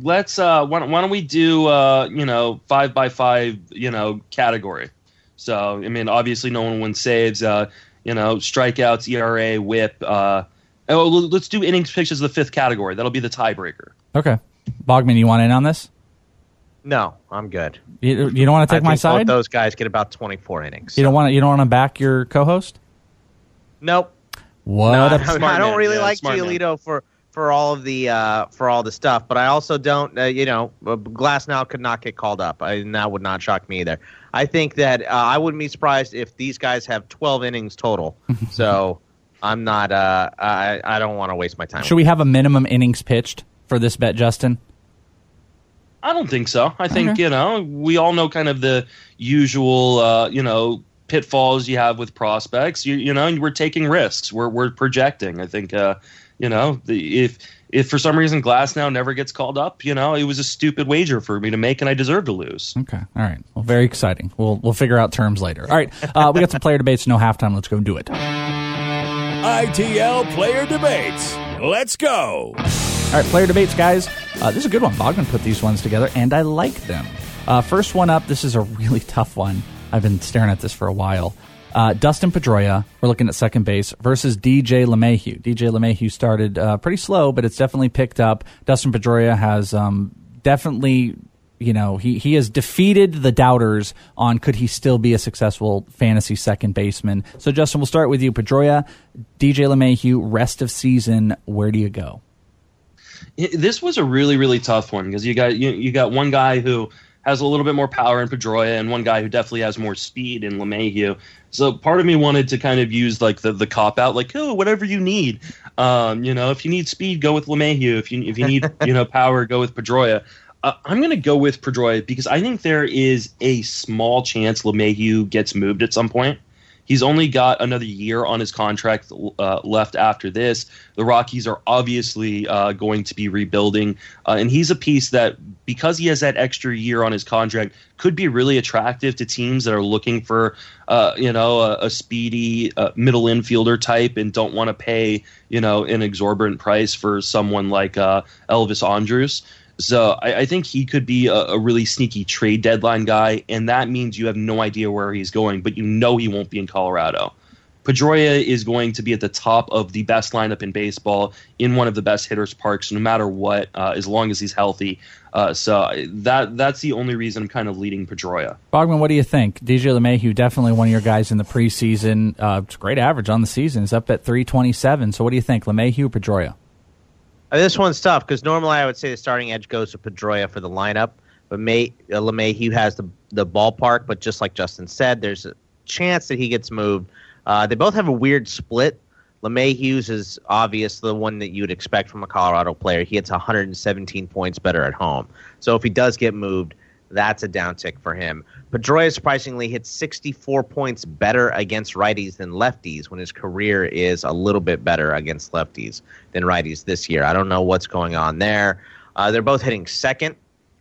Let's uh why, don't- why don't we do uh you know five by five you know category so i mean obviously no one wins saves uh you know strikeouts era whip uh oh, let's do innings pitch as the fifth category that'll be the tiebreaker Okay, Bogman, you want in on this? No, I'm good. You, you don't want to take I my think both side. those guys get about 24 innings. You don't want to. You don't want to back your co-host. Nope. What? No, a- I, I don't really like Giolito for for all of the uh, for all the stuff, but I also don't. Uh, you know, Glasnow could not get called up, I, and that would not shock me either. I think that uh, I wouldn't be surprised if these guys have 12 innings total. so I'm not. Uh, I I don't want to waste my time. Should we have a minimum innings pitched for this bet, Justin? I don't think so. I think okay. you know we all know kind of the usual uh, you know pitfalls you have with prospects. You you know we're taking risks. We're we're projecting. I think uh, you know the, if if for some reason Glasnow never gets called up, you know it was a stupid wager for me to make, and I deserve to lose. Okay, all right. Well, very exciting. We'll we'll figure out terms later. All right, uh, we got some player debates. No halftime. Let's go do it. ITL player debates. Let's go. All right, player debates, guys. Uh, this is a good one. Bogman put these ones together, and I like them. Uh, first one up. This is a really tough one. I've been staring at this for a while. Uh, Dustin Pedroia, we're looking at second base, versus DJ LeMahieu. DJ LeMahieu started uh, pretty slow, but it's definitely picked up. Dustin Pedroia has um, definitely, you know, he, he has defeated the doubters on could he still be a successful fantasy second baseman. So, Justin, we'll start with you. Pedroia, DJ LeMahieu, rest of season, where do you go? this was a really really tough one because you got you, you got one guy who has a little bit more power in Pedroia and one guy who definitely has more speed in LeMahieu. So part of me wanted to kind of use like the, the cop out, like oh whatever you need, um, you know if you need speed go with LeMahieu, if you if you need you know power go with Pedroia. Uh, I'm going to go with Pedroia because I think there is a small chance LeMahieu gets moved at some point. He's only got another year on his contract uh, left after this. The Rockies are obviously uh, going to be rebuilding, uh, and he's a piece that, because he has that extra year on his contract, could be really attractive to teams that are looking for, uh, you know, a, a speedy uh, middle infielder type and don't want to pay, you know, an exorbitant price for someone like uh, Elvis Andrus. So I, I, think he could be a, a, really sneaky trade deadline guy, and that means you have no idea where he's going, but you know he won't be in Colorado. Pedroia is going to be at the top of the best lineup in baseball in one of the best hitters parks, no matter what, uh, as long as he's healthy. Uh, so that that's the only reason I'm kind of leading Pedroia. Bogman, what do you think? DJ LeMahieu, definitely one of your guys in the preseason. Uh, great average on the season. Is up at 327. So what do you think, LeMahieu, Pedroia? Uh, this one's tough because normally I would say the starting edge goes to Pedroia for the lineup, but May uh, has the the ballpark. But just like Justin said, there's a chance that he gets moved. Uh, they both have a weird split. LeMahieu's is obvious the one that you'd expect from a Colorado player. He hits 117 points better at home. So if he does get moved, that's a downtick for him. Pedroia surprisingly hits 64 points better against righties than lefties when his career is a little bit better against lefties than righties this year. I don't know what's going on there. Uh, they're both hitting second,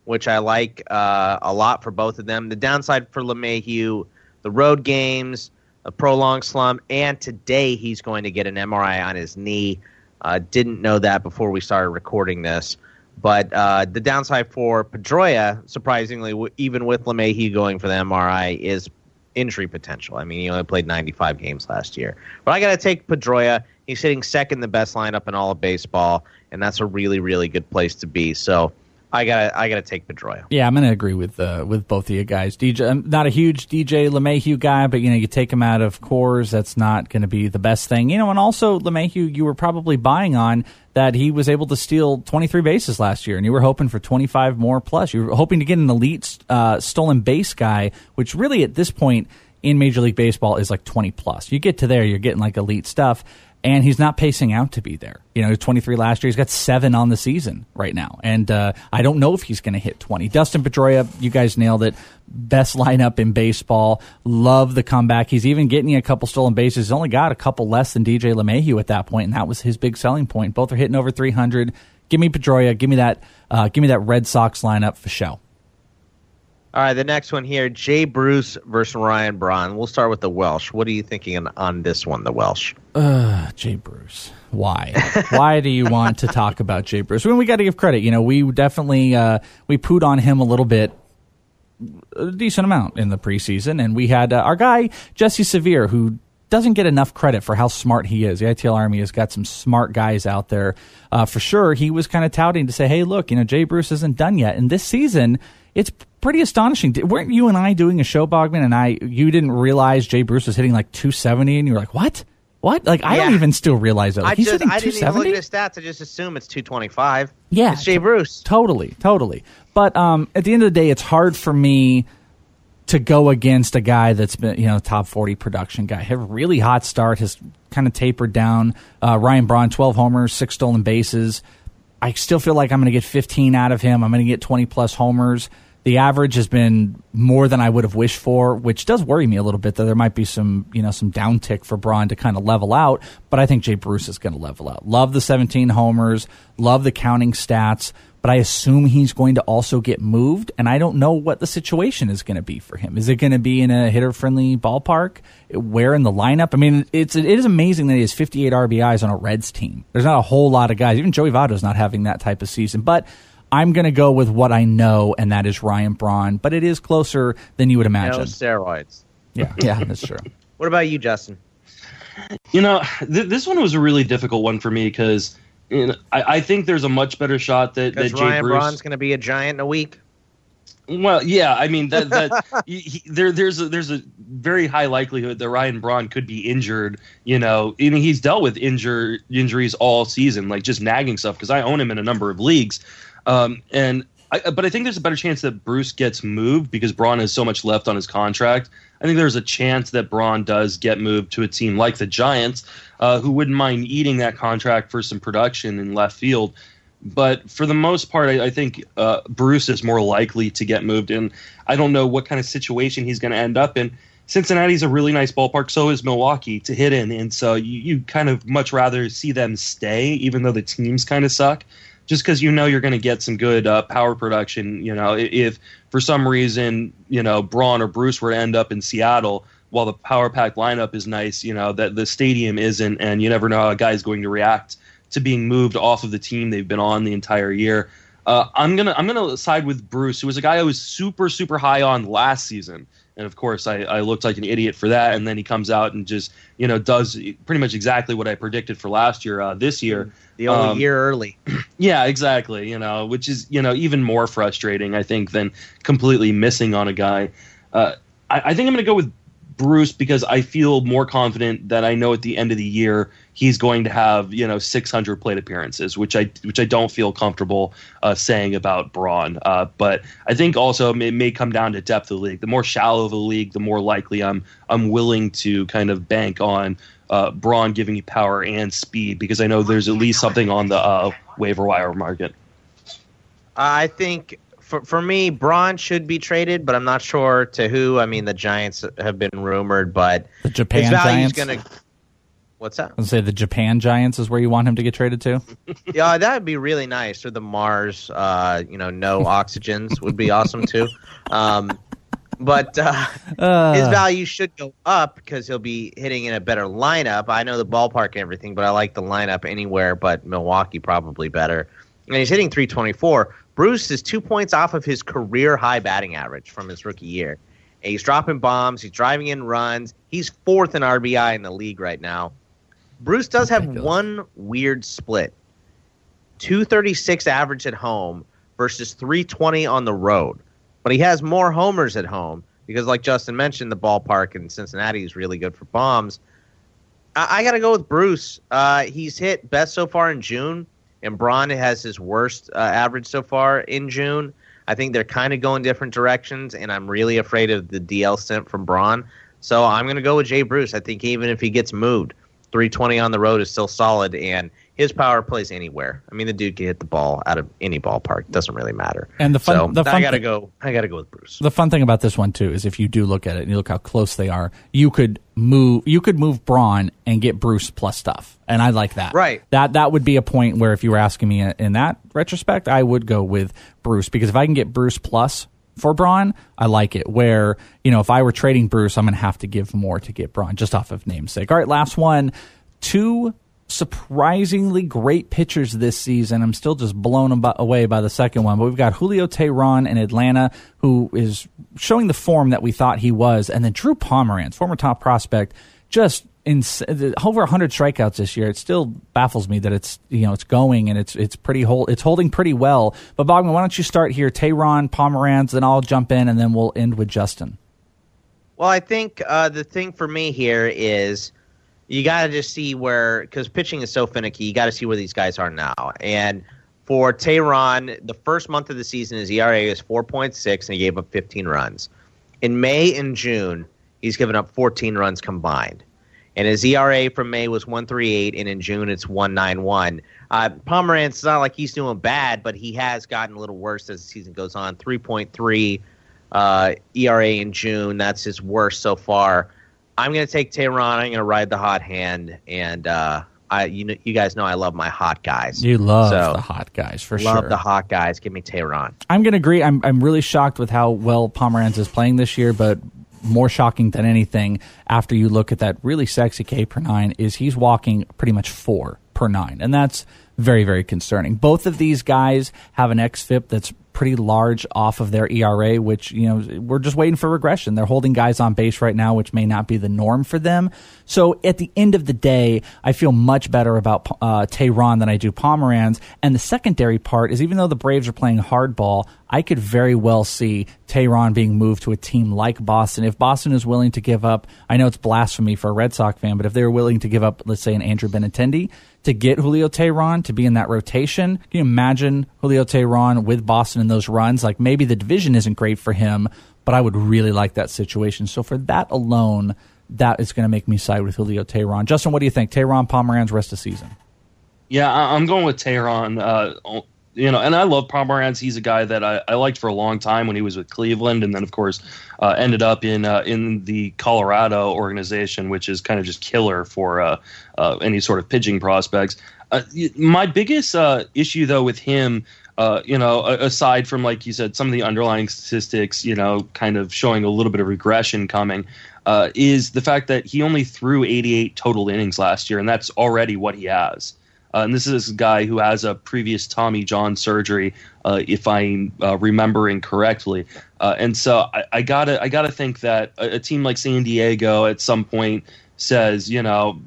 which I like uh, a lot for both of them. The downside for LeMahieu, the road games, a prolonged slump, and today he's going to get an MRI on his knee. Uh, didn't know that before we started recording this. But uh, the downside for Pedroia, surprisingly, even with LeMahieu going for the MRI, is injury potential. I mean, he only played 95 games last year. But I got to take Pedroia. He's hitting second the best lineup in all of baseball, and that's a really, really good place to be. So I gotta I gotta take Pedroia. Yeah, I'm gonna agree with uh, with both of you guys. DJ, I'm not a huge DJ LeMahieu guy, but you know you take him out of Coors, that's not going to be the best thing. You know, and also LeMahieu, you were probably buying on that he was able to steal 23 bases last year, and you were hoping for 25 more plus. You were hoping to get an elite uh, stolen base guy, which really at this point in Major League Baseball is like 20 plus. You get to there, you're getting like elite stuff and he's not pacing out to be there. You know, 23 last year. He's got seven on the season right now, and uh, I don't know if he's going to hit 20. Dustin Pedroia, you guys nailed it. Best lineup in baseball. Love the comeback. He's even getting a couple stolen bases. He's only got a couple less than DJ LeMahieu at that point, and that was his big selling point. Both are hitting over 300. Give me Pedroia. Give me that. Uh, give me that Red Sox lineup for show. All right, the next one here, Jay Bruce versus Ryan Braun. We'll start with the Welsh. What are you thinking on, this one, the Welsh? Uh, Jay Bruce. Why? Why do you want to talk about Jay Bruce? When we got to give credit, you know, we definitely uh, we pooed on him a little bit, a decent amount in the preseason, and we had uh, our guy Jesse Severe who doesn't get enough credit for how smart he is. The ITL Army has got some smart guys out there. Uh, for sure, he was kind of touting to say, hey, look, you know, Jay Bruce isn't done yet. And this season, it's pretty astonishing. Weren't you and I doing a show, Bogman, and I? You didn't realize Jay Bruce was hitting like 270, and you were like, "What? What? Like I don't even still realize that. Like, I he's just hitting I didn't even look at his stats. I just assume it's 225. Yeah, it's Jay Bruce. Totally, totally. But um, at the end of the day, it's hard for me to go against a guy that's been, you know, top 40 production guy. have a really hot start, has kind of tapered down. Uh, Ryan Braun, 12 homers, six stolen bases. I still feel like I'm going to get 15 out of him. I'm going to get 20 plus homers. The average has been more than I would have wished for, which does worry me a little bit that there might be some, you know, some downtick for Braun to kind of level out. But I think Jay Bruce is going to level out. Love the 17 homers, love the counting stats, but I assume he's going to also get moved. And I don't know what the situation is going to be for him. Is it going to be in a hitter friendly ballpark? Where in the lineup? I mean, it's it is amazing that he has 58 RBIs on a Reds team. There's not a whole lot of guys. Even Joey Votto's not having that type of season, but. I'm going to go with what I know, and that is Ryan Braun, but it is closer than you would imagine. No steroids. Yeah, yeah, that's true. What about you, Justin? You know, th- this one was a really difficult one for me because you know, I-, I think there's a much better shot that, that Jay Ryan Bruce. Braun's going to be a giant in a week. Well, yeah, I mean that that he, he- there there's a, there's a very high likelihood that Ryan Braun could be injured. You know, I mean, he's dealt with injure injuries all season, like just nagging stuff. Because I own him in a number of leagues, um, and I, but I think there's a better chance that Bruce gets moved because Braun has so much left on his contract. I think there's a chance that Braun does get moved to a team like the Giants, uh, who wouldn't mind eating that contract for some production in left field. But for the most part, I, I think uh, Bruce is more likely to get moved, and I don't know what kind of situation he's going to end up in. Cincinnati's a really nice ballpark, so is Milwaukee to hit in, and so you, you kind of much rather see them stay, even though the teams kind of suck, just because you know you're going to get some good uh, power production. You know, if for some reason you know Braun or Bruce were to end up in Seattle, while the power pack lineup is nice, you know that the stadium isn't, and you never know how a guy's going to react to being moved off of the team they've been on the entire year. Uh, I'm gonna I'm gonna side with Bruce, who was a guy I was super super high on last season, and of course I, I looked like an idiot for that. And then he comes out and just you know does pretty much exactly what I predicted for last year. Uh, this year, The only Um, year early. yeah, exactly. You know, which is you know even more frustrating, I think, than completely missing on a guy. Uh, I, I think I'm going to go with Bruce because I feel more confident that I know at the end of the year he's going to have you know 600 plate appearances, which I which I don't feel comfortable uh, saying about Braun. Uh, but I think also it may come down to depth of the league. The more shallow the league, the more likely I'm I'm willing to kind of bank on uh, Braun giving you power and speed because I know there's at least something on the uh, waiver wire market. I think for for me, Braun should be traded, but I'm not sure to who. I mean, the Giants have been rumored, but The Japan his value's Giants? going to. What's that? Let's say the Japan Giants is where you want him to get traded to. yeah, that would be really nice. Or the Mars, uh, you know, no oxygens would be awesome too. Um, but uh, Uh. his value should go up because he'll be hitting in a better lineup. I know the ballpark and everything, but I like the lineup anywhere but Milwaukee probably better. And he's hitting 324. Bruce is two points off of his career high batting average from his rookie year. And he's dropping bombs. He's driving in runs. He's fourth in RBI in the league right now. Bruce does have one weird split 236 average at home versus 320 on the road. But he has more homers at home because, like Justin mentioned, the ballpark in Cincinnati is really good for bombs. I, I got to go with Bruce. Uh, he's hit best so far in June, and Braun has his worst uh, average so far in June. I think they're kind of going different directions, and I'm really afraid of the DL stint from Braun. So I'm going to go with Jay Bruce. I think even if he gets moved, 320 on the road is still solid, and his power plays anywhere. I mean, the dude can hit the ball out of any ballpark. Doesn't really matter. And the fun- so the fun I gotta thing- go. I gotta go with Bruce. The fun thing about this one too is if you do look at it and you look how close they are, you could move you could move Braun and get Bruce plus stuff, and I like that. Right. That that would be a point where if you were asking me in that retrospect, I would go with Bruce because if I can get Bruce plus for Braun, I like it. Where you know if I were trading Bruce, I'm going to have to give more to get Braun just off of namesake. All right, last one. Two surprisingly great pitchers this season. I'm still just blown away by the second one, but we've got Julio Teheran in Atlanta, who is showing the form that we thought he was, and then Drew Pomeranz, former top prospect, just over 100 strikeouts this year. It still baffles me that it's you know it's going and it's it's pretty hold, it's holding pretty well. But Bogman, why don't you start here? Teheran, Pomeranz, then I'll jump in, and then we'll end with Justin. Well, I think uh, the thing for me here is you got to just see where because pitching is so finicky. You got to see where these guys are now. And for Teheran, the first month of the season, his ERA is 4.6, and he gave up 15 runs. In May and June, he's given up 14 runs combined. And his ERA from May was 138, and in June it's 191. Uh, Pomeranz, it's not like he's doing bad, but he has gotten a little worse as the season goes on. 3.3 uh, ERA in June. That's his worst so far. I'm going to take Teheran. I'm going to ride the hot hand, and uh, I, you know, you guys know I love my hot guys. You love So, the hot guys for love sure. Love the hot guys. Give me Teheran. I'm going to agree. I'm I'm really shocked with how well Pomeranz is playing this year, but more shocking than anything after you look at that really sexy K per nine is he's walking pretty much four per nine, and that's very very concerning. Both of these guys have an xFIP that's pretty large off of their ERA, which you know we're just waiting for regression. They're holding guys on base right now, which may not be the norm for them. So at the end of the day, I feel much better about uh, Teheran than I do Pomeranz. And the secondary part is even though the Braves are playing hardball, I could very well see Teheran being moved to a team like Boston. If Boston is willing to give up, I know it's blasphemy for a Red Sox fan, but if they're willing to give up, let's say, an Andrew Benintendi to get Julio Teheran to be in that rotation, can you imagine Julio Teheran with Boston in those runs? Like maybe the division isn't great for him, but I would really like that situation. So for that alone, that is going to make me side with Julio Teheran. Justin, what do you think? Teheran, Pomeranz, rest of season. Yeah, I'm going with Teheran. Uh, you know, and I love Pomeranz. He's a guy that I, I liked for a long time when he was with Cleveland, and then of course uh, ended up in uh, in the Colorado organization, which is kind of just killer for uh, uh, any sort of pitching prospects. Uh, my biggest uh, issue though with him. You know, aside from like you said, some of the underlying statistics, you know, kind of showing a little bit of regression coming, is the fact that he only threw 88 total innings last year, and that's already what he has. Uh, and this is a guy who has a previous Tommy John surgery, uh, if I'm uh, remembering correctly. Uh, and so I, I gotta I gotta think that a, a team like San Diego at some point says, you know,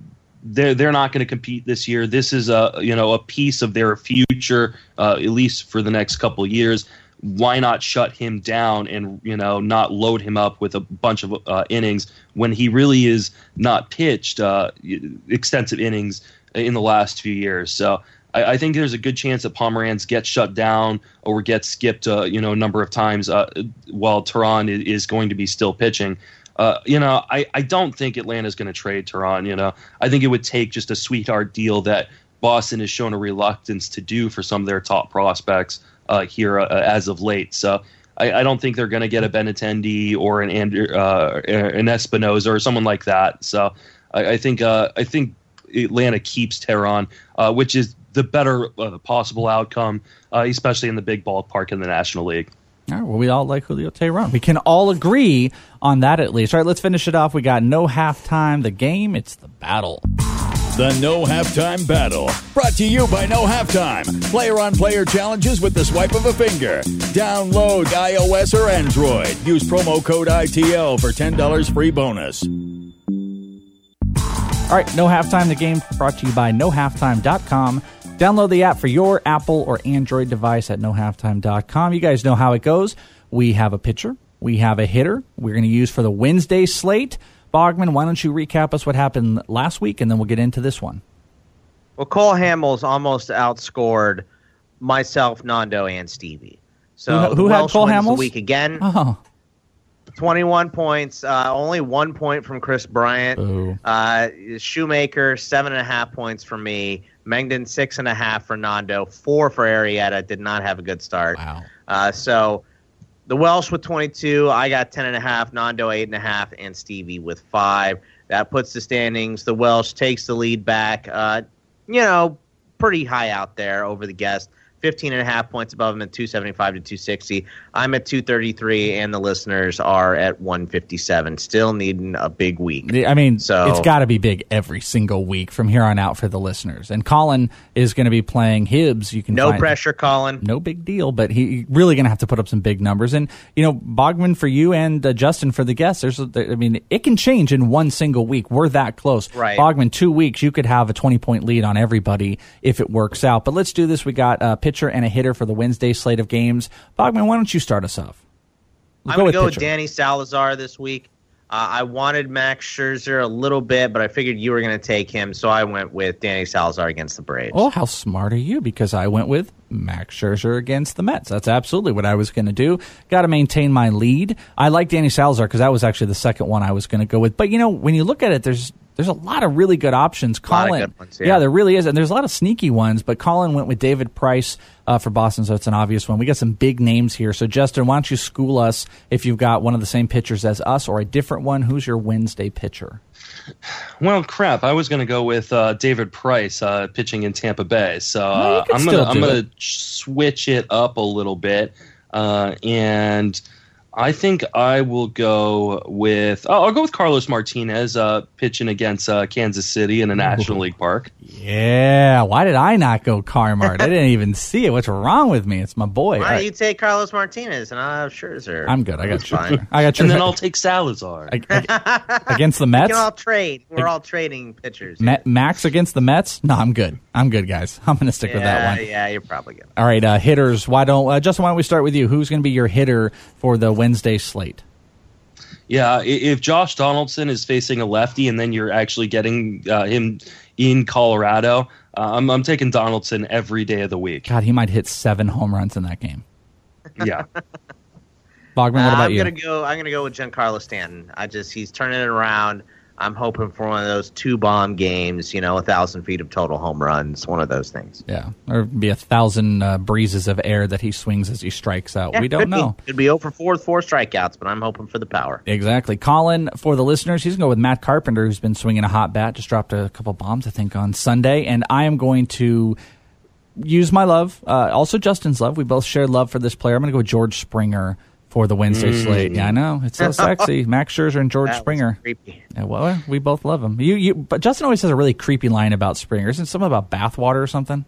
they're they're not going to compete this year. This is a you know a piece of their future, uh, at least for the next couple years. Why not shut him down and you know not load him up with a bunch of uh, innings when he really is not pitched extensive innings in the last few years? So I, I think there's a good chance that Pomeranz gets shut down or gets skipped, uh, you know, a number of times uh, while Teheran is going to be still pitching. Uh, you know, I, I don't think Atlanta's going to trade Teheran. You know, I think it would take just a sweetheart deal that Boston has shown a reluctance to do for some of their top prospects uh, here uh, as of late. So I, I don't think they're going to get a Benintendi or an Andrew, uh, an Espinoza or someone like that. So I, I think uh, I think Atlanta keeps Teheran, uh, which is the better uh, possible outcome, uh, especially in the big ballpark in the National League. All right, well, we all like Julio Teheran. We can all agree on that at least. All right, let's finish it off. We got no halftime. The game, it's the battle. The No Halftime Battle, brought to you by No Halftime. Player on player challenges with the swipe of a finger. Download iOS or Android. Use promo code ITL for $10 free bonus. All right, no halftime. The game brought to you by nohalftime.com. Download the app for your Apple or Android device at nohalftime.com. You guys know how it goes. We have a pitcher, we have a hitter. We're going to use for the Wednesday slate. Bogman, why don't you recap us what happened last week, and then we'll get into this one. Well, Cole Hamels almost outscored myself, Nando, and Stevie. So Who- who had Cole Hamels? the week again. Oh, 21 points, uh, only one point from Kris Bryant. Uh, Shoemaker, seven and a half points for me. Mengden, six and a half for Nando. Four for Arrieta. Did not have a good start. Wow. Uh, so the Welsh with 22. I got 10 and a half. Nando, eight and a half. And Stevie with five. That puts the standings. The Welsh takes the lead back. Uh, you know, pretty high out there over the guest. 15 and a half points above him at 275 to 260. I'm at 233, and the listeners are at 157. Still needing a big week. I mean, So- it's got to be big every single week from here on out for the listeners. And Colin is going to be playing Hibbs. You can No pressure, Colin. No big deal, but he really going to have to put up some big numbers. And you know, Bogman for you and uh, Justin for the guests. There's, I mean, it can change in one single week. We're that close. Right. Bogman, two weeks, you could have a 20 point lead on everybody if it works out. But let's do this. We got a pitcher and a hitter for the Wednesday slate of games. Bogman, why don't you start us off? We'll I'm going to with go with. Danny Salazar this week. Uh, I wanted Max Scherzer a little bit, but I figured you were going to take him, so I went with Danny Salazar against the Braves. Oh, how smart are you? Because I went with Max Scherzer against the Mets. That's absolutely what I was going to do. Got to maintain my lead. I like Danny Salazar because that was actually the second one I was going to go with. But you know, when you look at it, there's there's a lot of really good options. Colin, good ones, yeah. there really is, and there's a lot of sneaky ones. But Colin went with David Price uh, for Boston, so it's an obvious one. We got some big names here. So Justin, why don't you school us if you've got one of the same pitchers as us or a different one? Who's your Wednesday pitcher? Well, crap. I was going to go with uh, David Price uh, pitching in Tampa Bay. So No, uh, can I'm going to going to switch it up a little bit, uh, and I think I will go with. Oh, I'll go with Carlos Martinez uh, pitching against uh, Kansas City in a National League park. Yeah, why did I not go Carmart? I didn't even see it. What's wrong with me? It's my boy. Why don't right. you take Carlos Martinez and I'll have Scherzer? I'm good. I got That's you. fine. I got you. And then I'll take Salazar. against the Mets. We Mets. can all trade. We're all trading pitchers. Ma- Max against the Mets? No, I'm good. I'm good, guys. I'm going to stick yeah, with that one. yeah, you're probably good. All right, uh, hitters. Why don't uh, Justin? Why don't we start with you? Who's going to be your hitter for the Wednesday slate? Yeah, if Josh Donaldson is facing a lefty and then you're actually getting uh, him in Colorado, uh, I'm, I'm taking Donaldson every day of the week. God, he might hit seven home runs in that game. Yeah. Bogman, what Uh, about I'm you? gonna go. I'm gonna go with Giancarlo Stanton. I just he's turning it around. I'm hoping for one of those two bomb games. You know, a thousand feet of total home runs. One of those things. Yeah, or be a thousand uh, breezes of air that he swings as he strikes out. Yeah, we don't could be. know. Could be over for 4 with four strikeouts, but I'm hoping for the power. Exactly. Colin, for the listeners, he's going to go with Matt Carpenter, who's been swinging a hot bat, just dropped a couple bombs, I think, on Sunday. And I am going to use my love, uh, also Justin's love. We both share love for this player. I'm going to go with George Springer for the Wednesday Mm. slate. Yeah, I know. It's so sexy. Max Scherzer and George That Springer. creepy. Yeah, well, we both love him. You, you, but Justin always has a really creepy line about Springer. Isn't it something about bathwater or something?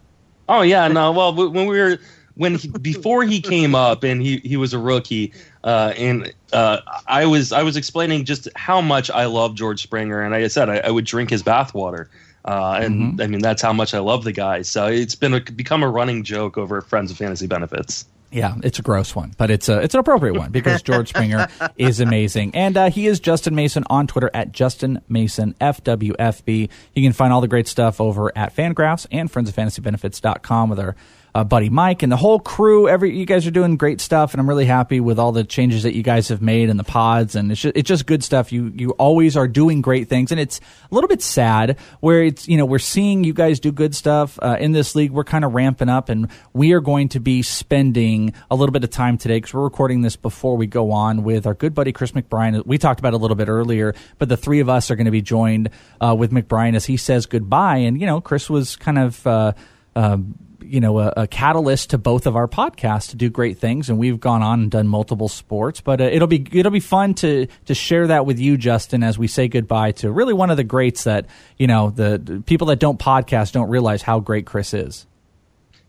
Oh yeah, no. Well, when we were when he, before he came up and he, he was a rookie, uh, and uh, I was I was explaining just how much I love George Springer, and like I said, I, I would drink his bathwater. Uh, and I mean that's how much I love the guy. So it's been a, become a running joke over Friends of Fantasy Benefits. Yeah, it's a gross one, but it's a it's an appropriate one because George Springer is amazing, and uh, he is Justin Mason on Twitter at Justin Mason FWFB. You can find all the great stuff over at Fangraphs and Friends of friendsoffantasybenefits.com with our uh, buddy Mike and the whole crew. Every you guys are doing great stuff, and I'm really happy with all the changes that you guys have made in the pods, and it's just, it's just good stuff. You you always are doing great things, and it's a little bit sad where it's you know we're seeing you guys do good stuff uh, in this league. We're kind of ramping up, and we are going to be spending a little bit of time today because we're recording this before we go on with our good buddy Chris McBrien. We talked about it a little bit earlier, but the three of us are going to be joined uh, with McBrien as he says goodbye, and you know Chris was kind of. Uh, uh, you know, a, a catalyst to both of our podcasts to do great things, and we've gone on and done multiple sports. But uh, it'll be it'll be fun to to share that with you, Justin, as we say goodbye to really one of the greats that you know the, the people that don't podcast don't realize how great Chris is.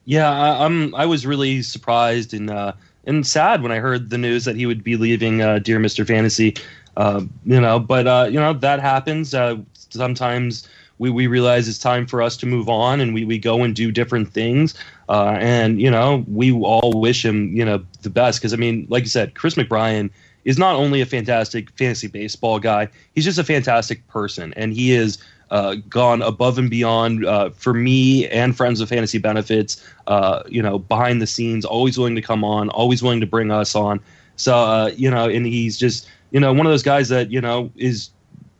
Yeah, I, I'm. I was really surprised and uh, and sad when I heard the news that he would be leaving uh, Dear Mister Fantasy. Uh, you know, but uh, you know that happens. Uh, sometimes we, we realize it's time for us to move on, and we, we go and do different things. Uh, and you know, we all wish him you know the best because I mean, like you said, Chris McBrien is not only a fantastic fantasy baseball guy, he's just a fantastic person, and he is uh, gone above and beyond uh, for me and friends of fantasy benefits. Uh, you know, behind the scenes, always willing to come on, always willing to bring us on. So uh, you know, and he's just you know one of those guys that you know is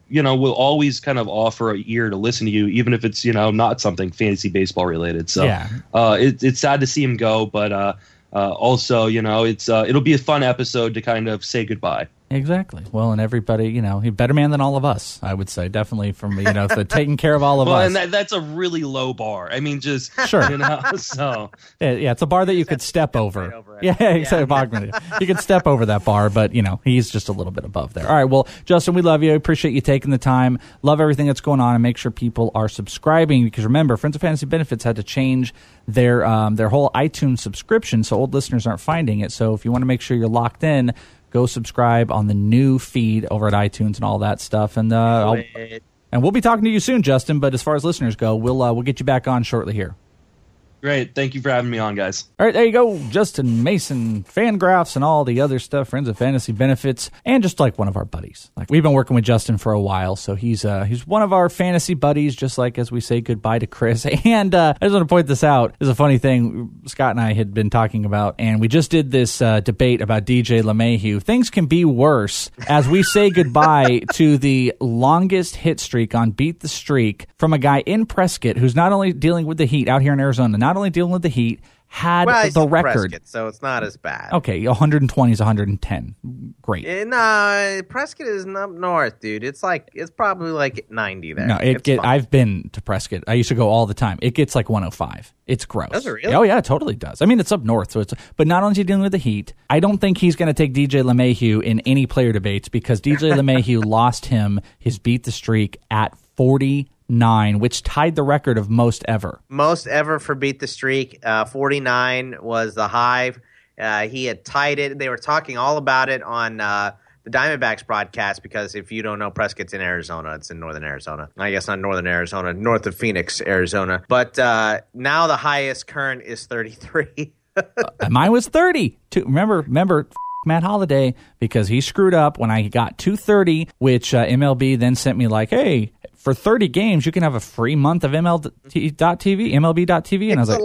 you know will always kind of offer a ear to listen to you, even if it's you know not something fantasy baseball related. So Yeah. uh, it, it's sad to see him go, but uh, uh, also you know it's uh, it'll be a fun episode to kind of say goodbye. Exactly. Well, and everybody, you know, he better man than all of us. I would say definitely from you know the taking care of all of well, us. Well, and that, that's a really low bar. I mean, just Sure. you know. So Yeah, yeah, it's a bar that you could step over. yeah, exactly. Bogman. You could step over that bar, but you know he's just a little bit above there. All right, well, Justin, we love you. I appreciate you taking the time. Love everything that's going on, and make sure people are subscribing because remember, Friends of Fantasy Benefits had to change their um, their whole iTunes subscription, so old listeners aren't finding it. So if you want to make sure you're locked in. Go subscribe on the new feed over at iTunes and all that stuff, and uh, and we'll be talking to you soon, Justin. But as far as listeners go, we'll uh, we'll get you back on shortly here. Great. Thank you for having me on, guys. All right, there you go. Justin Mason, Fangraphs, and all the other stuff, Friends of Fantasy Benefits, and just like one of our buddies. Like we've been working with Justin for a while, so he's uh, he's one of our fantasy buddies. Just like as we say goodbye to Chris. And uh, I just want to point this out. There's a funny thing Scott and I had been talking about, and we just did this uh, debate about DJ LeMahieu. Things can be worse as we say goodbye to the longest hit streak on Beat the Streak from a guy in Prescott who's not only dealing with the heat out here in Arizona, not only dealing with the heat, had well, the record. Prescott, so it's not as bad. Okay, 120 is 110. Great. Eh, no, Prescott is up north, dude. It's like it's probably like 90 there. No, it get. I've been to Prescott. I used to go all the time. It gets like 105. It's gross. Does it really? Oh yeah, it totally does. I mean, it's up north, so it's. But not only is he dealing with the heat, I don't think he's going to take DJ LeMahieu in any player debates because DJ LeMahieu lost him his beat the streak at 49, which tied the record of most ever. most ever for beat the streak. Uh, 49 was the high. Uh, he had tied it. They were talking all about it on uh, the Diamondbacks broadcast because if you don't know, Prescott's in Arizona. It's in northern Arizona. I guess not northern Arizona, north of Phoenix, Arizona. But uh, now the highest current is 33. Uh, Mine was 30. Two, remember, remember. Matt Holliday because he screwed up when I got 230, which uh, MLB then sent me like, hey, for 30 games you can have a free month of MLB.TV, MLB.TV, and I was like,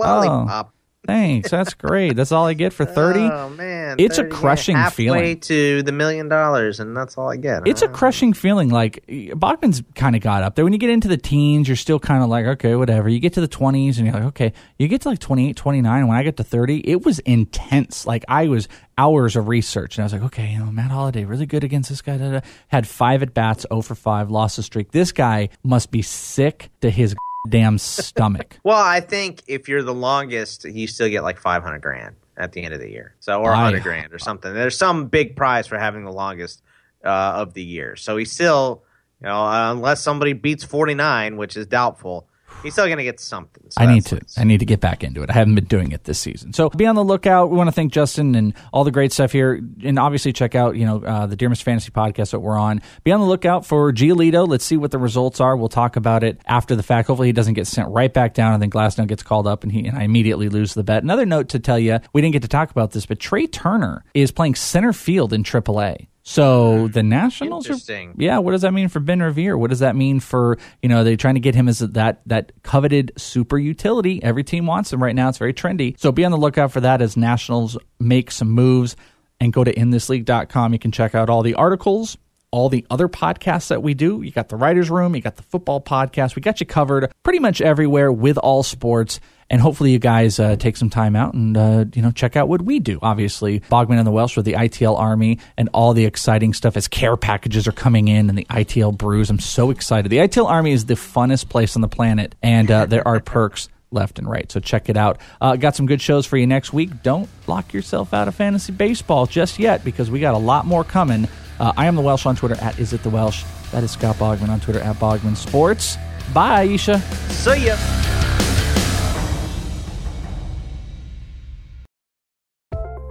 oh. Thanks, that's great. That's all I get for 30. Oh man, It's a 30, yeah, crushing halfway feeling. to the million dollars, and that's all I get. It's a crushing feeling. Like Bachman's kind of got up there. When you get into the teens, you're still kind of like, okay, whatever. You get to the 20s and you're like, okay. You get to like 28, 29. When I get to 30, it was intense. Like I was hours of research and I was like, okay, you know, Matt Holliday, really good against this guy. Da, da. Had five at bats, 0 for 5, lost a streak. This guy must be sick to his damn stomach. Well, I think if you're the longest, you still get like 500 grand at the end of the year. So, or I- 100 grand or something. There's some big prize for having the longest uh, of the year. So he's still, you know, uh, unless somebody beats 49, which is doubtful, he's still going to get something. So I need to. I need to get back into it. I haven't been doing it this season, so be on the lookout. We want to thank Justin and all the great stuff here, and obviously check out you know uh, the Dear Mr. Fantasy podcast that we're on. Be on the lookout for Giolito. Let's see what the results are. We'll talk about it after the fact. Hopefully, he doesn't get sent right back down, and then Glasnow gets called up, and he and I immediately lose the bet. Another note to tell you, we didn't get to talk about this, but Trea Turner is playing center field in AAA. So hmm. the Nationals are yeah, what does that mean for Ben Revere? What does that mean for you know they're trying to get him as that that coveted super utility? Every team wants him right now. It's very trendy. So be on the lookout for that as Nationals make some moves and go to inthisleague.com. You can check out all the articles, all the other podcasts that we do. You got the writers room, you got the football podcast. We got you covered pretty much everywhere with all sports. And hopefully you guys uh, take some time out and uh, you know check out what we do. Obviously, Bogman and the Welsh with the ITL Army and all the exciting stuff as care packages are coming in and the ITL brews. I'm so excited. The ITL Army is the funnest place on the planet, and uh, there are perks left and right. So check it out. Uh, got some good shows for you next week. Don't lock yourself out of fantasy baseball just yet because we got a lot more coming. Uh, I am the Welsh on Twitter at Is It The Welsh. That is Scott Bogman on Twitter at Bogman Sports. Bye, Aisha. See ya.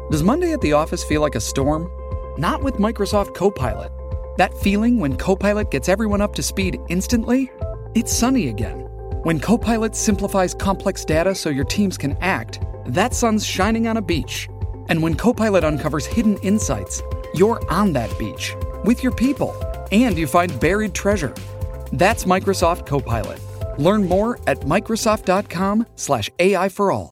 Does Monday at the office feel like a storm? Not with Microsoft Copilot. That feeling when Copilot gets everyone up to speed instantly? It's sunny again. When Copilot simplifies complex data so your teams can act, that sun's shining on a beach. And when Copilot uncovers hidden insights, you're on that beach with your people and you find buried treasure. That's Microsoft Copilot. Learn more at Microsoft.com/slash AI for all.